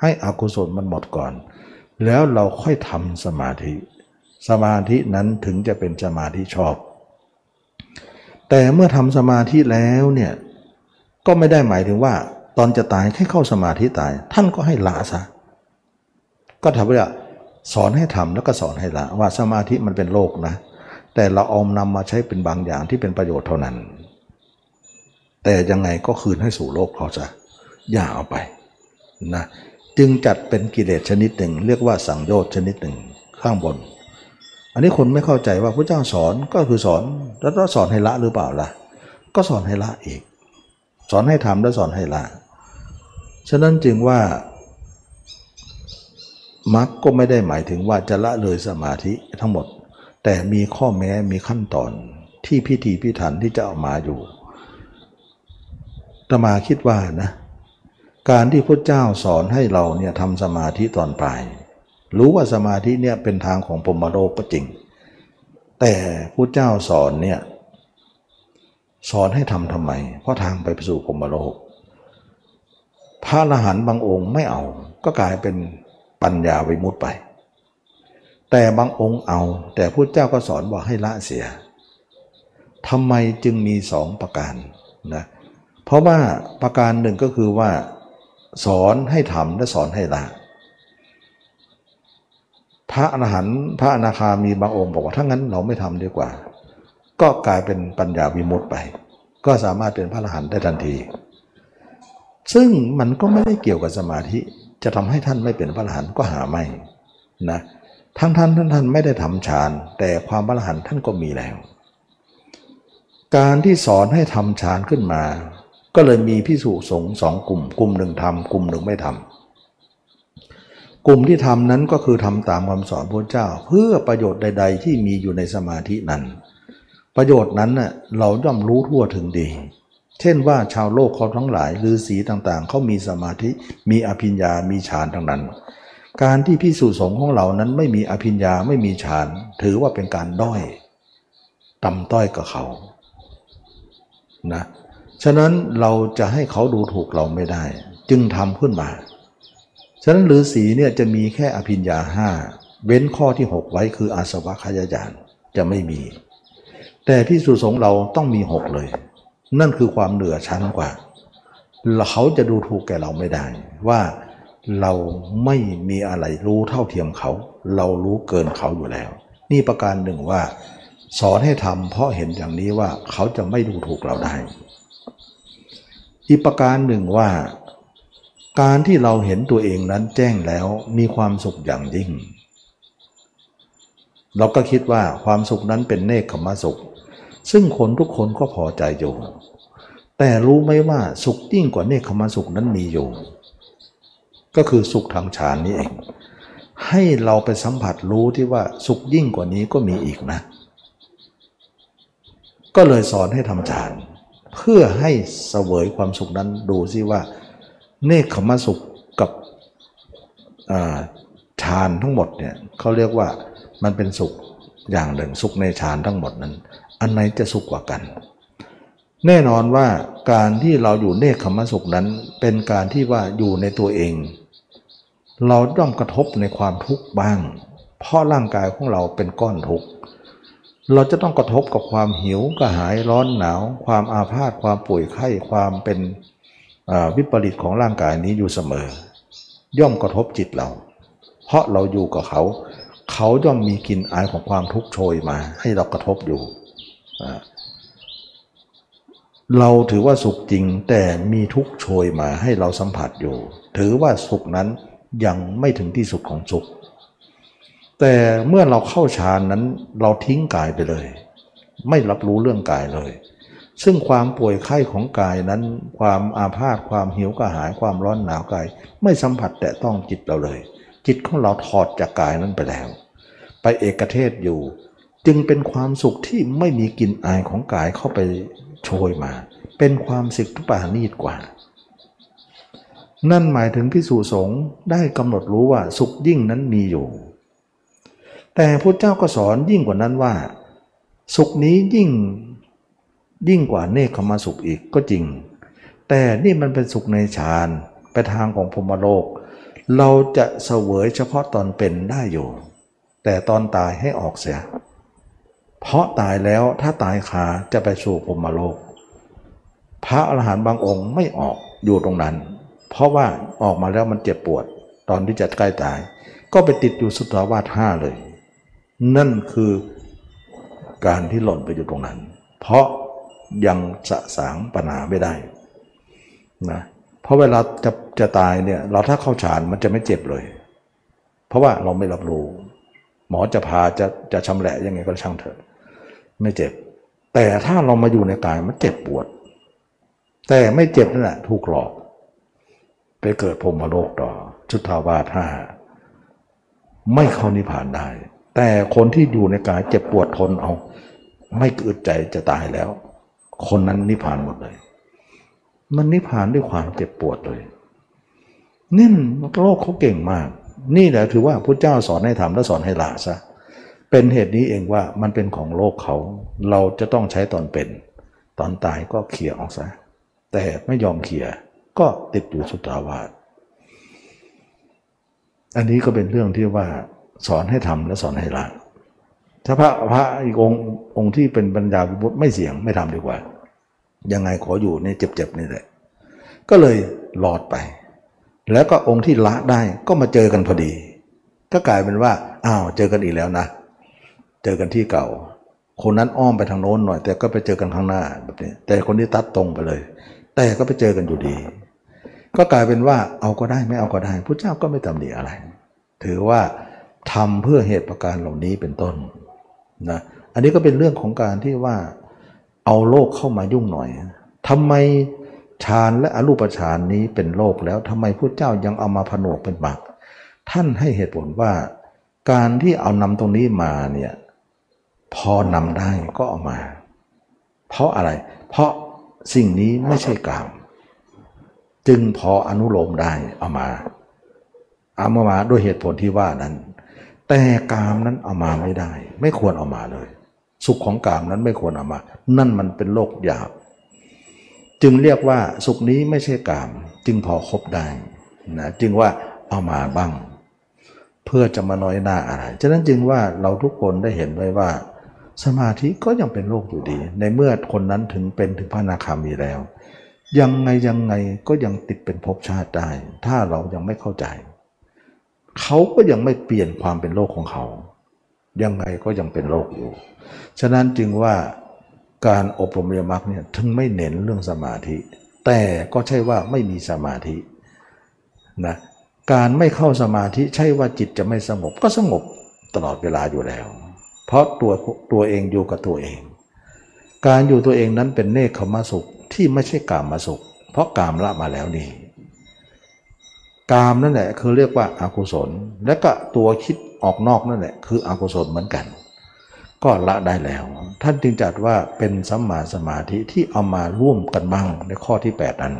ให้อกุศลมันหมดก่อน แล้วเราค่อยทำสมาธิ สมาธินั้นถึงจะเป็นสมาธิชอบ แต่เมื่อทำสมาธิแล้วเนี่ยก็ไม่ได้หมายถึงว่า ตอนจะตายแค่เข้าสมาธิตาย ท่านก็ให้ละซะก็ทำว่าสอนให้ทำแล้วก็สอนให้ละว่าสมาธิมันเป็นโลกนะ แต่เราเอานำมาใช้เป็นบางอย่างที่เป็นประโยชน์เท่านั้น แต่ยังไงก็คืนให้สู่โลกเขาจะอย่าเอาไปนะ จึงจัดเป็นกิเลสชนิดหนึ่ง เรียกว่าสังโยชน์ชนิดหนึ่งข้างบน อันนี้คนไม่เข้าใจว่าพระเจ้าสอนก็คือสอนแล้วสอนให้ละหรือเปล่าล่ะ ก็สอนให้ละอีก สอนให้ทำแล้วสอนให้ละฉะนั้นจึงว่ามรรคก็ไม่ได้หมายถึงว่าจะละเลยสมาธิทั้งหมด แต่มีข้อแม้มีขั้นตอนที่พิธีพิถันที่จะเอามาอยู่ตมาคิดว่านะ การที่พระเจ้าสอนให้เราเนี่ยทำสมาธิตอนปลาย รู้ว่าสมาธิเนี่ยเป็นทางของปมโลกก็จริง แต่พระเจ้าสอนเนี่ยสอนให้ทำทำไม เพราะทางไปสู่ปมโลก พระอรหันต์บางองค์ไม่เอา ก็กลายเป็นปัญญาวิมุตไป แต่บางองค์เอา แต่พุทธเจ้าก็สอนว่าให้ละเสียทำไมจึงมีสองประการนะเพราะว่าประการหนึ่งก็คือว่า สอนให้ทำและสอนให้ละพระอรหันต์พระอนาคามีบางองค์บอกว่าถ้างั้นเราไม่ทำดีกว่า ก็กลายเป็นปัญญาวิมุตต์ไป ก็สามารถเป็นพระอรหันต์ได้ทันที ซึ่งมันก็ไม่ได้เกี่ยวกับสมาธิจะทำให้ท่านไม่เป็นพระอรหันต์ก็หาไม่นะทั้งท่านท่านท่านไม่ได้ทำฌานแต่ความพระอรหันต์ท่านก็มีแล้ว การที่สอนให้ทำฌานขึ้นมา ก็เลยมีพิสุสงสองกลุ่ม กลุ่มหนึ่งทำกลุ่มหนึ่งไม่ทำกลุ่มที่ทำนั้นก็คือทำตามคำสอนพระเจ้า เพื่อประโยชน์ใด ๆ ที่มีอยู่ในสมาธินั้น ประโยชน์นั้นน่ะเราย่อมรู้ทั่วถึงดี เช่นว่าชาวโลกเขาทั้งหลายหรือสีต่างๆเขามีสมาธิมีอภิญญามีฌานทั้งนั้น การที่พิสูจน์สงของเรานั้นไม่มีอภิญญาไม่มีฌานถือว่าเป็นการด้อยต่ำต้อยกับเขานะ ฉะนั้นเราจะให้เขาดูถูกเราไม่ได้ จึงทำขึ้นมา ฉะนั้นฤาษีเนี่ยจะมีแค่อภิญญาห้าเว้นข้อที่ 6 ไว้คืออาสวะขยายานจะไม่มี แต่พิสูจน์สงเราต้องมีหกเลย นั่นคือความเหนือชั้นกว่า เขาจะดูถูกแก่เราไม่ได้ ว่าเราไม่มีอะไรรู้เท่าเทียมเขา เรารู้เกินเขาอยู่แล้ว นี่ประการหนึ่งว่า สอนให้ทำเพราะเห็นอย่างนี้ว่าเขาจะไม่ดูถูกเราได้ อีกประการหนึ่งว่า การที่เราเห็นตัวเองนั้นแจ้งแล้วมีความสุขอย่างยิ่ง เราก็คิดว่าความสุขนั้นเป็นเนคขมสุข ซึ่งคนทุกคนก็พอใจอยู่ แต่รู้ไหมว่าสุขยิ่งกว่าเนคขมสุขนั้นมีอยู่ ก็คือสุขทางฌานนี้เอง ให้เราไปสัมผัสรู้ที่ว่าสุขยิ่งกว่านี้ก็มีอีกนะ ก็เลยสอนให้ทำฌานเเพื่อให้เสวยความสุขนั้นดูซิว่า เนคขมสุขกับฌานทั้งหมดเนี่ยเขาเรียกว่ามันเป็นสุขอย่างหนึ่งสุขในฌานทั้งหมดนั้น อันไหนจะสุขกว่ากัน แน่นอนว่าการที่เราอยู่เนคขมสุขนั้น เป็นการที่ว่าอยู่ในตัวเอง เราต้องกระทบในความทุกข์บ้าง เพราะร่างกายของเราเป็นก้อนทุกข์ เราจะต้องกระทบกับความหิวกระหายร้อนหนาว ความอาพาธความป่วยไข้ความเป็นวิปริตของร่างกายนี้อยู่เสมอ ย่อมกระทบจิตเรา เพราะเราอยู่กับเขา เขาย่อมมีกลิ่นอายของความทุกข์โชยมาให้เรากระทบอยู่ เราถือว่าสุขจริงแต่มีทุกข์โชยมาให้เราสัมผัสอยู่ ถือว่าสุขนั้นยังไม่ถึงที่สุดของสุข แต่เมื่อเราเข้าฌานนั้นเราทิ้งกายไปเลย ไม่รับรู้เรื่องกายเลย ซึ่งความป่วยไข้ของกายนั้น ความอาพาธความหิวกระหายความร้อนหนาวกาย ไม่สัมผัสแต่ต้องจิตเราเลย จิตของเราถอดจากกายนั้นไปแล้ว ไปเอกเทศอยู่ จึงเป็นความสุขที่ไม่มีกลิ่นอายของกายเข้าไปโชยมา เป็นความสิกทุปานีตกว่านั่นหมายถึงพิสูจสงฆ์ได้กำหนดรู้ว่าสุขยิ่งนั้นมีอยู่ แต่พระเจ้าก็สอนยิ่งกว่านั้นว่า สุขนี้ยิ่งยิ่งกว่าเนคขมาสุขอีกก็จริง แต่นี่มันเป็นสุขในฌานไปทางของพรมโลก เราจะเสวยเฉพาะตอนเป็นได้อยู่ แต่ตอนตายให้ออกเสีย เพราะตายแล้วถ้าตายคาจะไปสู่พรมโลก พระอรหันต์บางองค์ไม่ออกอยู่ตรงนั้น เพราะว่าออกมาแล้วมันเจ็บปวด ตอนที่จะใกล้ตาย ก็ไปติดอยู่สุทธาวาสห้าเลย นั่นคือการที่หล่นไปอยู่ตรงนั้น เพราะยังสะสางปัญหาไม่ได้นะเพราะเวลาจะจะตายเนี่ย เราถ้าเข้าฌานมันจะไม่เจ็บเลย เพราะว่าเราไม่รับรู้ หมอจะพาจะจะชำแหละยังไงก็ช่างเถอะ ไม่เจ็บ แต่ถ้าเรามาอยู่ในกายมันเจ็บปวด แต่ไม่เจ็บนั่นแหละถูกหลอก ไปเกิดพรมโลกต่อชุดทาวาสห้าไม่เข้านิพพานได้ แต่คนที่อยู่ในกายเจ็บปวดทนเอา ไม่เกิดใจจะตายแล้ว คนนั้นนิพพานหมดเลย มันนิพพานด้วยความเจ็บปวดเลยนี่โลกเขาเก่งมาก นี่แหละถือว่าพระเจ้าสอนให้ทำและสอนให้ละซะเป็นเหตุนี้เองว่ามันเป็นของโลกเขา เราจะต้องใช้ตอนเป็น ตอนตายก็เขี่ยออกซะแต่ไม่ยอมเขี่ยก็ติดอยู่สุตาวาสอันนี้ก็เป็นเรื่องที่ว่า สอนให้ทำและสอนให้ละถ้าพระพระอีกองค์องค์ที่เป็นปัญญาวิบุตไม่เสียงไม่ทำดีกว่า ยังไงขออยู่ในเจ็บๆนี่แหละก็เลยหลอดไป แล้วก็องค์ที่ละได้ก็มาเจอกันพอดี ก็กลายเป็นว่าอ้าวเจอกันอีกแล้วนะ เจอกันที่เก่า คนนั้นอ้อมไปทางโน้นหน่อย แต่ก็ไปเจอกันข้างหน้าแบบนี้ แต่คนที่ตัดตรงไปเลย แต่ก็ไปเจอกันอยู่ดี ก็กลายเป็นว่าเอาก็ได้ไม่เอาก็ได้พระเจ้าก็ไม่ตำหนิอะไร ถือว่า ทำเพื่อเหตุประการเหล่านี้เป็นต้นนะอันนี้ก็เป็นเรื่องของการที่ว่าเอาโลกเข้ามายุ่งหน่อยทำไมฌานและอรูปฌานนี้เป็นโลกแล้วทำไมพระเจ้ายังเอามาผนวกเป็นหมักท่านให้เหตุผลว่า การที่เอานำตรงนี้มาเนี่ยพอนำได้ก็เอามา เพราะอะไร เพราะสิ่งนี้ไม่ใช่กาม จึงพออนุโลมได้เอามาเอามามาด้วยเหตุผลที่ว่านั้น แต่กามนั้นเอามาไม่ได้ ไม่ควรเอามาเลย สุขของกามนั้นไม่ควรเอามา นั่นมันเป็นโลกหยาบ จึงเรียกว่าสุขนี้ไม่ใช่กาม จึงพอครบได้นะจึงว่าเอามาบ้าง เพื่อจะมาน้อยหน้าอะไรฉะนั้นจึงว่าเราทุกคนได้เห็นไว้ว่า สมาธิก็ยังเป็นโลกอยู่ดี ในเมื่อคนนั้นถึงเป็นถึงพระนาคามีแล้ว ยังไงยังไงก็ยังติดเป็นภพชาติได้ ถ้าเรายังไม่เข้าใจ เขาก็ยังไม่เปลี่ยนความเป็นโลกของเขา ยังไงก็ยังเป็นโลกอยู่ ฉะนั้นจึงว่าการอบรมเรียมรรคเนี่ยถึงไม่เน้นเรื่องสมาธิ แต่ก็ใช่ว่าไม่มีสมาธินะการไม่เข้าสมาธิใช่ว่าจิตจะไม่สงบก็สงบตลอดเวลาอยู่แล้ว เพราะตัวตัวเองอยู่กับตัวเอง การอยู่ตัวเองนั้นเป็นเนคขมาสุขที่ไม่ใช่กามมาสุข เพราะกามละมาแล้วนี่ กามนั่นแหละคือเรียกว่าอากุศล และก็ตัวคิดออกนอกนั่นแหละคืออกุศลเหมือนกัน ก็ละได้แล้ว ท่านจึงจัดว่าเป็นสัมมาสมาธิที่เอามาร่วมกันบ้างในข้อที่ 8 นั้น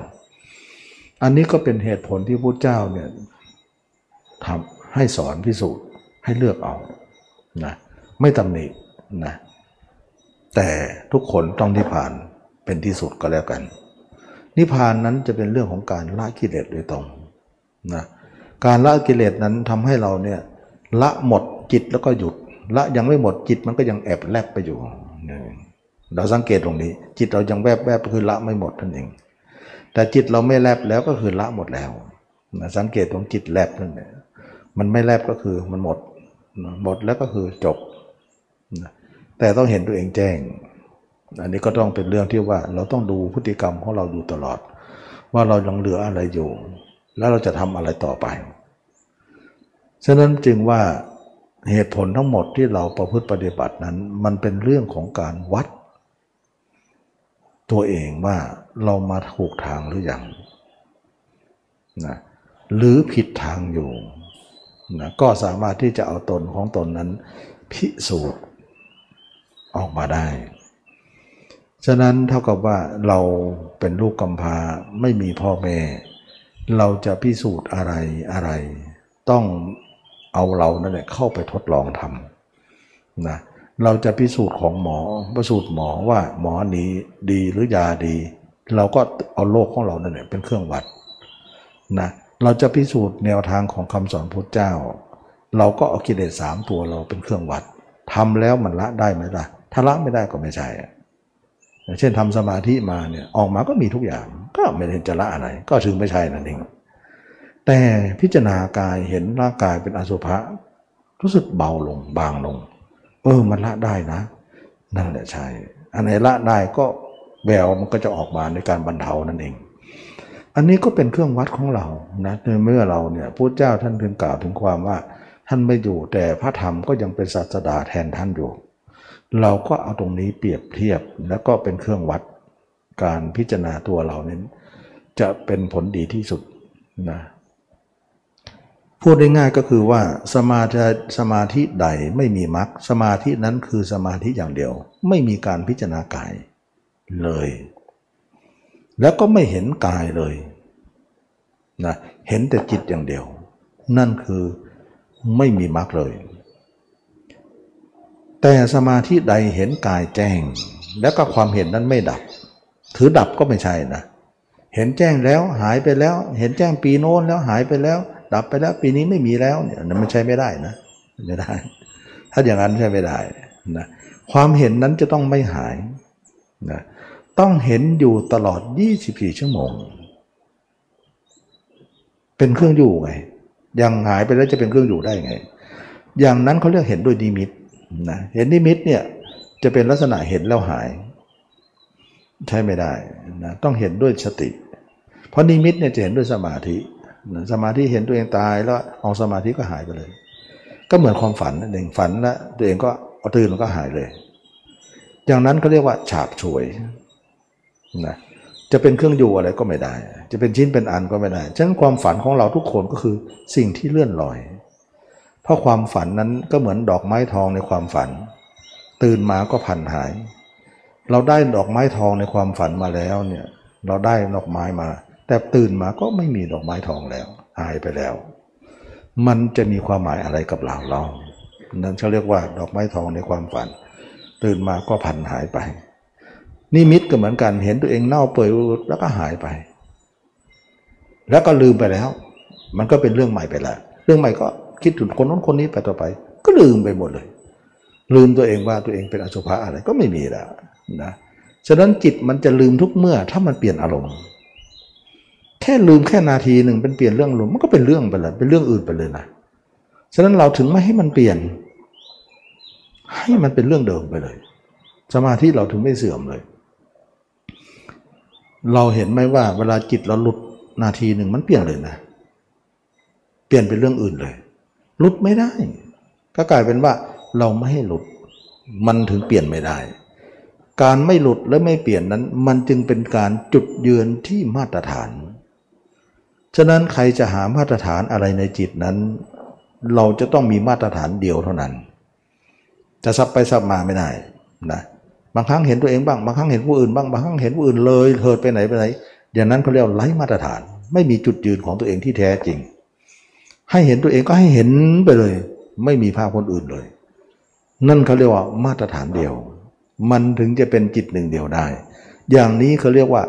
อันนี้ก็เป็นเหตุผลที่พระเจ้าเนี่ยทำให้สอนพิสูจน์ให้เลือกเอานะไม่ตำหนินะแต่ทุกคนต้องนิพพานเป็นที่สุดก็แล้วกัน นิพพานนั้นจะเป็นเรื่องของการละกิเลสโดยตรง นะการละกิเลสนั้นทำให้เราเนี่ยละหมดจิตแล้วก็หยุด ละยังไม่หมดจิตมันก็ยังแอบแลบไปอยู่ เราสังเกตตรงนี้ จิตเรายังแวบแวบคือละไม่หมดนั่นเองแต่จิตเราไม่แลบแล้วก็คือละหมดแล้วนะสังเกตตรงจิตแลบนั่นแหละมันไม่แลบก็คือมันหมด หมดแล้วก็คือจบแต่ต้องเห็นตัวเองแจ้ง อันนี้ก็ต้องเป็นเรื่องที่ว่าเราต้องดูพฤติกรรมของเราอยู่ตลอด ว่าเรายังเหลืออะไรอยู่ แล้วเราจะทำอะไรต่อไป ฉะนั้นจึงว่าเหตุผลทั้งหมดที่เราประพฤติปฏิบัตินั้น มันเป็นเรื่องของการวัด ตัวเองว่าเรามาถูกทางหรือยังนะหรือผิดทางอยู่นะก็สามารถที่จะเอาตนของตนนั้น พิสูจน์ออกมาได้ ฉะนั้นเท่ากับว่าเราเป็นลูกกำพร้าไม่มีพ่อแม่ เราจะพิสูจน์อะไรอะไร ต้องเอาเรานั่นแหละเข้าไปทดลองทำนะเราจะพิสูจน์ของหมอพิสูจน์หมอว่าหมอนี้ดีหรือยาดี เราก็เอาโลกของเรานั่นแหละเป็นเครื่องวัดนะเราจะพิสูจน์แนวทางของคำสอนพุทธเจ้า เราก็เอากิเลสสามตัวเราเป็นเครื่องวัดทำแล้วมันละได้ไหมล่ะถ้าละไม่ได้ก็ไม่ใช่อย่าง เช่นทำสมาธิมาเนี่ยออกมาก็มีทุกอย่าง ก็ไม่เห็นจะละอะไร ก็ถึงไม่ใช่นั่นเอง แต่พิจารณากายเห็นร่างกายเป็นอสุภะรู้สึกเบาลงบางลง เออมันละได้นะ นั่นแหละใช่ อันไหนละได้ก็แววมันก็จะออกมาในการบรรเทานั่นเอง อันนี้ก็เป็นเครื่องวัดของเรานะในเมื่อเราเนี่ยพระเจ้าท่านถึงกล่าวถึงความว่า ท่านไม่อยู่แต่พระธรรมก็ยังเป็นศาสดาแทนท่านอยู่ เราก็เอาตรงนี้เปรียบเทียบแล้วก็เป็นเครื่องวัดการพิจารณาตัวเรานั้นจะเป็นผลดีที่สุดนะพูดได้ง่ายก็คือว่าสมาธิสมาธิใดไม่มีมรรคสมาธินั้นคือสมาธิอย่างเดียว ไม่มีการพิจารณากายเลย แล้วก็ไม่เห็นกายเลยนะเห็นแต่จิตอย่างเดียว นั่นคือไม่มีมรรคเลย แต่สมาธิใดเห็นกายแจ้ง แล้วก็ความเห็นนั้นไม่ดับ ถือดับก็ไม่ใช่นะ เห็นแจ้งแล้วหายไปแล้ว เห็นแจ้งปีโน้นแล้วหายไปแล้ว ดับไปแล้วปีนี้ไม่มีแล้วเนี่ยมันใช้ไม่ได้นะไม่ได้ ถ้าอย่างนั้นใช้ไม่ได้นะความเห็นนั้นจะต้องไม่หายนะต้องเห็นอยู่ตลอด 24 ชั่วโมง เป็นเครื่องอยู่ไงยังหายไปแล้วจะเป็นเครื่องอยู่ได้ไง อย่างนั้นเขาเรียกเห็นด้วยนิมิต นะเห็นนิมิตเนี่ยจะเป็นลักษณะเห็นแล้วหาย ใช่ไม่ได้นะต้องเห็นด้วยสติ เพราะนิมิตเนี่ยจะเห็นด้วยสมาธิสมาธิเห็นตัวเองตายแล้วเอาสมาธิก็หายไปเลย ก็เหมือนความฝันนั่นเองฝันแล้วตัวเองก็เอาตื่นแล้วก็หายเลย อย่างนั้นเขาเรียกว่าฉาบฉวยนะจะเป็นเครื่องอยู่อะไรก็ไม่ได้ จะเป็นชิ้นเป็นอันก็ไม่ได้ ฉะนั้นความฝันของเราทุกคนก็คือสิ่งที่เลื่อนลอย เพราะความฝันนั้นก็เหมือนดอกไม้ทองในความฝัน ตื่นมาก็พันหาย เราได้ดอกไม้ทองในความฝันมาแล้วเนี่ยเราได้ดอกไม้มา แต่ตื่นมาก็ไม่มีดอกไม้ทองแล้วหายไปแล้ว มันจะมีความหมายอะไรกับเราเรานั่นเขาเรียกว่าดอกไม้ทองในความฝัน ตื่นมาก็ผันหายไปนิมิตก็เหมือนกันเห็นตัวเองเน่าเปื่อยแล้วก็หายไป แล้วก็ลืมไปแล้ว มันก็เป็นเรื่องใหม่ไปแล้วเรื่องใหม่ก็ คิดถึงคนนู้นคนนี้ไปต่อไป ก็ลืมไปหมดเลย ลืมตัวเองว่าตัวเองเป็นอสุภะอะไรก็ไม่มีแล้วนะฉะนั้นจิตมันจะลืมทุกเมื่อถ้ามันเปลี่ยนอารมณ์แค่ลืมแค่นาทีหนึ่งเป็นเปลี่ยนเรื่องลมมันก็เป็นเรื่องไปเลยเป็นเรื่องอื่นไปเลยนะฉะนั้นเราถึงไม่ให้มันเปลี่ยน ให้มันเป็นเรื่องเดิมไปเลย สมาธิเราถึงไม่เสื่อมเลย เราเห็นไหมว่าเวลาจิตเราหลุดนาทีหนึ่งมันเปลี่ยนเลยนะ เปลี่ยนเป็นเรื่องอื่นเลย หลุดไม่ได้ ก็กลายเป็นว่าเราไม่ให้หลุด มันถึงเปลี่ยนไม่ได้ การไม่หลุดและไม่เปลี่ยนนั้น มันจึงเป็นการจุดยืนที่มาตรฐาน ฉะนั้นใครจะหามาตรฐานอะไรในจิตนั้น เราจะต้องมีมาตรฐานเดียวเท่านั้น จะซับไปซับมาไม่ได้นะบางครั้งเห็นตัวเองบ้างบางครั้งเห็นผู้อื่นบ้างบางครั้งเห็นผู้อื่นเลยเถิดไปไหนไปไหนอย่างนั้นเขาเรียกไร้มาตรฐาน ไม่มีจุดยืนของตัวเองที่แท้จริง ให้เห็นตัวเองก็ให้เห็นไปเลย ไม่มีภาพคนอื่นเลย นั่นเขาเรียกว่ามาตรฐานเดียว มันถึงจะเป็นจิตหนึ่งเดียวได้ อย่างนี้เขาเรียกว่า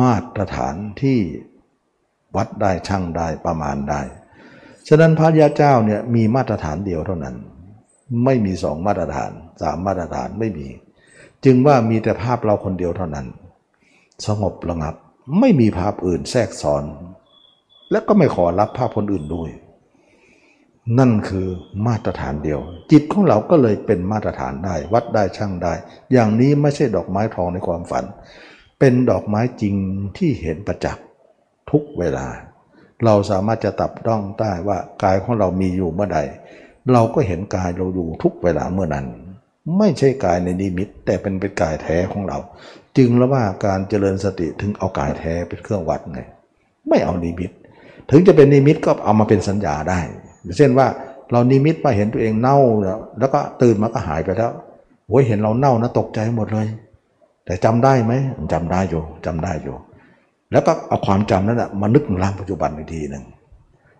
มาตรฐานที่วัดได้ช่างได้ประมาณได้ ฉะนั้นพระยาเจ้าเนี่ยมีมาตรฐานเดียวเท่านั้น ไม่มีสองมาตรฐานสามมาตรฐานไม่มี จึงว่ามีแต่ภาพเราคนเดียวเท่านั้น สงบระงับ ไม่มีภาพอื่นแทรกซ้อน และก็ไม่ขอรับภาพคนอื่นด้วย นั่นคือมาตรฐานเดียว จิตของเราก็เลยเป็นมาตรฐานได้ วัดได้ช่างได้ อย่างนี้ไม่ใช่ดอกไม้ทองในความฝัน เป็นดอกไม้จริงที่เห็นประจักษ์ทุกเวลา เราสามารถจะตับต้องได้ว่ากายของเรามีอยู่เมื่อใด เราก็เห็นกายเราอยู่ทุกเวลาเมื่อนั้น ไม่ใช่กายในนิมิต แต่เป็นเป็นกายแท้ของเรา จึงแล้วว่าการเจริญสติถึงเอากายแท้เป็นเครื่องวัดไงไม่เอานิมิต ถึงจะเป็นนิมิตก็เอามาเป็นสัญญาได้ เช่นว่าเรานิมิตมาเห็นตัวเองเน่าแล้วแล้วก็ตื่นมาก็หายไปแล้วโอ้ยเห็นเราเน่านะตกใจหมดเลย แต่จำได้ไหมจำได้อยู่จำได้อยู่ แล้วก็เอาความจำนั้นแหะมานึกถึงร่างปัจจุบันอีกทีหนึ่ง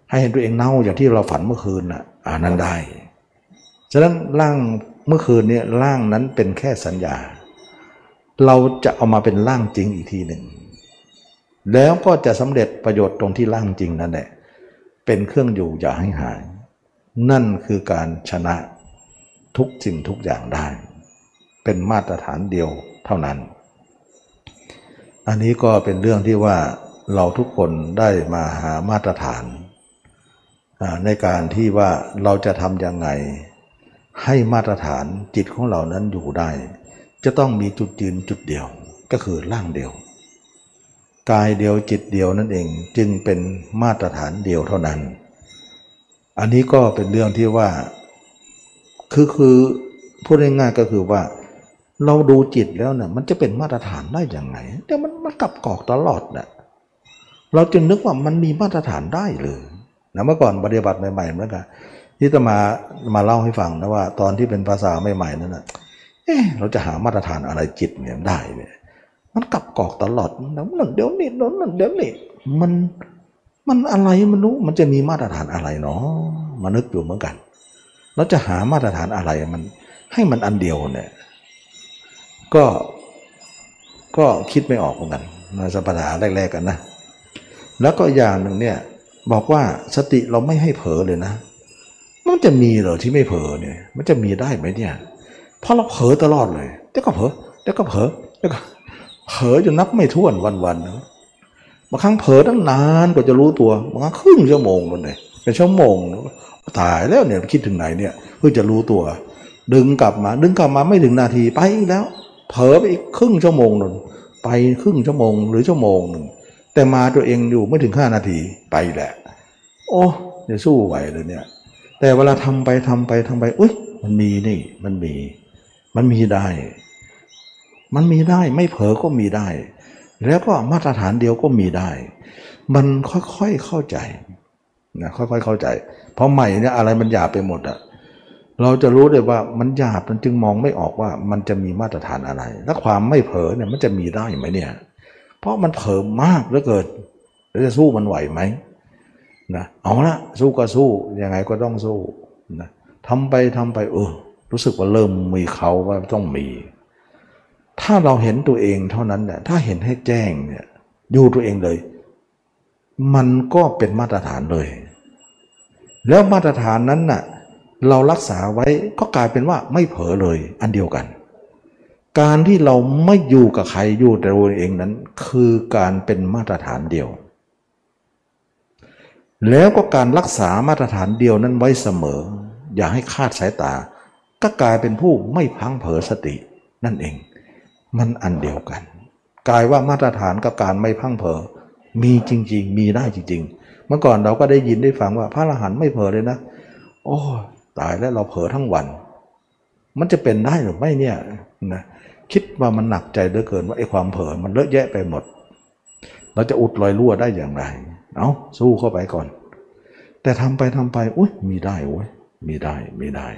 ให้เห็นตัวเองเน่าอย่างที่เราฝันเมื่อคืนน่ะอ่านั้นได้ ฉะนั้นร่างเมื่อคืนนี้ร่างนั้นเป็นแค่สัญญา เราจะเอามาเป็นร่างจริงอีกทีหนึ่งแล้วก็จะสำเร็จประโยชน์ตรงที่ร่างจริงนั่นแหละ เป็นเครื่องอยู่อย่าให้หาย นั่นคือการชนะทุกสิ่งทุกอย่างได้ เป็นมาตรฐานเดียวเท่านั้น อันนี้ก็เป็นเรื่องที่ว่าเราทุกคนได้มาหามาตรฐาน ในการที่ว่าเราจะทำยังไง ให้มาตรฐานจิตของเรานั้นอยู่ได้ จะต้องมีจุดยืนจุดเดียวก็คือร่างเดียว กายเดียวจิตเดียวนั่นเองจึงเป็นมาตรฐานเดียวเท่านั้น อันนี้ก็เป็นเรื่องที่ว่า คือคือพูดง่ายๆก็คือว่า เราดูจิตแล้วเนี่ยมันจะเป็นมาตรฐานได้อย่างไงเดี๋ยวมันมันกลับกอกตลอดนะเราจึงนึกว่ามันมีมาตรฐานได้เลยนะเมื่อก่อนปฏิบัติใหม่ๆเหมือนกันที่จะมามาเล่าให้ฟังนะว่า ตอนที่เป็นภาษาใหม่ๆนั้นนะเอ๊ะเราจะหามาตรฐานอะไรจิตเนี่ยได้เนี่ย มันกลับกอกตลอดนั่นเดี๋ยวนี้นั่นเดี๋ยวนี้มันมันอะไรมันรู้มันจะมีมาตรฐานอะไรเนาะมานึกอยู่เหมือนกันเราจะหามาตรฐานอะไรมัน ให้มันอันเดียวเนี่ย ก็ก็คิดไม่ออกเหมือนกันในสัปดาห์แรกๆกันนะ แล้วก็อย่างหนึ่งเนี่ยบอกว่าสติเราไม่ให้เผลอเลยนะมันจะมีเหรอที่ไม่เผลอเนี่ย มันจะมีได้ไหมเนี่ยเพราะเราเผลอตลอดเลยเดี๋ยวก็เผลอเดี๋ยวก็เผลอเดี๋ยวก็ เผลอจนนับไม่ถ้วนวันๆนะบางครั้งเผลอตั้งนานกว่าจะรู้ตัวบางครั้งครึ่งชั่วโมงมันเลยเป็นชั่วโมงตายแล้วเนี่ยคิดถึงไหนเนี่ยเพื่อจะรู้ตัว ดึงกลับมา ดึงกลับมาไม่ถึงนาทีไปแล้ว เผลอไปอีกครึ่งชั่วโมงนึงไปครึ่งชั่วโมงหรือชั่วโมงหนึ่งแต่มาตัวเองอยู่ไม่ถึงห้านาทีไปแหละ โอ้จะสู้ไหวเลยเนี่ย แต่เวลาทำไปทำไปทำไปอุ้ยมันมีนี่มันมี มันมีได้ มันมีได้ไม่เผลอก็มีได้ แล้วก็มาตรฐานเดียวก็มีได้ มันค่อยๆเข้าใจนะค่อยๆเข้าใจ เพราะใหม่เนี่ยอะไรมันหยาบไปหมดอะเราจะรู้เลยว่ามันหยาบมันจึงมองไม่ออกว่ามันจะมีมาตรฐานอะไร และความไม่เผลอเนี่ยมันจะมีได้ไหมเนี่ย เพราะมันเผลอมากเหลือเกินแล้วจะสู้มันไหวไหมนะเอาละสู้ก็สู้ยังไงก็ต้องสู้นะทำไปทำไปเออรู้สึกว่าเริ่มมีเขาว่าต้องมี ถ้าเราเห็นตัวเองเท่านั้นเนี่ยถ้าเห็นให้แจ้งเนี่ยอยู่ตัวเองเลย มันก็เป็นมาตรฐานเลย แล้วมาตรฐานนั้นน่ะเรารักษาไว้ก็กลายเป็นว่าไม่เผลอเลยอันเดียวกัน การที่เราไม่อยู่กับใครอยู่แต่ตัวเองนั้น คือการเป็นมาตรฐานเดียว แล้วก็การรักษามาตรฐานเดียวนั้นไว้เสมอ อย่าให้คาดสายตา ก็กลายเป็นผู้ไม่พังเผลอสตินั่นเอง มันอันเดียวกัน กลายว่ามาตรฐานกับการไม่พังเผลอมีจริง ๆ มีได้จริง ๆ เมื่อก่อนเราก็ได้ยินได้ฟังว่าพระอรหันต์ไม่เผลอเลยนะ โอ้ตายแล้วเราเผลอทั้งวัน มันจะเป็นได้หรือไม่เนี่ยนะคิดว่ามันหนักใจเหลือเกินว่าไอ้ความเผลอมันเลอะแยะไปหมด เราจะอุดรอยรั่วได้อย่างไร เอาสู้เข้าไปก่อน แต่ทำไปทำไปอุ้ยมีได้โอ้ยมีได้มีได้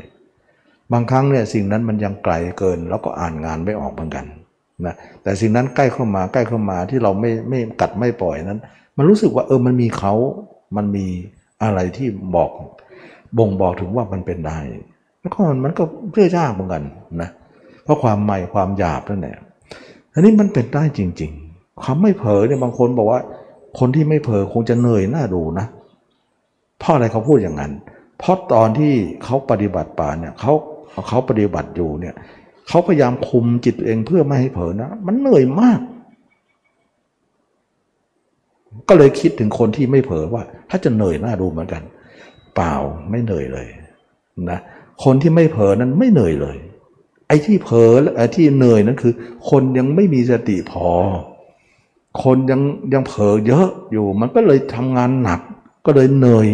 บางครั้งเนี่ยสิ่งนั้นมันยังไกลเกิน แล้วก็อ่านงานไม่ออกเหมือนกัน นะแต่สิ่งนั้นใกล้เข้ามาใกล้เข้ามาที่เราไม่ไม่กัดไม่ปล่อยนั้น มันรู้สึกว่าเออมันมีเขามันมีอะไรที่บอกบ่งบอกถึงว่ามันเป็นได้ แล้วก็มันก็เพื่อยากเหมือนกันนะเพราะความใหม่ความหยาบนั่นแหละอันนี้มันเป็นได้จริง ๆ ความไม่เผลอเนี่ยบางคนบอกว่า คนที่ไม่เผลอคงจะเหนื่อยหน้าดูนะเพราะอะไรเขาพูดอย่างนั้น เพราะตอนที่เขาปฏิบัติป่าเนี่ยเขาเขาปฏิบัติอยู่เนี่ย เขาพยายามคุมจิตตัวเองเพื่อไม่ให้เผลอนะ มันเหนื่อยมาก ก็เลยคิดถึงคนที่ไม่เผลอว่า ถ้าจะเหนื่อยน่าดูเหมือนกัน เปล่าไม่เหนื่อยเลยนะคนที่ไม่เผลอนั้นไม่เหนื่อยเลย ไอ้ที่เผลอไอ้ที่เหนื่อยนั้นคือ คนยังไม่มีสติพอ คนยังยังเผลอเยอะอยู่ มันก็เลยทำงานหนัก ก็เลยเหนื่อย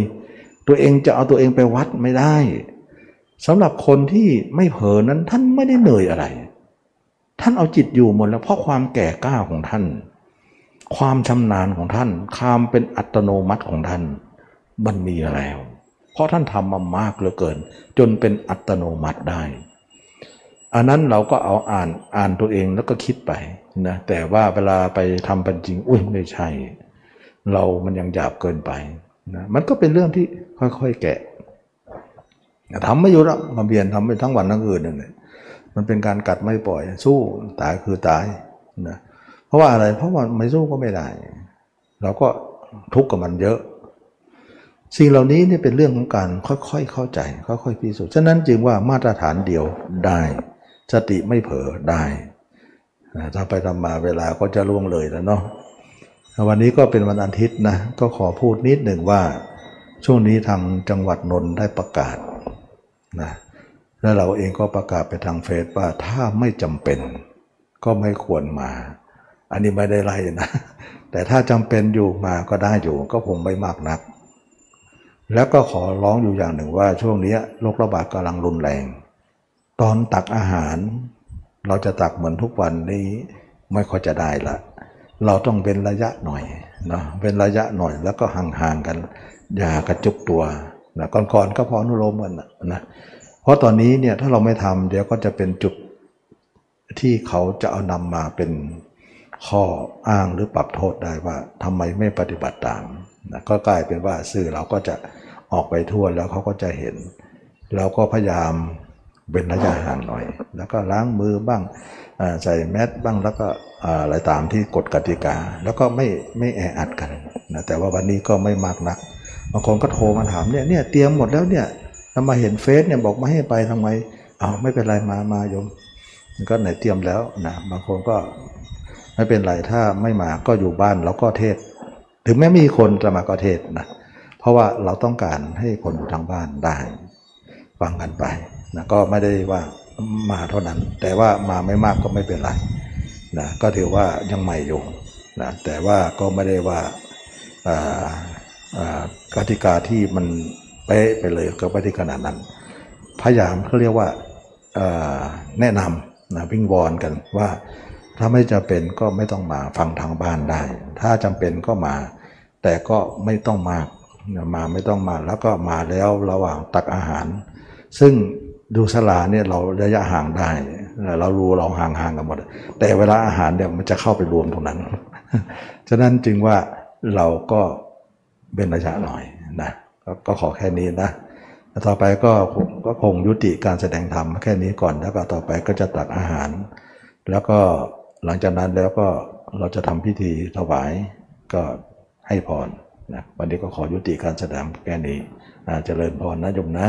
ตัวเองจะเอาตัวเองไปวัดไม่ได้ สำหรับคนที่ไม่เผลอนั้นท่านไม่ได้เหนื่อยอะไร ท่านเอาจิตอยู่หมดแล้วเพราะความแก่กล้าของท่าน ความชำนาญของท่านความเป็นอัตโนมัติของท่าน มันมีแล้ว เพราะท่านทำมามากเหลือเกิน จนเป็นอัตโนมัติได้ อันนั้นเราก็เอาอ่านอ่านตัวเองแล้วก็คิดไปนะแต่ว่าเวลาไปทำเป็นจริงอุ้ยไม่ใช่ เรามันยังหยาบเกินไปนะมันก็เป็นเรื่องที่ค่อยๆ แกะ ทำไม่อยู่แล้วมาเบียนทำไปทั้งวันทั้งคืนนั่นแหละมันเป็นการกัดไม่ปล่อย สู้ตายคือตายนะเพราะว่าอะไรเพราะว่าไม่สู้ก็ไม่ได้ เราก็ทุกข์กับมันเยอะ สิ่งเหล่านี้นี่เป็นเรื่องของการค่อยๆเข้าใจ ค่อยๆพิสูจน์ฉะนั้นจึงว่ามาตรฐานเดียวได้สติไม่เผลอได้ถ้าไปทำมาเวลาก็จะล่วงเลยแล้วเนาะวันนี้ก็เป็นวันอาทิตย์นะก็ขอพูดนิดหนึ่งว่าช่วงนี้ทางจังหวัดนนท์ได้ประกาศ นะแล้วเราเองก็ประกาศไปทางเฟซว่าถ้าไม่จำเป็น ก็ไม่ควรมา อันนี้ไม่ได้ไล่นะ แต่ถ้าจำเป็นอยู่มาก็ได้อยู่ ก็คงไม่มากนัก แล้วก็ขอร้องอยู่อย่างหนึ่งว่าช่วงนี้โรคระบาดกำลังรุนแรง ตอนตักอาหาร เราจะตักเหมือนทุกวันนี้ไม่ค่อยจะได้ละเราต้องเป็นระยะหน่อยเนาะเป็นระยะหน่อยแล้วก็ห่างๆกัน อย่ากระจุกตัว นะก่อนๆก็พออนุโลมกันนะเพราะตอนนี้เนี่ยถ้าเราไม่ทำเดี๋ยวก็จะเป็นจุดที่เขาจะเอานำมาเป็นข้ออ้างหรือปรับโทษได้ว่าทำไมไม่ปฏิบัติตามนะก็กลายเป็นว่าสื่อเราก็จะออกไปทั่วแล้วเขาก็จะเห็น เราก็พยายามเป็นระยะห่างหน่อย แล้วก็ล้างมือบ้างใส่แมสบ้างแล้วก็อะไรตามที่กฎกติกา แล้วก็ไม่ไม่แออัดกันนะแต่ว่าวันนี้ก็ไม่มากนัก บางคนก็โทรมาถามเนี่ยเนี่ยเตรียมหมดแล้วเนี่ยถ้ามาเห็นเฟซเนี่ยบอกม่ให้ไปทำไมเอาไม่เป็นไรมามาโยมก็ไหนเตรียมแล้วนะบางคนก็ไม่เป็นไรถ้าไม่มาก็อยู่บ้านแล้วก็เทศ ถึงแม้มีคนจะมาก็เทศนะเพราะว่าเราต้องการให้คนอยู่ทางบ้านได้ฟังกันไปนะก็ไม่ได้ว่ามาเท่านั้น แต่ว่ามาไม่มากก็ไม่เป็นไรนะก็ถือว่ายังใหม่อยู่นะแต่ว่าก็ไม่ได้ว่า กติกาที่มันเป๊ะไปเลยก็ไม่ได้ขนาดนั้น พยายามเขาเรียกว่าแนะนำนะวิ่งวอนกันว่าถ้าไม่จำเป็นก็ไม่ต้องมาฟังทางบ้านได้ ถ้าจำเป็นก็มา แต่ก็ไม่ต้องมากมาไม่ต้องมาแล้วก็มาแล้วระหว่างตักอาหาร ซึ่งดูสลาเนี่ยเราระยะห่างได้ เรารู้เราห่างๆกันหมด แต่เวลาอาหารเนี่ยมันจะเข้าไปรวมตรงนั้น ฉะนั้นจึงว่าเราก็ เป็นระยะหน่อยนะก็ขอแค่นี้นะต่อไปก็ก็คงยุติการแสดงธรรมแค่นี้ก่อนแล้วก็ต่อไปก็จะตักอาหาร แล้วก็หลังจากนั้นแล้วก็เราจะทำพิธีถวายก็ให้พรนะวันนี้ก็ขอยุติการแสดงแค่นี้เจริญพรนะโยมนะ